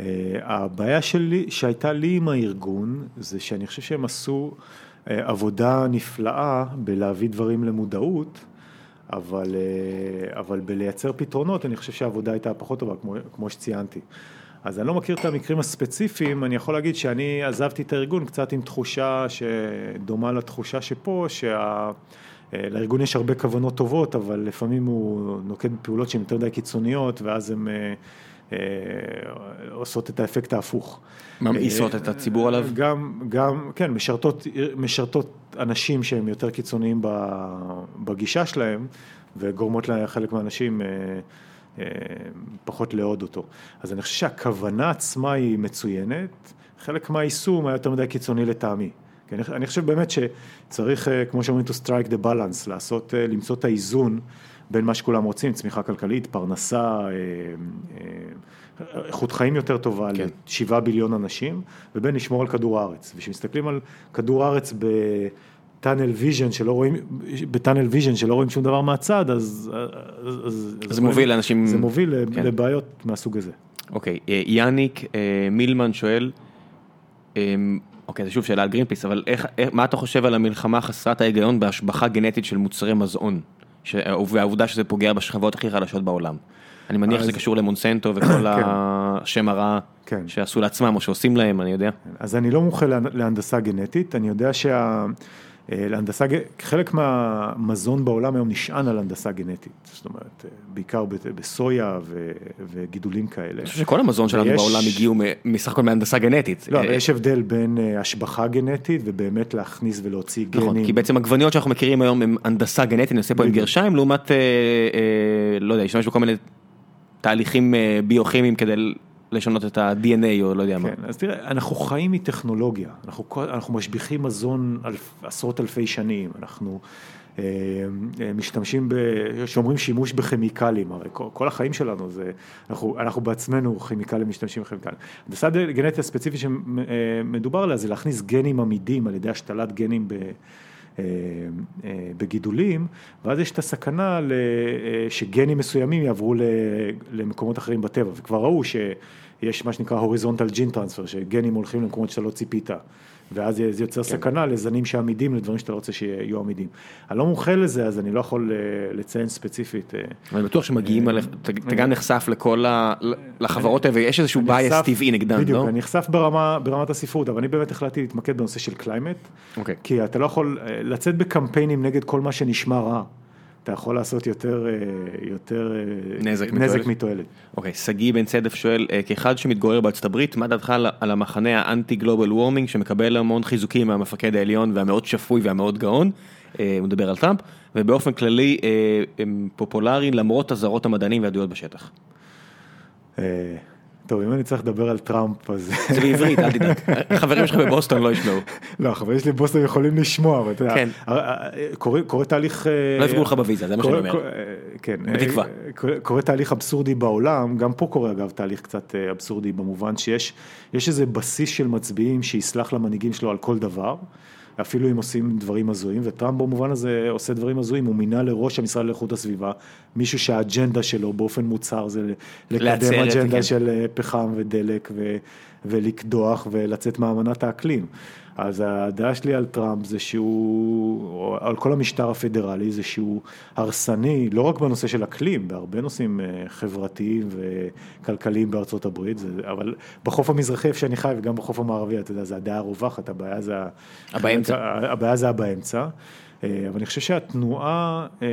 B: אה, הבעיה שלי, שהייתה לי עם הארגון, זה שאני חושב שהם עשו אה, עבודה נפלאה בלהביא דברים למודעות. אבל, אבל בלייצר פתרונות, אני חושב שהעבודה הייתה פחות טובה, כמו, כמו שציינתי. אז אני לא מכיר את המקרים הספציפיים, אני יכול להגיד שאני עזבתי את הארגון קצת עם תחושה שדומה לתחושה שפה, שלארגון יש הרבה כוונות טובות, אבל לפעמים הוא נוקט בפעולות שהן יותר מדי קיצוניות, ואז הן אה, אה, עושות את האפקט ההפוך.
A: ממאיסות את הציבור עליו?
B: גם, גם, כן, משרתות, משרתות אנשים שהם יותר קיצוניים בגישה שלהם, וגורמות לחלק מהאנשים... אה, אה, פחות לעוד אותו. אז אני חושב שהכוונה עצמה היא מצוינת, חלק מהיישום היה יותר מדי קיצוני לטעמי. כי אני, אני חושב באמת שצריך, אה, כמו שאומרים, to strike the balance, לעשות, אה, למצוא את האיזון בין מה שכולם רוצים, צמיחה כלכלית, פרנסה, איכות חיים יותר טובה כן. לשבעה ביליון אנשים, ובין לשמור על כדור הארץ. וכשמסתכלים על כדור הארץ ב... tunnel vision שלא רואים, ב tunnel vision שלא רואים שום דבר מהצד, אז...
A: אז זה מוביל לאנשים...
B: זה מוביל כן. לבעיות מהסוג הזה.
A: אוקיי, אה, יאניק אה, מילמן שואל, אה, אוקיי, זה שוב שאלה על גרינפיס, אבל איך, מה אתה חושב על המלחמה חסרת ההיגיון בהשבחה גנטית של מוצרי מזון, והעובדה שזה פוגע בשכבות הכי חלשות בעולם? אני מניח שזה קשור למונסנטו וכל כן. השם הרע כן. שעשו לעצמם או שעושים להם, אני יודע.
B: אז אני לא מומחה להנדסה גנטית, אני יודע שה... אה, להנדסה, חלק מהמזון בעולם היום נשען על הנדסה גנטית, זאת אומרת, אה, בעיקר בסויה וגידולים כאלה.
A: אני חושב שכל המזון שלנו ויש... בעולם הגיעו מסך הכל מהנדסה גנטית.
B: לא, אבל יש הבדל בין השבחה גנטית ובאמת להכניס ולהוציא נכון, גנים.
A: נכון, כי בעצם עגבניות שאנחנו מכירים היום הם הנדסה גנטית, אני עושה פה עם גרשיים, לעומת, לא יודע, להשתמש בכל מיני תהליכים ביוכימיים כדי לשנות את ה-DNA או לא יודע
B: כן,
A: מה.
B: כן, אז תראה, אנחנו חיים מטכנולוגיה, אנחנו, אנחנו משביחים מזון אלף, עשרות אלפי שנים, אנחנו אה, אה, משתמשים, שומרים שימוש בכימיקלים, הרי כל, כל החיים שלנו זה, אנחנו, אנחנו בעצמנו כימיקלים משתמשים בכימיקלים. הנדסה גנטית הספציפית שמדובר עליה זה להכניס גנים עמידים על ידי השתלת גנים ב... אה, אה, בגידולים, ואז יש את הסכנה אה, שגנים מסוימים יעברו למקומות אחרים בטבע, וכבר ראו שיש מה שנקרא הוריזונטל ג'ין טרנספר, שגנים הולכים למקומות שאתה לא ציפית. ואז זה יוצר כן. סכנה לזנים שעמידים לדברים שאתה לא רוצה שיהיו עמידים. אני לא מומחה לזה, אז אני לא יכול אה, לציין ספציפית. אה,
A: אני בטוח שמגיעים, אה, אתה גם נחשף לכל ה... לחברות האלה, ויש איזשהו בייס טבעי נגדן, לא?
B: בדיוק, אני נחשף ברמת הספרות, אבל אני באמת החלטתי להתמקד בנושא של
A: climate.
B: כי אתה לא יכול לצאת בקמפיינים נגד כל מה שנשמע רע. אתה יכול לעשות יותר, אה, יותר
A: אה, נזק, נזק
B: מתועלת.
A: אוקיי, שגיא בן צדף שואל, אה, כאחד שמתגורר בארצות הברית, מה דעתך על המחנה האנטי global warming שמקבל המון חיזוקים מהמפקד העליון והמאוד שפוי והמאוד גאון, הוא מדבר על טראמפ, ובאופן כללי הם פופולריים למרות אזהרות המדענים והדעות בשטח.
B: טוב, אם אני צריך לדבר על טראמפ, אז...
A: זה בעברית, אל תדאג. החברים שלך בבוסטון לא ישמעו.
B: לא, החברים שלי בבוסטון יכולים לשמוע, אבל אתה יודע, כן. קורה תהליך...
A: אה, לא יפגעו לך בוויזה, זה מה שאני אומר.
B: כן.
A: בתקווה.
B: אה, קורה תהליך אבסורדי בעולם, גם פה קורה אגב תהליך קצת אה, אבסורדי במובן שיש איזה בסיס של מצביעים שיסלח למנהיגים שלו על כל דבר. אפילו אם עושים דברים הזויים, וטראמפ במובן הזה עושה דברים הזויים, הוא מינה לראש המשרד לאיכות הסביבה, מישהו שהאג'נדה שלו באופן מוצהר זה לקדם אג'נדה כן. של אה, פחם ודלק ו, ולקדוח ולצאת מאמנת האקלים. אז הדעה שלי על טראמפ זה שהוא, או על כל המשטר הפדרלי, זה שהוא הרסני, לא רק בנושא של אקלים, בהרבה נושאים אה, חברתיים וכלכליים בארצות הברית, זה, אבל בחוף המזרחי איפה שאני חי וגם בחוף המערבי, אתה יודע, זה הדעה הרווחת, הבעיה זה,
A: הבאמצע.
B: הבעיה זה הבאמצע. אה, אבל אני חושב שהתנועה אה,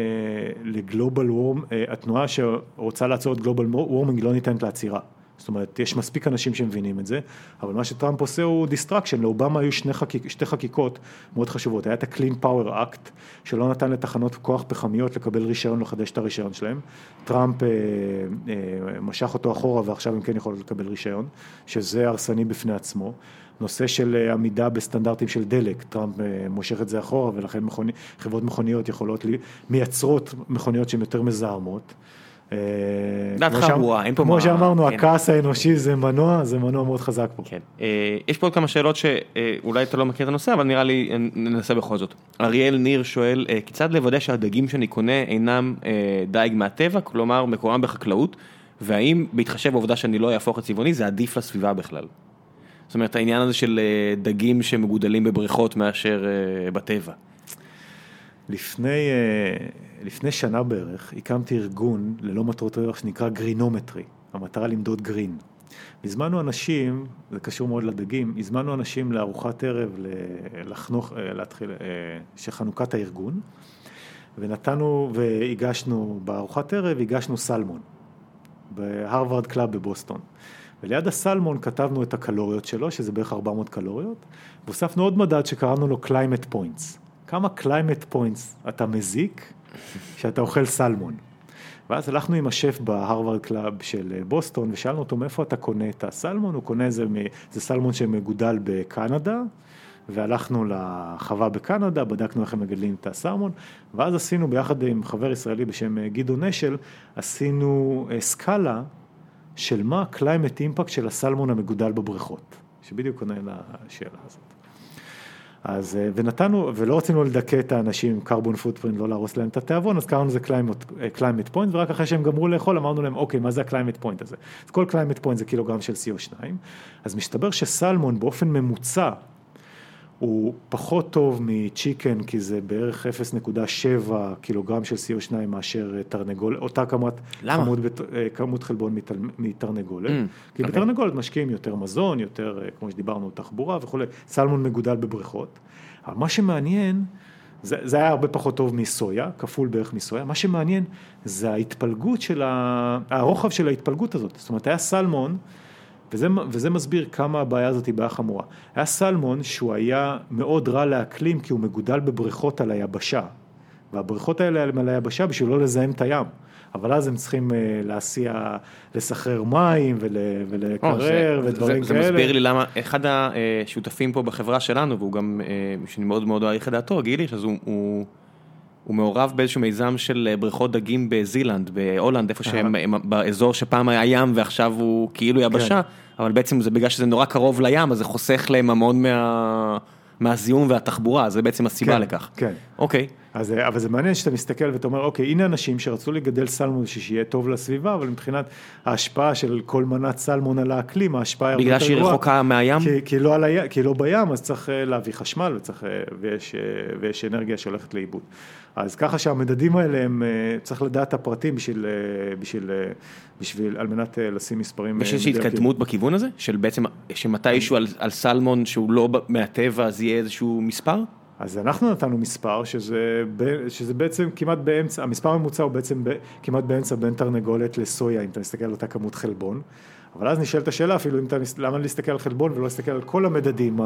B: ל global warm, התנועה שרוצה לעצור את global warming לא ניתנת לעצירה. זאת אומרת, יש מספיק אנשים שמבינים את זה, אבל מה שטראמפ עושה הוא destruction, לאובמה היו שני חקיק, שתי חקיקות מאוד חשובות, היה את ה-Clean Power Act, שלא נתן לתחנות כוח פחמיות לקבל רישיון, לחדש את הרישיון שלהם, טראמפ אה, אה, משך אותו אחורה ועכשיו הם כן יכולים לקבל רישיון, שזה הרסני בפני עצמו. נושא של אה, עמידה בסטנדרטים של דלק, טראמפ אה, מושך את זה אחורה ולכן מכוני, חברות מכוניות יכולות, לי, מייצרות מכוניות שהן יותר מזהמות.
A: אה, דעתך ברורה, אין פה
B: מה... כמו שאמרנו, כן. הכעס האנושי זה מנוע, זה מנוע מאוד חזק פה.
A: כן. אה, יש פה עוד כמה שאלות שאולי אתה לא מכיר את הנושא, אבל נראה לי ננסה בכל זאת. אריאל ניר שואל, אה, כיצד לוודא שהדגים שאני קונה אינם דייג מהטבע, כלומר מקורם בחקלאות, והאם בהתחשב בעובדה שאני לא אהפוך את צבעוני, זה עדיף לסביבה בכלל? זאת אומרת, העניין הזה של דגים שמגודלים בבריכות מאשר בטבע.
B: לפני, אה, לפני שנה בערך הקמתי ארגון ללא מטרות רווח שנקרא גרינומטרי, המטרה למדוד גרין. הזמנו אנשים, זה קשור מאוד לדגים, הזמנו אנשים לארוחת ערב לחנוך, אה, להתחיל, אה, שחנוכת הארגון, ונתנו והגשנו, בארוחת ערב הגשנו סלמון, בהרווארד club בבוסטון. וליד הסלמון כתבנו את הקלוריות שלו, שזה בערך 400 קלוריות, והוספנו עוד מדד שקראנו לו Climate Points. כמה climate points אתה מזיק כשאתה אוכל סלמון. ואז הלכנו עם השף בהרווארד club של אה, בוסטון ושאלנו אותו מאיפה אתה קונה את הסלמון, הוא קונה איזה, זה סלמון שמגודל בקנדה, והלכנו לחווה בקנדה, בדקנו איך הם מגדלים את הסלמון, ואז עשינו ביחד עם חבר ישראלי בשם אה, גדעון אשל, עשינו אה, סקאלה של מה אימפקט של הסלמון המגודל בבריכות, שבדיוק עונה לשאלה הזאת. אז, אה, ונתנו, ולא רצינו לדכא את האנשים עם carbon footprint, לא להרוס להם את התיאבון, אז קראנו לזה climate, אה, climate point, ורק אחרי שהם גמרו לאכול אמרנו להם, אוקיי, מה זה ה-climate point הזה? אז כל climate point זה קילוגרם של CO2, אז מסתבר שסלמון באופן ממוצע, הוא פחות טוב מצ'יקן, כי זה בערך 0.7 קילוגרם של CO2 מאשר אה, תרנגולת, אותה כמות,
A: למה?
B: כמות, אה, כמות חלבון מתל- מתרנגולת.
A: Mm,
B: כי
A: אוקיי.
B: בתרנגולת משקיעים יותר מזון, יותר, אה, כמו שדיברנו, תחבורה וכולי. סלמון מגודל בבריכות. אבל מה שמעניין, זה, זה היה הרבה פחות טוב מסויה, כפול בערך מסויה. מה שמעניין זה ההתפלגות של ה... הרוחב של ההתפלגות הזאת. זאת אומרת, היה סלמון, וזה, וזה מסביר כמה הבעיה הזאת היא בעיה חמורה. היה סלמון שהוא היה מאוד רע לאקלים כי הוא מגודל בבריכות על היבשה. והבריכות האלה הם על היבשה בשביל לא לזהם את הים. אבל אז הם צריכים אה, להסיע, לסחרר מים ול,
A: או,
B: ולקרר
A: זה-
B: ודברים
A: זה,
B: כאלה.
A: זה מסביר לי למה אחד השותפים פה בחברה שלנו, והוא גם, אה, שאני מאוד מאוד מעריך את דעתו, גיליש, אז הוא, הוא, הוא מעורב באיזשהו מיזם של אה, בריכות דגים בזילנד, בהולנד, איפה שהם, הם, באזור שפעם היה ים ועכשיו הוא כאילו יבשה, אבל בעצם זה בגלל שזה נורא קרוב לים, אז זה חוסך להם המון מה, מהזיהום והתחבורה, זה בעצם הסיבה
B: כן,
A: לכך.
B: כן.
A: אוקיי,
B: אז, אה, אבל זה מעניין שאתה מסתכל ואתה אומר, אוקיי, הנה אנשים שרצו לגדל סלמון שיהיה טוב לסביבה, אבל מבחינת ההשפעה של כל מנת סלמון על האקלים, ההשפעה היא הרבה
A: בגלל
B: יותר
A: שהיא
B: גרועה.
A: רחוקה מהים?
B: כי, כי, לא הים, כי לא בים, אז צריך אה, להביא חשמל וצריך, ויש, ויש אנרגיה שהולכת לאיבוד. אז ככה שהמדדים האלה, הם, אה, צריך לדעת את הפרטים בשביל, אה, בשביל, אה, בשביל, על מנת לשים מספרים.
A: יש איזושהי. התקדמות בכיוון הזה? של בעצם, שמתישהו על, על סלמון שהוא לא מהטבע, אז יהיה איזשהו מספר?
B: אז אנחנו נתנו מספר שזה, שזה בעצם כמעט באמצע, המספר הממוצע הוא בעצם ב, כמעט באמצע בין תרנגולת לסויה, אם אתה מסתכל על אותה כמות חלבון. אבל אז נשאלת השאלה אפילו אם אתה, למה להסתכל על חלבון ולא להסתכל על כל המדדים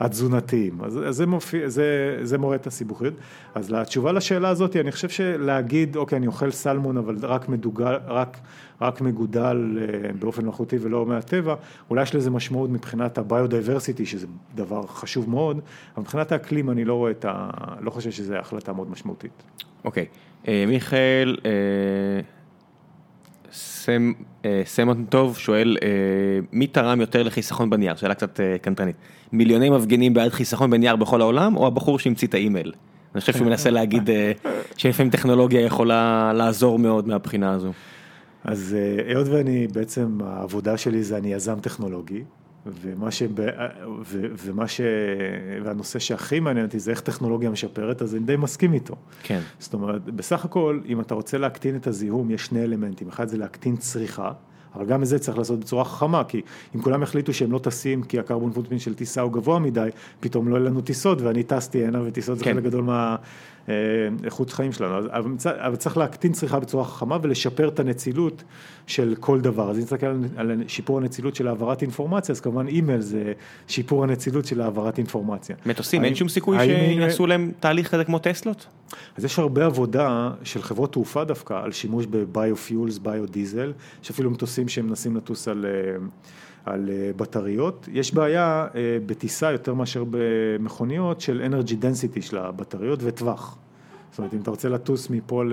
B: התזונתיים. אז, אז זה, מופיע, זה, זה מורה את הסיבוכיות. אז לתשובה לשאלה הזאת, אני חושב שלהגיד, אוקיי, אני אוכל סלמון, אבל רק מדוגל, רק, רק מגודל אה, באופן מלאכותי ולא מהטבע, אולי יש לזה משמעות מבחינת ה biodiversity, שזה דבר חשוב מאוד, אבל מבחינת האקלים אני לא רואה את ה... לא חושב שזו החלטה מאוד משמעותית.
A: אוקיי, אה, מיכאל, אה, סם, אה, סמון טוב שואל, אה, מי תרם יותר לחיסכון בנייר? שאלה קצת אה, קנטרנית. מיליוני מפגינים בעד חיסכון בנייר בכל העולם, או הבחור שהמציא את האימייל? אני חושב שהוא מנסה להגיד שלפעמים טכנולוגיה יכולה לעזור מאוד מהבחינה הזו.
B: אז היות ואני בעצם, העבודה שלי זה אני יזם טכנולוגי, ומה, שב, ו, ומה ש... והנושא שהכי מעניין אותי זה איך טכנולוגיה משפרת, אז אני די מסכים איתו.
A: כן.
B: זאת אומרת, בסך הכל, אם אתה רוצה להקטין את הזיהום, יש שני אלמנטים. אחד זה להקטין צריכה, אבל גם את זה צריך לעשות בצורה חכמה, כי אם כולם יחליטו שהם לא טסים כי הקרבון פוטפין של טיסה הוא גבוה מדי, פתאום לא יהיו לנו טיסות, ואני טסתי הנה וטיסות זה
A: כן.
B: חלק גדול מהאיכות חיים שלנו. אז, אבל, צריך להקטין צריכה בצורה חכמה ולשפר את הנצילות של כל דבר. אז אם נסתכל על, על שיפור הנצילות של העברת אינפורמציה, אז כמובן אימייל זה שיפור הנצילות של העברת אינפורמציה.
A: מטוסים, אין
B: האם-
A: שום סיכוי
B: האם-
A: שיעשו להם תהליך כזה כמו טסלות?
B: אז יש הרבה עבודה של חברות תעופה דווקא על שימוש בביופיולס, ביודיזל, יש אפילו מטוסים שמנסים לטוס על, אה, על אה, בטריות. יש בעיה אה, בטיסה יותר מאשר במכוניות של energy density של הבטריות וטווח. זאת אומרת, אם אתה רוצה לטוס מפה ל...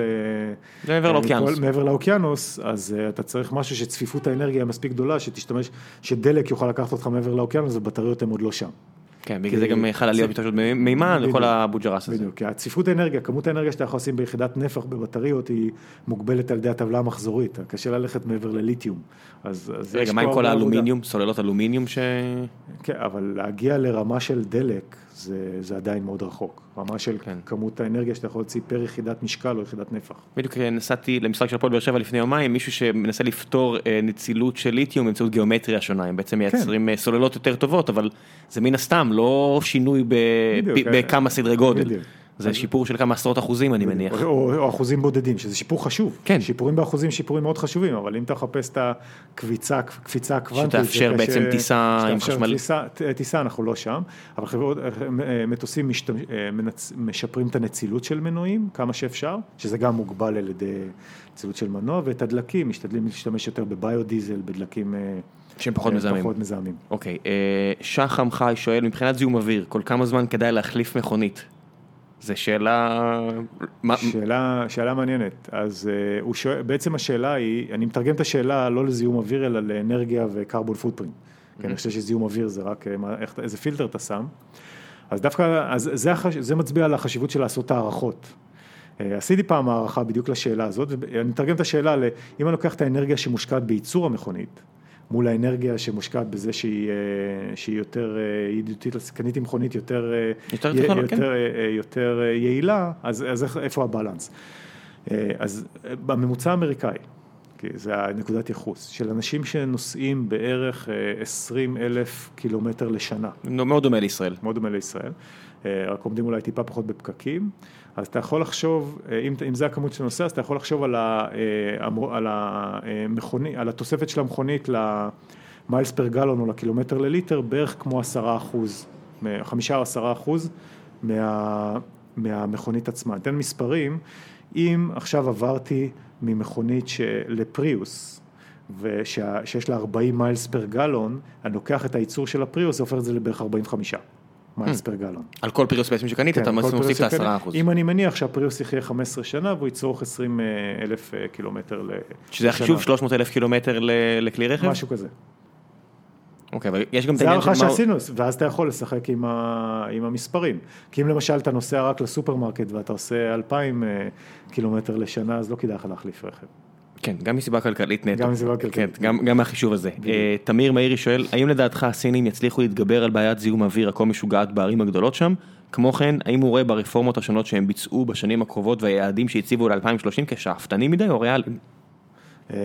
A: מעבר
B: אה,
A: לאוקיינוס.
B: מעבר לאוקיינוס, אז אתה צריך משהו שצפיפות האנרגיה מספיק גדולה, שתשתמש, שדלק יוכל לקחת אותך מעבר לאוקיינוס, ובטריות הן עוד לא שם.
A: כן, בגלל זה גם חל עליות פשוט מימן וכל. הבוג'רס הזה.
B: בדיוק, כי הצפיפות האנרגיה, כמות האנרגיה שאתה יכול לשים ביחידת נפח בבטריות היא מוגבלת על ידי הטבלה המחזורית, קשה ללכת מעבר לליתיום. אז, אז יש
A: רגע, מה עם כל. האלומיניום, סוללות אלומיניום ש...
B: כן, אבל להגיע לרמה של דלק זה, זה עדיין מאוד רחוק. רמה של
A: כן.
B: כמות האנרגיה שאתה יכול להוציא פר יחידת משקל או יחידת נפח.
A: בדיוק נסעתי למשחק של הפועל באר שבע לפני יומיים, מישהו שמנסה לפתור אה, נצילות של ליתיום באמצעות גיאומטריה שונה, הם בעצם מייצרים אה, סוללות יותר טובות, אבל זה מן הסתם לא שינוי ב-
B: בדיוק, אה,
A: בכמה סדרי גודל,
B: בדיוק.
A: זה שיפור של כמה עשרות אחוזים אני מניח.
B: או, או, אחוזים בודדים, שזה שיפור חשוב.
A: כן.
B: שיפורים באחוזים, שיפורים מאוד חשובים, אבל אם אתה מחפש את הקביצה, קפיצה הקוונטית,
A: שתאפשר בעצם טיסה עם
B: שתאפשר
A: חשמל.
B: טיסה, ט- טיסה אנחנו לא שם, אבל חברות, מטוסים משתמש, אה, מנצ- משפרים את הנצילות של מנועים כמה שאפשר, שזה גם מוגבל על ידי נצילות של מנוע, ואת הדלקים, משתדלים להשתמש יותר בביודיזל, בדלקים אה,
A: שהם פחות
B: אה,
A: מזהמים.
B: פחות מזהמים.
A: אוקיי, שחם חי שואל, מבחינת זיהום אוויר, כל כמה זמן כדאי להחליף מכונית? זו שאלה...
B: שאלה, שאלה מעניינת, אז uh, הוא שואל, בעצם השאלה היא, אני מתרגם את השאלה לא לזיהום אוויר אלא לאנרגיה וקרבון פוטפרינט, כי אני חושב שזיהום אוויר זה רק אה, איך, איזה פילטר אתה שם, אז דווקא, אז זה, החש, זה מצביע על החשיבות של לעשות הערכות. אה, עשיתי פעם הערכה בדיוק לשאלה הזאת, ואני מתרגם את השאלה ל, אם אני לוקח את האנרגיה שמושקעת בייצור המכונית, מול האנרגיה שמושקעת בזה שהיא, אה, שהיא יותר אה, ידידותית, קניתי מכונית יותר, אה,
A: יותר,
B: י- יותר,
A: כן.
B: יותר יעילה, אז, אז איפה הבלנס? אז בממוצע האמריקאי, כי זה הנקודת ייחוס, של אנשים שנוסעים בערך אה, 20 אלף קילומטר לשנה,
A: מאוד דומה לישראל.
B: מאוד דומה לישראל, רק עומדים אולי טיפה פחות בפקקים, אז אתה יכול לחשוב, אה, אם, אם זה הכמות שאתה נוסע, אז אתה יכול לחשוב על, ה, אה, על, המכוני, על התוספת של המכונית למיילס פר גלון או לקילומטר לליטר, בערך כמו עשרה אחוז, חמישה או עשרה אחוז מה, מהמכונית עצמה. אתן מספרים, אם עכשיו עברתי ממכונית לפריוס, ושה- שיש לה 40 miles per גלון, אני לוקח את הייצור של הפריוס והופך את זה לבערך 45 מיילס פר גלון.
A: על כל פריוס בעצם שקנית,
B: כן,
A: אתה מוסיף את העשרה. אחוז.
B: אם אני מניח שהפריוס יחיה 15 שנה והוא יצרוך 20 אלף אה, קילומטר ל-
A: שזה
B: לשנה.
A: החישוב 300 אלף קילומטר לכלי רכב?
B: משהו כזה.
A: אוקיי, אבל יש גם את
B: זה
A: העניין
B: הערכה
A: של מה...
B: שעשינו, ואז אתה יכול לשחק עם, ה... עם המספרים. כי אם למשל אתה נוסע רק לסופרמרקט ואתה עושה 2,000 אה, קילומטר לשנה, אז לא כדאי לך להחליף רכב.
A: כן, גם מסיבה כלכלית נטו.
B: גם מסיבה כלכלית.
A: כן, גם, גם מהחישוב הזה. אה, תמיר מאירי שואל, האם לדעתך הסינים יצליחו להתגבר על בעיית זיהום אוויר הכה משוגעת בערים הגדולות שם? כמו כן, האם הוא רואה ברפורמות השונות שהם ביצעו בשנים הקרובות והיעדים שהציבו ל-2030 כשאפתנים מדי או ריאליים?
B: אה,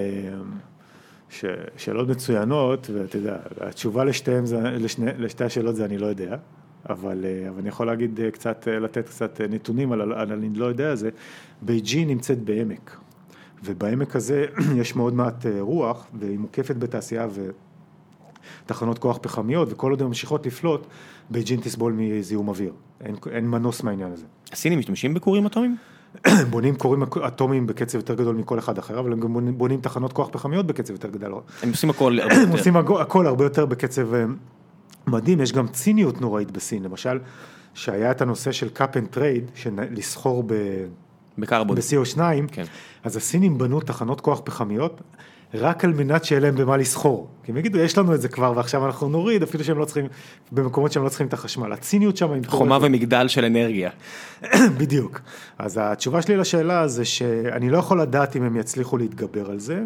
B: ש... שאלות מצוינות, ואתה יודע, התשובה לשתיהם, זה, לשני, לשתי השאלות זה אני לא יודע, אבל, אה, אבל אני יכול להגיד קצת, לתת קצת נתונים על, על אני לא יודע הזה. בייג'ין נמצאת בעמק, ובעמק הזה יש מאוד מעט אה, רוח, והיא מוקפת בתעשייה ותחנות כוח פחמיות, וכל עוד הן ממשיכות לפלוט, בייג'ין תסבול מזיהום אוויר. אין, אין מנוס מהעניין הזה.
A: הסינים משתמשים בכורים אטומיים?
B: בונים כורים אטומיים בקצב יותר גדול מכל אחד אחר, אבל הם גם בונים- בונים תחנות כוח פחמיות בקצב יותר גדול.
A: הם עושים הכל הרבה
B: הם
A: יותר.
B: עושים הכל- הכל הרבה יותר בקצב אה, מדהים, יש גם ציניות נוראית בסין, למשל, שהיה את הנושא של cap and trade, של לסחור ב...
A: בקרבון.
B: ב-CO2,
A: כן.
B: אז הסינים בנו תחנות כוח פחמיות רק על מנת שיהיה להם במה לסחור. כי הם יגידו, יש לנו את זה כבר ועכשיו אנחנו נוריד, אפילו שהם לא צריכים, במקומות שהם לא צריכים את החשמל. הציניות שם...
A: חומה. ומגדל של אנרגיה.
B: בדיוק. אז התשובה שלי לשאלה זה שאני לא יכול לדעת אם הם יצליחו להתגבר על זה,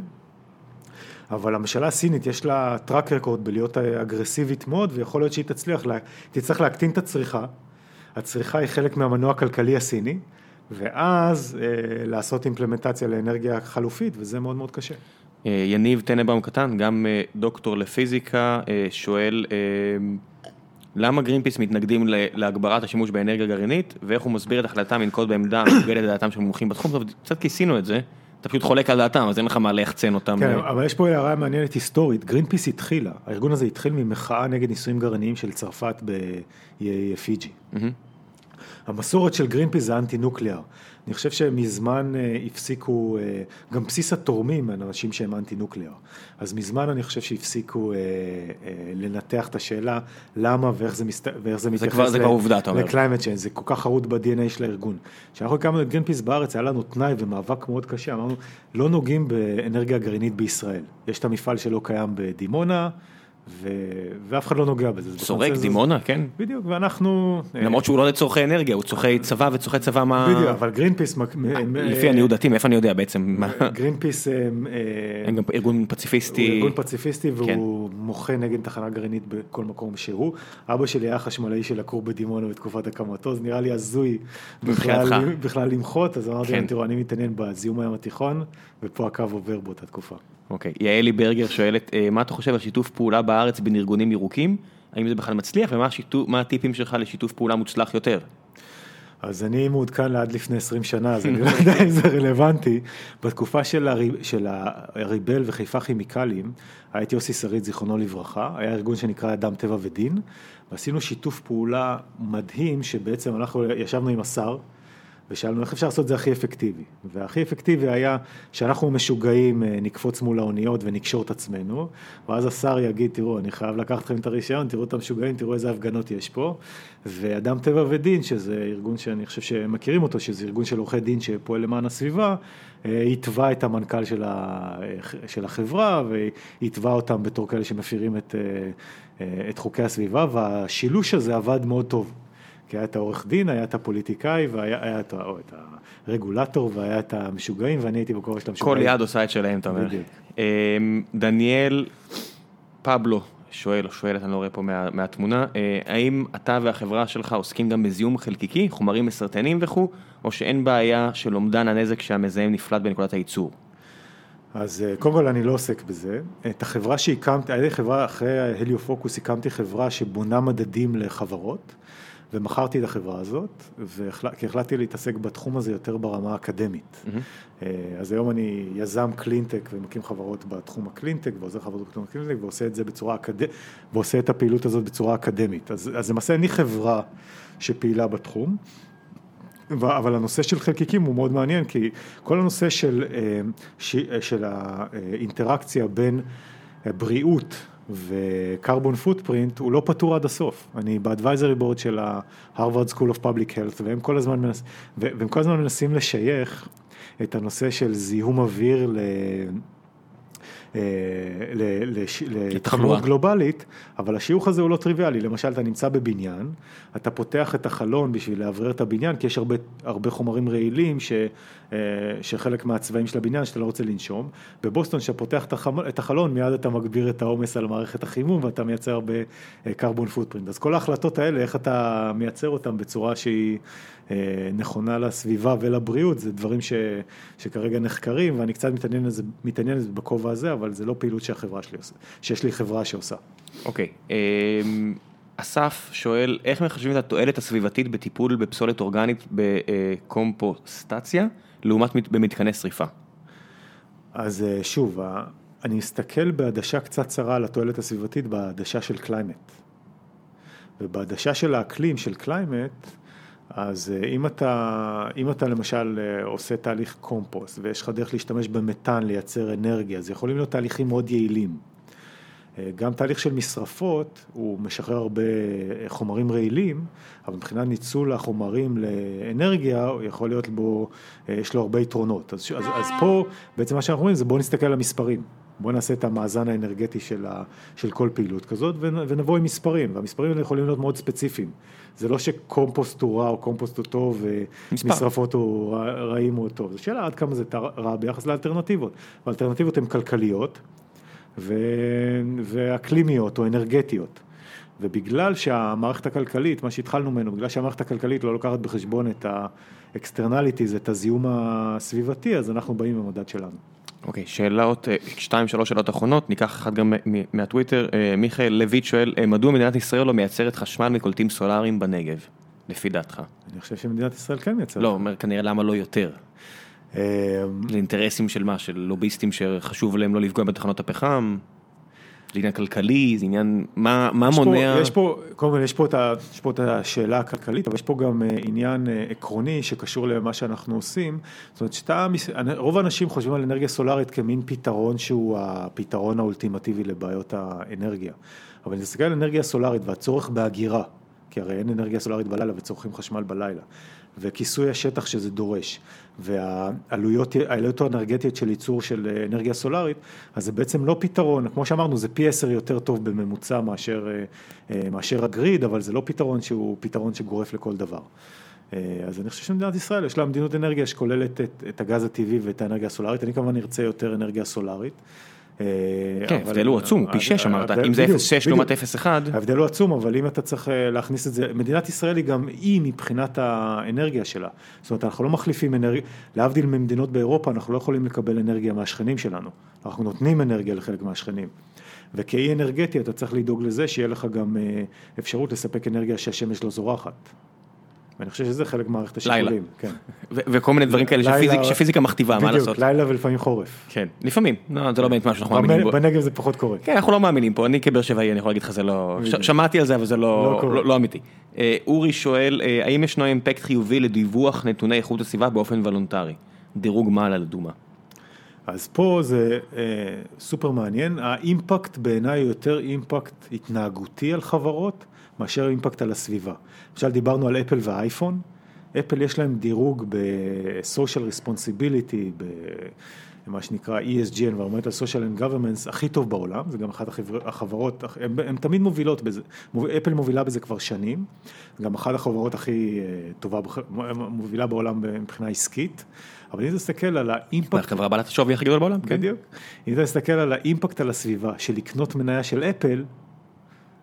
B: אבל הממשלה הסינית יש לה track record בלהיות אגרסיבית מאוד, ויכול להיות שהיא תצליח, לה- תצטרך להקטין את הצריכה. הצריכה היא חלק מהמנוע הכלכלי הסיני, ואז אה, לעשות אימפלמנטציה לאנרגיה חלופית, וזה מאוד מאוד קשה.
A: אה, יניב טננבאום קטן, גם אה, דוקטור לפיזיקה, אה, שואל אה, למה גרינפיס מתנגדים להגברת השימוש באנרגיה גרעינית, ואיך הוא מסביר את החלטתם לנקוט בעמדה המנוגדת לדעתם של מומחים בתחום, טוב, קצת כיסינו את זה, אתה פשוט חולק על דעתם, אז אין לך מה ליחצן אותם.
B: כן, אבל יש פה הערה מעניינת היסטורית, גרינפיס התחילה, הארגון הזה התחיל ממחאה נגד ניסויים גרעיניים של צרפת בפיג'י.
A: מהמם.
B: המסורת של גרינפיס זה anti nuclear. אני חושב שמזמן אה, הפסיקו, אה, גם בסיס התורמים הם אנשים שהם anti nuclear. אז מזמן אני חושב שהפסיקו אה, לנתח את השאלה למה ואיך זה, מסת... ואיך זה מתייחס
A: כבר- זה כבר עובדה, אתה אומר.
B: ל climate change, זה כל כך חרוט ב-DNA של הארגון. כשאנחנו הקמנו את גרינפיס בארץ, היה לנו תנאי ומאבק מאוד קשה, אמרנו, לא נוגעים באנרגיה גרעינית בישראל. יש את המפעל שלא קיים בדימונה, ו... ואף אחד לא נוגע בזה. זה
A: סורק. דימונה, כן.
B: בדיוק, ואנחנו... אה,
A: למרות שהוא לא לצורכי אנרגיה, הוא צורכי צבא וצורכי צבא מה...
B: בדיוק, אבל גרינפיס... מק- מ-
A: לפי עניות דעתי, מאיפה אני יודע בעצם?
B: גרינפיס אה, אה,
A: הם גם ארגון
B: הוא
A: פציפיסטי.
B: ארגון פציפיסטי
A: כן.
B: והוא מוחה נגד תחנה גרעינית בכל מקום שהוא. אבא שלי היה חשמלאי של הכור בדימונה בתקופת הקמתו, זה נראה לי הזוי בכלל. בכלל למחות, אז אמרתי
A: כן.
B: להם, תראו, אני מתעניין בזיהום הים התיכון, ופה הקו עובר באותה תקופה.
A: אוקיי, יעלי ברגר שואלת, אה, מה אתה חושב על שיתוף פעולה בארץ בין ארגונים ירוקים? האם זה בכלל מצליח ומה מה הטיפים שלך לשיתוף פעולה מוצלח יותר?
B: אז אני מעודכן לעד לפני 20 שנה, אז אני לא יודע אם זה רלוונטי. בתקופה של, הרי, של הריבל וחיפה כימיקלים, הייתי יוסי שריד, זיכרונו לברכה, היה ארגון שנקרא אדם טבע ודין, ועשינו שיתוף פעולה מדהים, שבעצם אנחנו ישבנו עם השר, ושאלנו איך אפשר לעשות את זה הכי אפקטיבי. והכי אפקטיבי היה שאנחנו משוגעים, אה, נקפוץ מול האוניות ונקשור את עצמנו, ואז השר יגיד, תראו, אני חייב לקחת לכם את הרישיון, תראו את המשוגעים, תראו איזה הפגנות יש פה. ואדם טבע ודין, שזה ארגון שאני חושב שמכירים אותו, שזה ארגון של עורכי דין שפועל למען הסביבה, אה, התווה את המנכ"ל של, ה, של החברה והתווה אותם בתור כאלה שמפירים את, אה, אה, את חוקי הסביבה, והשילוש הזה עבד מאוד טוב. כי היה את העורך דין, היה את הפוליטיקאי, והיה היה את, או את הרגולטור, והיה את המשוגעים, ואני הייתי בכובע של
A: כל
B: המשוגעים.
A: יד עושה את שלהם, אתה אומר.
B: בדיוק.
A: אמ, דניאל פבלו שואל או שואלת, אני לא רואה פה מה, מהתמונה, אה, האם אתה והחברה שלך עוסקים גם בזיהום חלקיקי, חומרים מסרטנים וכו', או שאין בעיה של אומדן הנזק שהמזהם נפלט בנקודת הייצור?
B: אז אה, קודם כל אני לא עוסק בזה. את החברה שהקמתי, על ידי חברה, אחרי הליופוקוס הקמתי חברה שבונה מדדים לחברות, ומכרתי את החברה הזאת, כי החלטתי להתעסק בתחום הזה יותר ברמה האקדמית. Mm-hmm. אז היום אני יזם קלינטק ומקים חברות בתחום הקלינטק, ועוזר חברות בתחום הקלינטק, ועושה את זה בצורה אקדמית, ועושה את הפעילות הזאת בצורה אקדמית. אז, אז למעשה אני חברה שפעילה בתחום. אבל הנושא של חלקיקים הוא מאוד מעניין, כי כל הנושא של, אה, של האינטראקציה בין בריאות וקרבון פוטפרינט הוא לא פתור עד הסוף. אני באדוויזרי בורד של ה-Harvard School of Public Health והם כל הזמן, מנס, והם כל הזמן מנסים לשייך את הנושא של זיהום אוויר ל... אה, להתחממות גלובלית, אבל השיוך הזה הוא לא טריוויאלי, למשל אתה נמצא בבניין, אתה פותח את החלון בשביל לאוורר את הבניין, כי יש הרבה, הרבה חומרים רעילים ש, אה, שחלק מהצבעים של הבניין שאתה לא רוצה לנשום, בבוסטון כשאתה פותח את החלון מיד אתה מגביר את העומס על מערכת החימום ואתה מייצר הרבה אה, פוטפרינט, אז כל ההחלטות האלה, איך אתה מייצר אותן בצורה שהיא נכונה לסביבה ולבריאות, זה דברים ש, שכרגע נחקרים ואני קצת מתעניין לזה, מתעניין לזה בכובע הזה, אבל זה לא פעילות שהחברה שלי עושה, שיש לי חברה שעושה.
A: אוקיי, okay. אמ, um, אסף שואל, איך מחשבים את התועלת הסביבתית בטיפול בפסולת אורגנית בקומפוסטציה, לעומת במתקני שריפה?
B: אז אה, שוב, אני אסתכל בעדשה קצת צרה על התועלת הסביבתית בעדשה של climate. ובעדשה של האקלים של climate, אז אה, אם אתה, אם אתה למשל אה, עושה תהליך קומפוסט ויש לך דרך להשתמש במתאן לייצר אנרגיה, אז יכולים להיות תהליכים מאוד יעילים. אה, גם תהליך של משרפות, הוא משחרר הרבה חומרים רעילים, אבל מבחינת ניצול החומרים לאנרגיה, יכול להיות בו, יש לו הרבה יתרונות. אז, אז, אז פה בעצם מה שאנחנו רואים זה בואו נסתכל על המספרים. בואו נעשה את המאזן האנרגטי של, ה, של כל פעילות כזאת ונבוא עם מספרים, והמספרים האלה יכולים להיות מאוד ספציפיים. זה לא שקומפוסט הוא רע או קומפוסט הוא טוב ומשרפות הוא רעים או טוב, זו שאלה עד כמה זה רע ביחס לאלטרנטיבות, והאלטרנטיבות הן כלכליות ו... ואקלימיות או אנרגטיות. ובגלל שהמערכת הכלכלית, מה שהתחלנו ממנו, בגלל שהמערכת הכלכלית לא לוקחת בחשבון את ה externalities, את הזיהום הסביבתי, אז אנחנו באים במדד שלנו.
A: אוקיי, okay, שאלות, אה, שתיים, שלוש שאלות אחרונות, ניקח אחת גם מהטוויטר. אה, מיכאל לויט שואל, אה, מדוע מדינת ישראל לא מייצרת חשמל מקולטים סולאריים בנגב, לפי דעתך?
B: אני חושב שמדינת ישראל כן מייצרת.
A: לא, אומר כנראה למה לא יותר. זה אינטרסים של מה? של לוביסטים שחשוב להם לא לפגוע בתחנות הפחם? זה עניין כלכלי, זה עניין, מה, מה
B: יש
A: מונע?
B: פה, יש פה, קודם כל יש פה, את ה, יש פה את השאלה הכלכלית, אבל יש פה גם אה, עניין אה, עקרוני שקשור למה שאנחנו עושים. זאת אומרת, שאתה, רוב האנשים חושבים על אנרגיה סולארית כמין פתרון שהוא הפתרון האולטימטיבי לבעיות האנרגיה. אבל אני מסתכל על אנרגיה סולארית והצורך בהגירה, כי הרי אין אנרגיה סולארית בלילה וצורכים חשמל בלילה. וכיסוי השטח שזה דורש, והעלויות האנרגטיות של ייצור של אנרגיה סולארית, אז זה בעצם לא פתרון, כמו שאמרנו, זה פי עשר יותר טוב בממוצע מאשר, אה, אה, מאשר הגריד, אבל זה לא פתרון שהוא פתרון שגורף לכל דבר. אה, אז אני חושב שמדינת ישראל יש לה מדיניות אנרגיה שכוללת את, את הגז הטבעי ואת האנרגיה הסולארית, אני כמובן ארצה יותר אנרגיה סולארית.
A: אה, כן, ההבדל הוא עצום, פי 6 אמרת, אם זה 0.6 לעומת 0.1.
B: ההבדל הוא עצום, אבל אם אתה צריך אה, להכניס את זה, מדינת ישראל היא גם אי מבחינת האנרגיה שלה. זאת אומרת, אנחנו לא מחליפים אנרגיה, להבדיל ממדינות באירופה, אנחנו לא יכולים לקבל אנרגיה מהשכנים שלנו. אנחנו נותנים אנרגיה לחלק מהשכנים. וכאי אנרגטי אתה צריך לדאוג לזה שיהיה לך גם אה, אפשרות לספק אנרגיה שהשמש לא זורחת. ואני חושב שזה חלק ממערכת השיקולים. כן.
A: וכל מיני דברים כאלה שפיזיקה מכתיבה, מה לעשות.
B: בדיוק, לילה ולפעמים חורף.
A: כן, לפעמים, לא, זה לא באמת משהו שאנחנו מאמינים בו.
B: בנגב זה פחות קורה.
A: כן, אנחנו לא מאמינים פה, אני כבאר שבעי, אני יכול להגיד לך, זה לא, שמעתי על זה, אבל זה לא, לא, לא אמיתי. אה, אורי שואל, אה, האם ישנו אימפקט חיובי לדיווח נתוני איכות הסביבה באופן וולונטרי? דירוג מעלה לדוגמה.
B: אז פה זה אה, סופר מעניין, האימפקט בעיניי הוא יותר אימפקט התנהגותי על חברות. מאשר אימפקט על הסביבה. למשל דיברנו על אפל ואייפון, אפל יש להם דירוג ב-social responsibility, מה שנקרא ESG, Environmental Social and Governments, הכי טוב בעולם, זה גם אחת החברות, הן תמיד מובילות בזה, אפל מובילה בזה כבר שנים, גם אחת החברות הכי טובה, מובילה בעולם מבחינה עסקית, אבל אם אתה מסתכל על האימפקט...
A: החברה בעלת השווי הכי גדול בעולם,
B: כן. בדיוק. אם אתה מסתכל על האימפקט על הסביבה של לקנות מניה של אפל,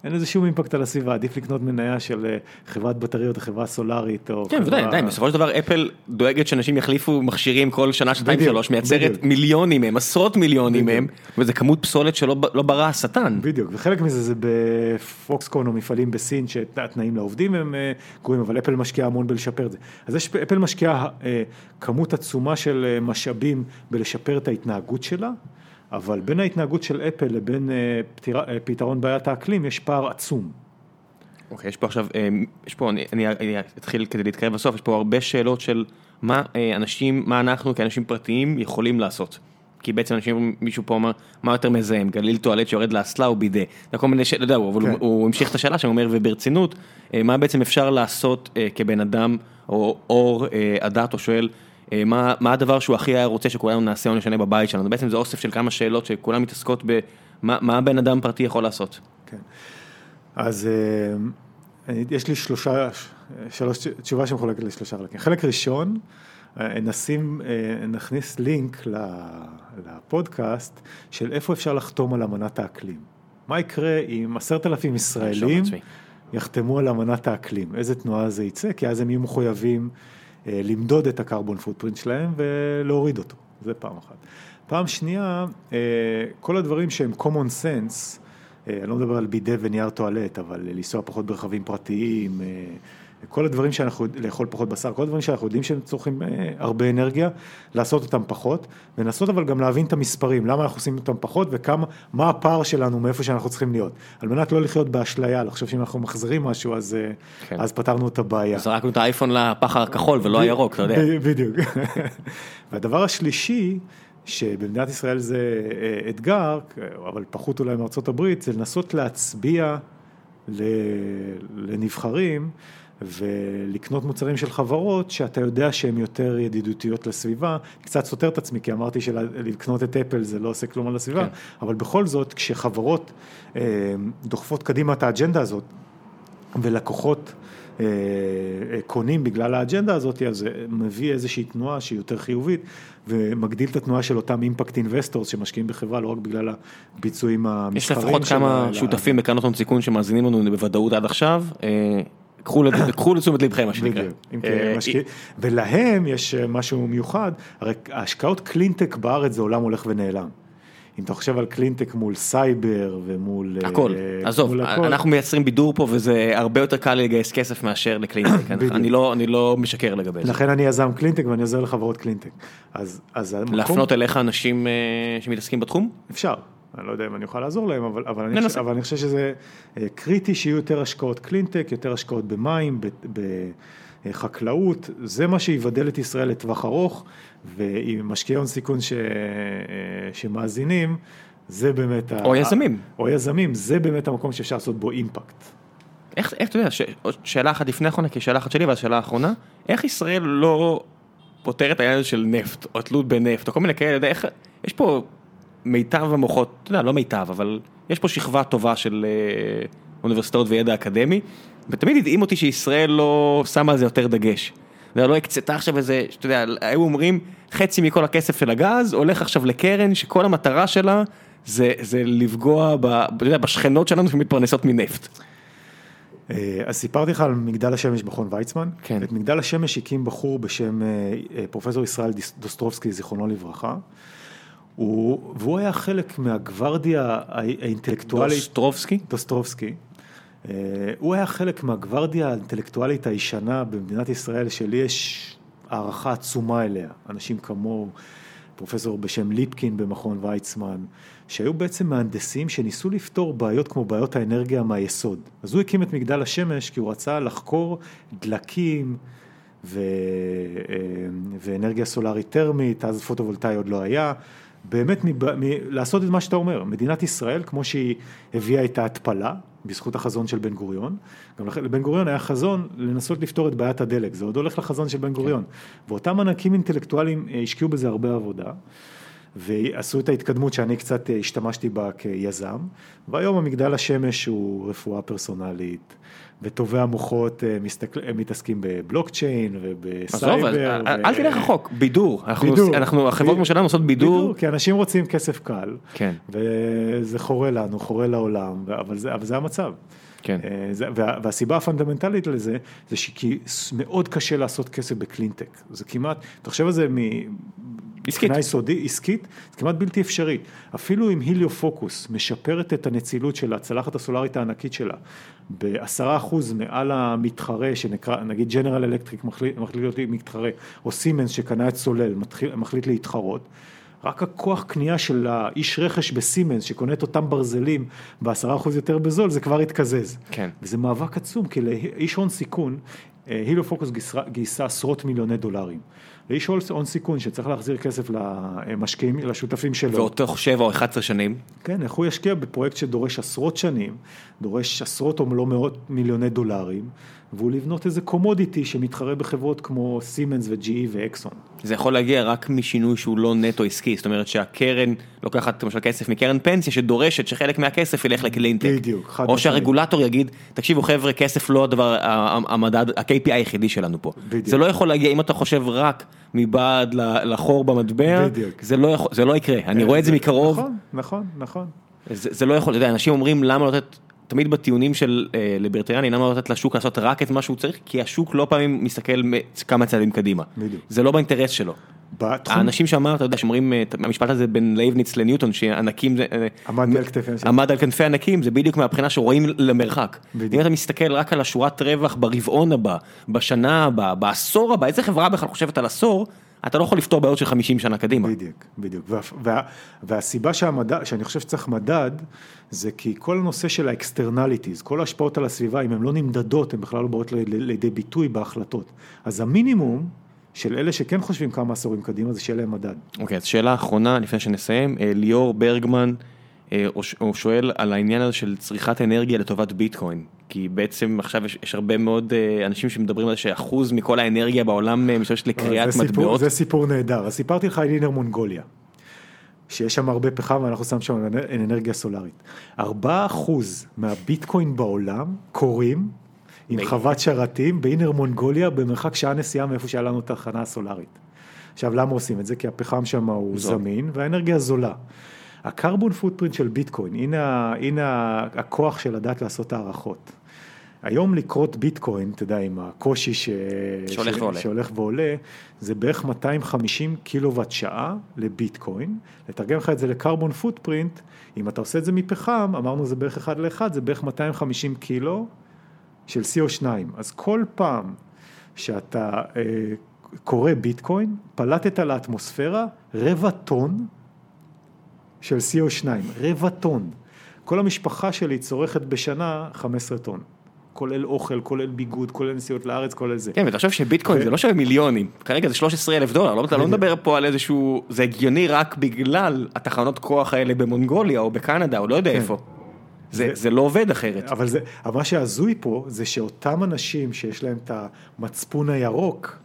B: אין לזה שום אימפקט על הסביבה, עדיף לקנות מניה של אה, חברת בטריות או חברה סולארית או
A: כן, חברה... ודאי, בסופו של דבר אפל דואגת שאנשים יחליפו מכשירים כל שנה, שנתיים, שלוש, מייצרת מיליונים מהם, עשרות מיליונים מהם, וזה כמות פסולת שלא לא ברא השטן.
B: בדיוק, וחלק מזה זה בפוקסקון או מפעלים בסין, שהתנאים לעובדים הם אה, גרועים, אבל אפל משקיעה המון בלשפר את זה. אז יש, אפל משקיעה אה, כמות עצומה של משאבים בלשפר את ההתנהגות שלה. אבל בין ההתנהגות של אפל לבין אה, פתירה, אה, פתרון בעיית האקלים יש פער עצום.
A: אוקיי, יש פה עכשיו, אה, יש פה, אני, אני, אני אתחיל כדי להתקרב בסוף, יש פה הרבה שאלות של מה אנשים, מה אנחנו כאנשים פרטיים יכולים לעשות. כי בעצם אנשים, מישהו פה אומר, מה יותר מזהם, גליל טואלט שיורד לאסלה או בידה, זה כל מיני שאלות, אבל כן. הוא, הוא המשיך את השאלה שאומר, וברצינות, מה בעצם אפשר לעשות כבן אדם, או אור הדת, או שואל, מה מה הדבר שהוא הכי היה רוצה שכולנו נעשה או נשנה בבית שלנו, בעצם זה אוסף של כמה שאלות שכולם מתעסקות במה מה הבן אדם פרטי יכול לעשות.
B: כן, אז אה, יש לי שלושה, שלוש, תשובה שמחולקת לשלושה חלקים. חלק ראשון, אה, נשים, נכניס לינק לפודקאסט של איפה אפשר לחתום על אמנת האקלים. מה יקרה אם עשרת אלפים ישראלים יחתמו על אמנת האקלים, איזה תנועה זה יצא, כי אז הם יהיו מחויבים אה, למדוד את הקרבון פוטפרינט שלהם ולהוריד אותו, זה פעם אחת. פעם שנייה, אה, כל הדברים שהם common sense, אה, אני לא מדבר על בידה ונייר טואלט, אבל לנסוע פחות ברכבים פרטיים, כל הדברים שאנחנו, לאכול פחות בשר, כל הדברים שאנחנו יודעים שהם צורכים אה, הרבה אנרגיה, לעשות אותם פחות, ולנסות אבל גם להבין את המספרים, למה אנחנו עושים אותם פחות וכמה, מה הפער שלנו מאיפה שאנחנו צריכים להיות, על מנת לא לחיות באשליה, לחשוב שאם אנחנו מחזירים משהו אז, אה, כן. אז פתרנו את הבעיה.
A: זרקנו את האייפון לפח הכחול ולא הירוק, אתה יודע.
B: בדיוק. והדבר השלישי, שבמדינת ישראל זה אה, אתגר, אבל פחות אולי מארצות הברית, זה לנסות להצביע לנבחרים. ולקנות מוצרים של חברות שאתה יודע שהן יותר ידידותיות לסביבה, קצת סותר את עצמי כי אמרתי שלקנות את אפל זה לא עושה כלום על הסביבה, כן. אבל בכל זאת כשחברות אה, דוחפות קדימה את האג'נדה הזאת ולקוחות אה, אה, קונים בגלל האג'נדה הזאת, אז זה מביא איזושהי תנועה שהיא יותר חיובית ומגדיל את התנועה של אותם impact investors שמשקיעים בחברה לא רק בגלל הביצועים המספריים.
A: יש לפחות כמה שותפים בקרנות הון סיכון שמאזינים לנו בוודאות עד עכשיו. קחו לתשומת לבכם מה שנקרא.
B: אה, ולהם יש אה, משהו מיוחד, הרי ההשקעות קלינטק בארץ זה עולם הולך ונעלם. אם אתה חושב על קלינטק מול סייבר ומול...
A: אה, הכל, עזוב, אנחנו מייצרים בידור פה וזה הרבה יותר קל לגייס כסף מאשר לקלינטק, אני לא אני לא משקר לגבי זה.
B: לכן אני יזם קלינטק ואני עוזר לחברות קלינטק.
A: להפנות אליך אנשים שמתעסקים בתחום?
B: אפשר. אני לא יודע אם אני אוכל לעזור להם, אבל, אבל, אני, חושב, אבל אני חושב שזה אה, קריטי שיהיו יותר השקעות קלינטק, יותר השקעות במים, בחקלאות, זה מה שיבדל את ישראל לטווח ארוך, ועם משקיעי הון סיכון ש, אה, שמאזינים, זה באמת...
A: או ה, יזמים.
B: או יזמים, זה באמת המקום שאפשר לעשות בו אימפקט.
A: איך, איך אתה יודע, ש, שאלה אחת לפני האחרונה, כי שאלה אחת שלי והשאלה האחרונה, איך ישראל לא פותרת העניין של נפט, או תלות בנפט, או כל מיני כאלה, איך, יש פה מיטב המוחות, אתה יודע, לא מיטב, אבל יש פה שכבה טובה של אה, אוניברסיטאות וידע אקדמי, ותמיד הדהים אותי שישראל לא שמה על זה יותר דגש. לא הקצתה עכשיו איזה, אתה יודע, היו אומרים חצי מכל הכסף של הגז הולך עכשיו לקרן שכל המטרה שלה זה, זה לפגוע ב, יודע, בשכנות שלנו שמתפרנסות מנפט.
B: אה, אז סיפרתי לך על מגדל השמש מכון ויצמן,
A: כן.
B: את מגדל השמש הקים בחור בשם אה, פרופסור ישראל דוסטרובסקי, זיכרונו לברכה. הוא, והוא היה חלק מהגוורדיה האינטלקטואלית.
A: דוסטרובסקי?
B: דוסטרובסקי. אה, הוא היה חלק מהגוורדיה האינטלקטואלית הישנה במדינת ישראל, שלי יש הערכה עצומה אליה. אנשים כמוהו, פרופסור בשם ליפקין במכון ויצמן, שהיו בעצם מהנדסים שניסו לפתור בעיות כמו בעיות האנרגיה מהיסוד. אז הוא הקים את מגדל השמש כי הוא רצה לחקור דלקים ו... אה, ואנרגיה סולארית טרמית, אז פוטו-וולטאי עוד לא היה. באמת מ, מ, לעשות את מה שאתה אומר, מדינת ישראל כמו שהיא הביאה את ההתפלה בזכות החזון של בן גוריון, גם לבן גוריון היה חזון לנסות לפתור את בעיית הדלק, זה עוד הולך לחזון של בן גוריון, כן. ואותם ענקים אינטלקטואלים אה, השקיעו בזה הרבה עבודה, ועשו את ההתקדמות שאני קצת השתמשתי בה כיזם, והיום המגדל השמש הוא רפואה פרסונלית. וטובי המוחות אה, מסתכל, הם מתעסקים בבלוקצ'יין ובסייבר. עזוב,
A: ו... אל תלך רחוק, בידור. אנחנו, בידור. אנחנו, החברות כמו שלנו עושות בידור. בידור.
B: כי אנשים רוצים כסף קל. כן. וזה חורה לנו, חורה לעולם, אבל זה, אבל זה המצב. כן. אה, וה, והסיבה הפונדמנטלית לזה, זה שכי מאוד קשה לעשות כסף בקלינטק. זה כמעט, תחשב על זה
A: עסקית.
B: יסודי, עסקית, זה כמעט בלתי אפשרי. אפילו אם HelioFocus משפרת את הנצילות של הצלחת הסולארית הענקית שלה בעשרה אחוז מעל המתחרה שנקרא, נגיד ג'נרל אלקטריק מחליט, להיות מתחרה, או סימנס שקנה את סולל מתחיל, מחליט להתחרות, רק הכוח קנייה של האיש רכש בסימנס שקונה את אותם ברזלים בעשרה אחוז יותר בזול, זה כבר התקזז. כן. וזה מאבק עצום, כי לאיש הון סיכון, היליו פוקוס גייסה עשרות מיליוני דולרים. לאיש הון סיכון שצריך להחזיר כסף למשקיעים, לשותפים שלו.
A: ועוד תוך 7 או 11 שנים.
B: כן, איך הוא ישקיע בפרויקט שדורש עשרות שנים, דורש עשרות או לא מאות מיליוני דולרים, והוא לבנות איזה קומודיטי שמתחרה בחברות כמו סימנס וג'י ואקסון.
A: זה יכול להגיע רק משינוי שהוא לא נטו עסקי, זאת אומרת שהקרן לוקחת למשל כסף מקרן פנסיה שדורשת שחלק מהכסף ילך לקלינטק.
B: בדיוק, חד
A: משמעית. או שהרגולטור יגיד, תקשיבו חבר'ה, כסף לא הדבר, המדד, ה-KPI היחידי שלנו פה. בדיוק. זה לא יכול להגיע, אם אתה חושב רק מבעד לחור במטבע, בדיוק. זה לא, יכול, זה לא יקרה, אני רואה את זה מקרוב.
B: נכון, נכון, נכון.
A: זה, זה לא יכול, אתה יודע, אנשים אומרים למה לא לתת תמיד בטיעונים של אה, ליברטריאני, למה לא לתת לשוק לעשות רק את מה שהוא צריך, כי השוק לא פעמים מסתכל כמה צעדים קדימה. בדיוק. זה לא באינטרס שלו. בתחום... האנשים שאמרת, אתה יודע, שאומרים, אה, המשפט הזה בין לייבניץ לניוטון, שענקים זה...
B: אה, עמד על כתפי.
A: עמד על כנפי ענקים, זה בדיוק מהבחינה שרואים למרחק. בדיוק. אם אתה מסתכל רק על השורת רווח ברבעון הבא, בשנה הבאה, בעשור הבא, איזה חברה בכלל חושבת על עשור, אתה לא יכול לפתור בעיות של 50 שנה קדימה.
B: בדיוק, בדיוק. וה, וה, והסיבה שהמדד, שאני חושב שצריך מדד, זה כי כל הנושא של ה externalities, כל ההשפעות על הסביבה, אם הן לא נמדדות, הן בכלל לא באות לידי ביטוי בהחלטות. אז המינימום של אלה שכן חושבים כמה עשורים קדימה, זה שיהיה להם מדד.
A: אוקיי, okay, אז שאלה אחרונה לפני שנסיים, אה, ליאור ברגמן. אה, הוא שואל על העניין הזה של צריכת אנרגיה לטובת ביטקוין, כי בעצם עכשיו יש, יש הרבה מאוד אה, אנשים שמדברים על זה שאחוז מכל האנרגיה בעולם אה, משתמשת לקריאת זה מטבעות.
B: זה סיפור נהדר, אז סיפרתי לך על אינר מונגוליה, שיש שם הרבה פחם ואנחנו שמים שם אנרגיה סולארית. 4% מהביטקוין בעולם קורים עם חוות שרתים באינר מונגוליה במרחק שעה נסיעה מאיפה שהיה לנו תחנה הסולארית. עכשיו למה עושים את זה? כי הפחם שם הוא זול. זמין והאנרגיה זולה. הקרבון פוטפרינט של ביטקוין, הנה, הנה הכוח של לדעת לעשות הערכות. היום לקרות ביטקוין, אתה יודע, עם הקושי ש...
A: שהולך, ש... ועולה.
B: שהולך ועולה, זה בערך 250 קילוואט שעה לביטקוין. לתרגם לך את זה לקרבון פוטפרינט, אם אתה עושה את זה מפחם, אמרנו זה בערך אחד לאחד, זה בערך 250 קילו של CO2. אז כל פעם שאתה אה, קורא ביטקוין, פלטת לאטמוספירה רבע טון של CO2, רבע טון. כל המשפחה שלי צורכת בשנה 15 טון. כולל אוכל, כולל ביגוד, כולל נסיעות לארץ, כולל זה.
A: כן, ואתה חושב שביטקוין זה לא שווה מיליונים, כרגע זה 13 אלף דולר, לא, אתה לא מדבר פה על איזשהו, זה הגיוני רק בגלל התחנות כוח האלה במונגוליה או בקנדה או לא יודע כן. איפה. זה, זה לא עובד אחרת.
B: אבל זה, אבל מה שהזוי פה זה שאותם אנשים שיש להם את המצפון הירוק,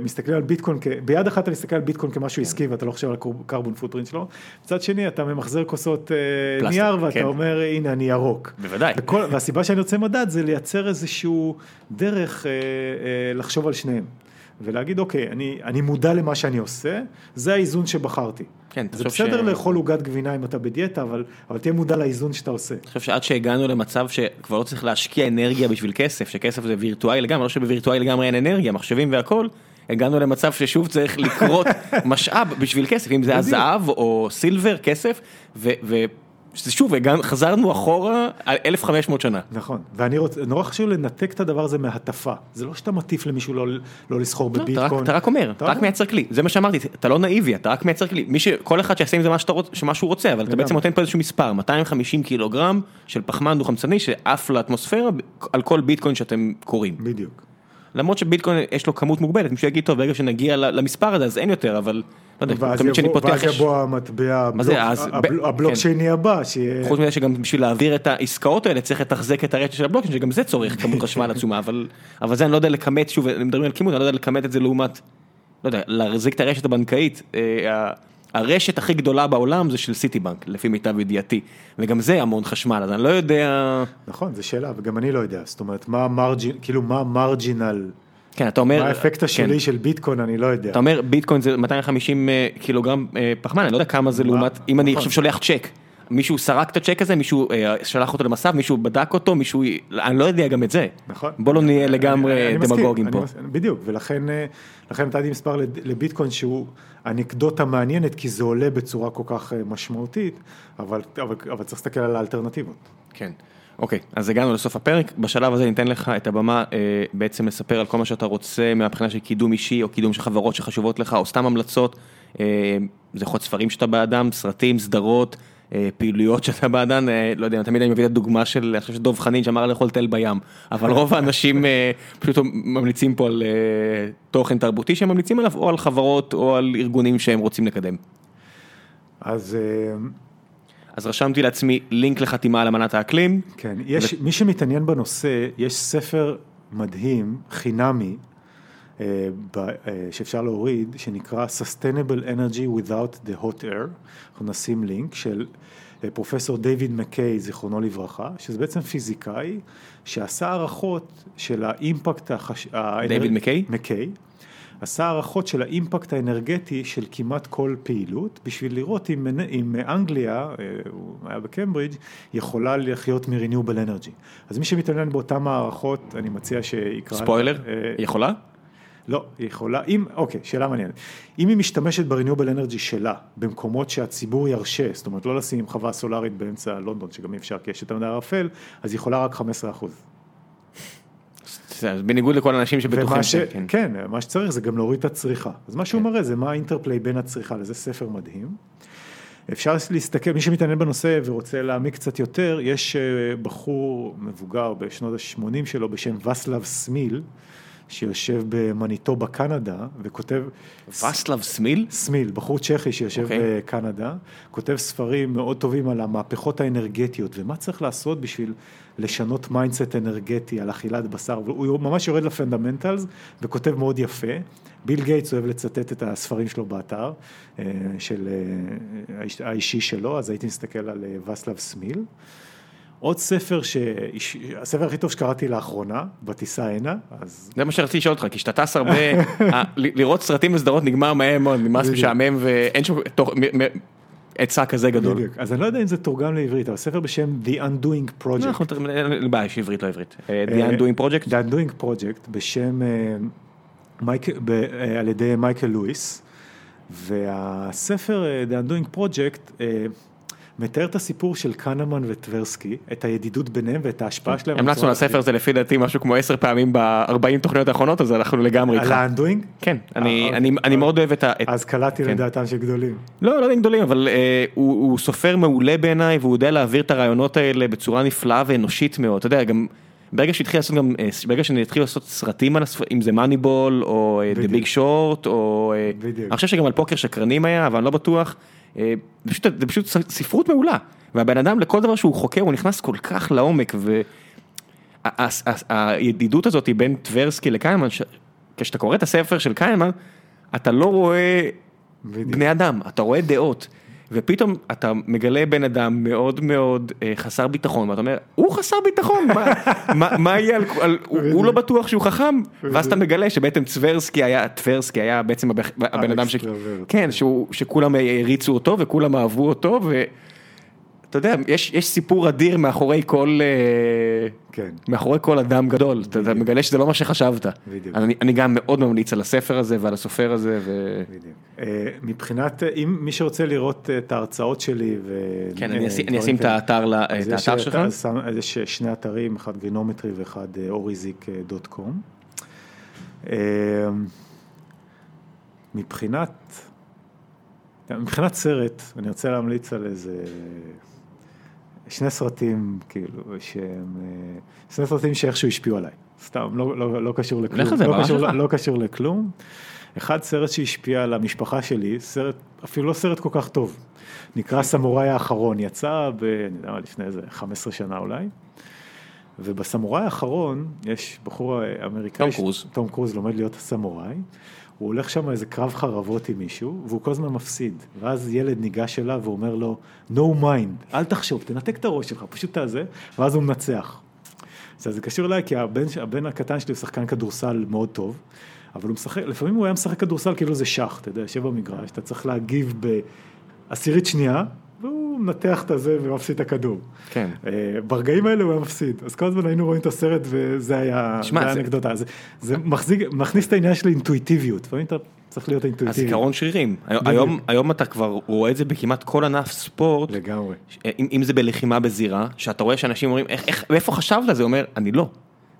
B: מסתכלים על ביטקוין, ביד אחת אתה מסתכל על ביטקוין כמשהו כן. עסקי ואתה לא חושב על הקרבון פוטרינט שלו, מצד שני אתה ממחזר כוסות אה, נייר ואתה כן. אומר הנה אני ירוק.
A: בוודאי.
B: והסיבה שאני רוצה מדד זה לייצר איזשהו דרך לחשוב על שניהם. ולהגיד אוקיי, אני, אני מודע למה שאני עושה, זה האיזון שבחרתי. כן, זה בסדר ש... לאכול עוגת גבינה אם אתה בדיאטה, אבל, אבל תהיה מודע לאיזון שאתה עושה.
A: אני חושב שעד שהגענו למצב שכבר לא צריך להשקיע אנרגיה בשביל כסף, שכסף זה וירטואלי לגמרי, לא שבווירטואלי לגמרי אין אנרגיה, מחשבים והכל, הגענו למצב ששוב צריך לקרות משאב בשביל כסף, אם זה הזהב או סילבר, כסף, ו... ו- שוב, חזרנו אחורה על 1500 שנה.
B: נכון, ואני רוצה, נורא חשוב לנתק את הדבר הזה מהטפה. זה לא שאתה מטיף למישהו לא, לא לסחור לא, בביטקוין.
A: אתה, אתה רק אומר, אתה רק מייצר כלי, זה מה שאמרתי, אתה לא נאיבי, אתה רק מייצר כלי. מי ש... כל אחד שיעשה עם זה מה, שאתה רוצ... מה שהוא רוצה, אבל אתה בעצם נותן פה איזשהו מספר, 250 קילוגרם של פחמן דו-חמצני שעף לאטמוספירה על כל ביטקוין שאתם קוראים.
B: בדיוק.
A: למרות שביטקוין יש לו כמות מוגבלת, מישהו יגיד טוב, ברגע שנגיע למספר הזה אז אין יותר, אבל לא
B: יודע, תמיד כשאני פותח יש... ואז יבוא המטבע, הבלוקצ'ייני כן. הבא, שיהיה...
A: חוץ מזה שגם בשביל להעביר את העסקאות האלה צריך לתחזק את הרשת של הבלוקצ'יין, שגם זה צורך כמות חשמל עצומה, אבל זה אני לא יודע לכמת, שוב, מדברים על כימות, אני לא יודע לכמת את זה לעומת, לא יודע, להחזיק את הרשת הבנקאית, אה, הרשת הכי גדולה בעולם זה של סיטי בנק, לפי מיטב ידיעתי, וגם זה המון חשמל, אז אני לא יודע...
B: נכון, זו שאלה, וגם אני לא יודע, זאת אומרת, מה המרג'ין, כאילו מה המרג'ינל,
A: כן, אתה אומר...
B: מה האפקט השולי
A: כן.
B: של ביטקוין, אני לא יודע.
A: אתה אומר ביטקוין זה 250 אה, קילוגרם אה, פחמן, אני לא יודע כמה זה? לעומת, אם אני
B: נכון.
A: עכשיו שולח צ'ק, מישהו סרק את הצ'ק הזה, מישהו אה, שלח אותו למסף, מישהו בדק אותו, מישהו, אני לא יודע גם את זה.
B: נכון.
A: בוא לא נהיה לגמרי
B: אני
A: דמגוגים
B: אני
A: פה.
B: בדיוק, ולכן אה, לכן נתתי מספר לביטקוין שהוא אנקדוטה מעניינת, כי זה עולה בצורה כל כך משמעותית, אבל, אבל, אבל צריך להסתכל על האלטרנטיבות.
A: כן. אוקיי, אז הגענו לסוף הפרק, בשלב הזה ניתן לך את הבמה אה, בעצם לספר על כל מה שאתה רוצה מהבחינה של קידום אישי או קידום של חברות שחשובות לך או סתם המלצות, אה, זה יכול להיות ספרים שאתה בעדם, סרטים, סדרות, אה, פעילויות שאתה בעדן, אה, לא יודע, תמיד אני מביא את הדוגמה של, אני חושב שדב חנין שאמר לאכול תל בים, אבל רוב האנשים אה, פשוט ממליצים פה על אה, תוכן תרבותי שהם ממליצים עליו או על חברות או על ארגונים שהם רוצים לקדם.
B: אז אה,
A: אז רשמתי לעצמי לינק לחתימה על אמנת האקלים.
B: כן, יש, מי שמתעניין בנושא, יש ספר מדהים, חינמי, אה, ב- אה, שאפשר להוריד, שנקרא Sustainable Energy Without the Hot Air, אנחנו נשים לינק, של אה, פרופסור דיוויד מקיי, זיכרונו לברכה, שזה בעצם פיזיקאי, שעשה הערכות של האימפקט, החש...
A: דיוויד מקיי?
B: מקיי, עשה הערכות של האימפקט האנרגטי של כמעט כל פעילות, בשביל לראות אם, אם אנגליה, אה, הוא היה בקיימברידג', יכולה לחיות מ-renewable energy. אז מי שמתעניין באותן הערכות, אני מציע שיקרא...
A: ספוילר,
B: אה,
A: יכולה?
B: לא, היא יכולה, אם, אוקיי, שאלה מעניינת. אם היא משתמשת ב-renewable energy שלה, במקומות שהציבור ירשה, זאת אומרת לא לשים חווה סולארית באמצע לונדון, שגם אי אפשר כי יש יותר מדי ערפל, אז היא יכולה רק 15 אחוז.
A: בניגוד לכל האנשים שבטוחים
B: ש...
A: כן.
B: כן, מה שצריך זה גם להוריד את הצריכה. אז מה שהוא מראה זה מה האינטרפליי בין הצריכה לזה ספר מדהים. אפשר להסתכל, מי שמתעניין בנושא ורוצה להעמיק קצת יותר, יש אה, בחור מבוגר בשנות ה-80 שלו בשם וסלב סמיל, שיושב במניטובה קנדה וכותב...
A: וסלב סמיל?
B: סמיל, בחור צ'כי שיושב
A: אוקיי.
B: okay. בקנדה, כותב ספרים מאוד טובים על המהפכות האנרגטיות ומה צריך לעשות בשביל לשנות mindset אנרגטי על אכילת בשר, והוא ממש יורד ל fundamentals וכותב מאוד יפה. ביל גייטס אוהב לצטט את הספרים שלו באתר אה, של אה, האיש- האישי שלו, אז הייתי מסתכל על אה, וסלב סמיל. עוד ספר, ש... הספר הכי טוב שקראתי לאחרונה, בטיסה הנה, אז
A: זה מה שרציתי לשאול אותך, כי כשאתה טס הרבה, לראות סרטים וסדרות נגמר מהר מאוד, נמאס. משעמם ואין מ- היצע כזה גדול.
B: בדיוק. אז אני לא יודע אם זה תורגם לעברית, אבל ספר בשם The Undoing Project.
A: אנחנו תר- אין בעיה, יש עברית לא עברית. אה,
B: אה,
A: The Undoing Project?
B: The Undoing Project בשם, אה, אה, על ידי מייקל לואיס, והספר אה, The Undoing Project אה, מתאר את הסיפור של קנמן וטברסקי, את הידידות ביניהם ואת ההשפעה שלהם.
A: המלצנו על הספר. הזה לפי דעתי משהו כמו עשר פעמים ב-40 תוכניות האחרונות, אז אנחנו לגמרי
B: על
A: איתך.
B: ה-Undoing?
A: כן, אני-
B: אה,
A: אני אני מאוד אוהב את ה...
B: אז קלעתי
A: כן.
B: לדעתם של גדולים.
A: לא, לא יודעים גדולים, אבל אה, הוא סופר מעולה בעיניי, והוא יודע להעביר את הרעיונות האלה בצורה נפלאה ואנושית מאוד. אתה יודע, גם ברגע שהתחיל לעשות גם, אה, ברגע שנתחיל לעשות סרטים על הספרים, אם זה מאניבול, או The
B: בדיוק.
A: Big Short, או...
B: בדיוק.
A: אני חושב שגם על פוקר שקרנים היה, אבל אני לא בטוח. אה, זה פשוט- זה פשוט ספרות מעולה. והבן אדם, לכל דבר שהוא חוקר, הוא נכנס כל כך לעומק, והידידות הזאת בין טברסקי לקיימן, ש- כשאתה קורא את הספר של קיימן, אתה לא רואה
B: בדיוק.
A: בני אדם, אתה רואה דעות, ופתאום אתה מגלה בן אדם מאוד מאוד אה, חסר ביטחון, ואתה אומר, הוא חסר ביטחון, מה, מה, מה יהיה, על, על, הוא, הוא לא בטוח שהוא חכם, ואז אתה מגלה שבעצם טברסקי היה, טברסקי היה בעצם הבן אדם ש... כן, שהוא, שכולם העריצו אותו וכולם אהבו אותו, ואתה יודע, יש, יש סיפור אדיר מאחורי כל... אה,
B: כן.
A: מאחורי כל אדם גדול, אתה, אתה מגלה שזה לא מה שחשבת.
B: בדיוק.
A: אני, אני גם מאוד ממליץ על הספר הזה ועל הסופר הזה, ו...
B: בדיוק. אה, מבחינת, אה, אם מי שרוצה לראות את ההרצאות שלי ו...
A: כן,
B: אה,
A: אני אשים- אני אשים את האתר ל- את
B: יש,
A: האתר שלך.
B: יש שני אתרים, אחד גרינומטרי ואחד אה, אוריזיק אה, דוט קום. אה, מבחינת, מבחינת סרט, אני רוצה להמליץ על איזה שני סרטים, כאילו, שהם, אה, שני סרטים שאיכשהו השפיעו עליי, סתם, לא, לא, לא קשור לכלום,
A: לך על זה,
B: לא, קשור,
A: שלך.
B: לא קשור לכלום. אחד סרט שהשפיע על המשפחה שלי, סרט, אפילו לא סרט כל כך טוב, נקרא סמוראי האחרון, יצא ב... אני יודע מה, לפני איזה 15 שנה אולי. ובסמוראי האחרון, יש בחור אמריקאי,
A: תום קרוז.
B: תום קרוז לומד להיות סמוראי, הוא הולך שם איזה קרב חרבות עם מישהו, והוא כל הזמן מפסיד. ואז ילד ניגש אליו ואומר לו, no mind, אל תחשוב, תנתק את הראש שלך, פשוט תעזה, ואז הוא מנצח. אז זה קשור אליי, כי הבן, הבן הקטן שלי הוא שחקן כדורסל מאוד טוב, אבל הוא משחק, לפעמים הוא היה משחק כדורסל כאילו זה שח, אתה יודע, יושב במגרש, אתה צריך להגיב בעשירית שנייה, מנתח את הזה ומפסיד את הכדור.
A: כן.
B: אה, ברגעים האלה הוא היה מפסיד, אז כל הזמן היינו רואים את הסרט וזה היה האנקדוטה, זה, זה מחזיק, מכניס את העניין של אינטואיטיביות, לפעמים אתה צריך להיות אינטואיטיבי.
A: הזיכרון שרירים, היום, היום אתה כבר רואה את זה בכמעט כל ענף ספורט,
B: לגמרי.
A: אם, אם זה בלחימה בזירה, שאתה רואה שאנשים אומרים, איך, איך, איפה חשבת? זה אומר, אני לא.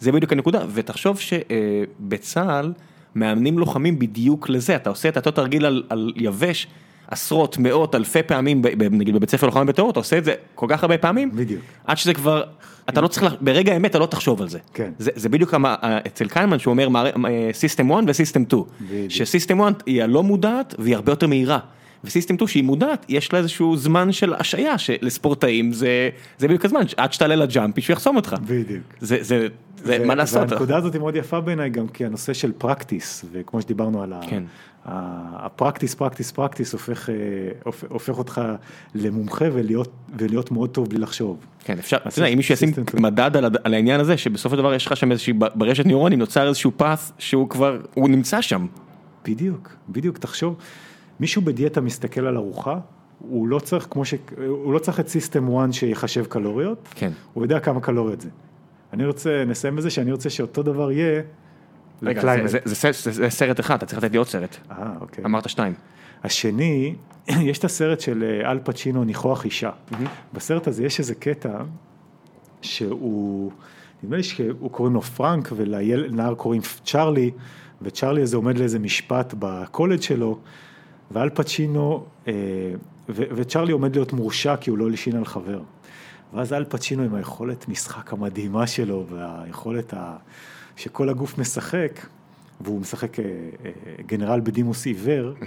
A: זה בדיוק הנקודה, ותחשוב שבצה"ל מאמנים לוחמים בדיוק לזה, אתה עושה את אותו תרגיל על, על יבש. עשרות, מאות, אלפי פעמים, נגיד בבית ספר לוחמה בטרור, אתה עושה את זה כל כך הרבה פעמים,
B: בדיוק.
A: עד שזה כבר, אתה לא צריך, ברגע האמת אתה לא תחשוב על זה.
B: כן.
A: זה, זה בדיוק אצל קיינמן שהוא אומר system 1 ו system 2, ש system 1 היא הלא מודעת והיא הרבה יותר מהירה. ו system 2 שהיא מודעת, יש לה איזשהו זמן של השעיה שלספורטאים זה, זה בדיוק הזמן, עד שתעלה ל jump שהוא יחסום אותך.
B: בדיוק.
A: זה, זה, זה מה לעשות.
B: והנקודה הזאת היא מאוד יפה בעיניי גם כי הנושא של practice, וכמו שדיברנו על.
A: כן.
B: ה practice, practice, practice הופך, הופך אותך למומחה ולהיות, ולהיות מאוד טוב בלי לחשוב.
A: כן, אפשר, אתה יודע, אם מישהו ישים מדד על, על העניין הזה, שבסופו של דבר יש לך שם איזושהי, ברשת ניורונים נוצר איזשהו פס שהוא כבר, הוא נמצא שם.
B: בדיוק, בדיוק, תחשוב, מישהו בדיאטה מסתכל על ארוחה, הוא לא צריך כמו ש... הוא לא צריך את system 1 שיחשב קלוריות,
A: כן.
B: הוא יודע כמה קלוריות זה. אני רוצה, נסיים בזה שאני רוצה שאותו דבר יהיה
A: רגע, זה, זה, זה, זה, זה סרט אחד, אתה צריך לתת לי עוד סרט.
B: אה, אוקיי.
A: אמרת שתיים.
B: השני, יש את הסרט של אל פצ'ינו, ניחוח אישה. Mm-hmm. בסרט הזה יש איזה קטע שהוא, נדמה לי שהוא קוראים לו פרנק ולנער קוראים צ'ארלי, וצ'ארלי הזה עומד לאיזה משפט בקולג' שלו, ואל פצ'ינו, אה, ו, וצ'ארלי עומד להיות מורשע כי הוא לא לישין על חבר. ואז אל פצ'ינו עם היכולת משחק המדהימה שלו והיכולת ה... שכל הגוף משחק, והוא משחק אה, אה, גנרל בדימוס עיוור, mm-hmm.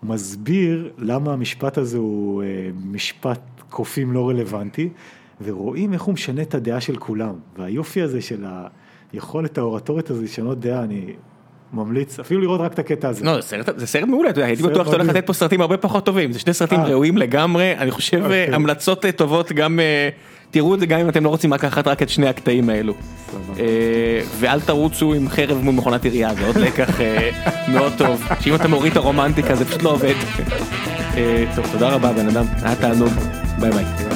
B: הוא מסביר למה המשפט הזה הוא אה, משפט קופים לא רלוונטי, ורואים איך הוא משנה את הדעה של כולם. והיופי הזה של היכולת האורטורית הזו לשנות דעה, אני ממליץ אפילו לראות רק את הקטע הזה.
A: לא, זה סרט, זה סרט מעולה, אתה יודע, הייתי בטוח שאתה הולך לתת פה סרטים הרבה פחות טובים, זה שני סרטים ראויים לגמרי, אני חושב אוקיי. המלצות טובות גם תראו את זה גם אם אתם לא רוצים לקחת רק את שני הקטעים האלו. ואל תרוצו עם חרב מול מכונת עירייה, זה עוד לקח מאוד טוב, שאם אתה מוריד את הרומנטיקה זה פשוט לא עובד. טוב, תודה רבה בן אדם, היה תענוג, ביי ביי.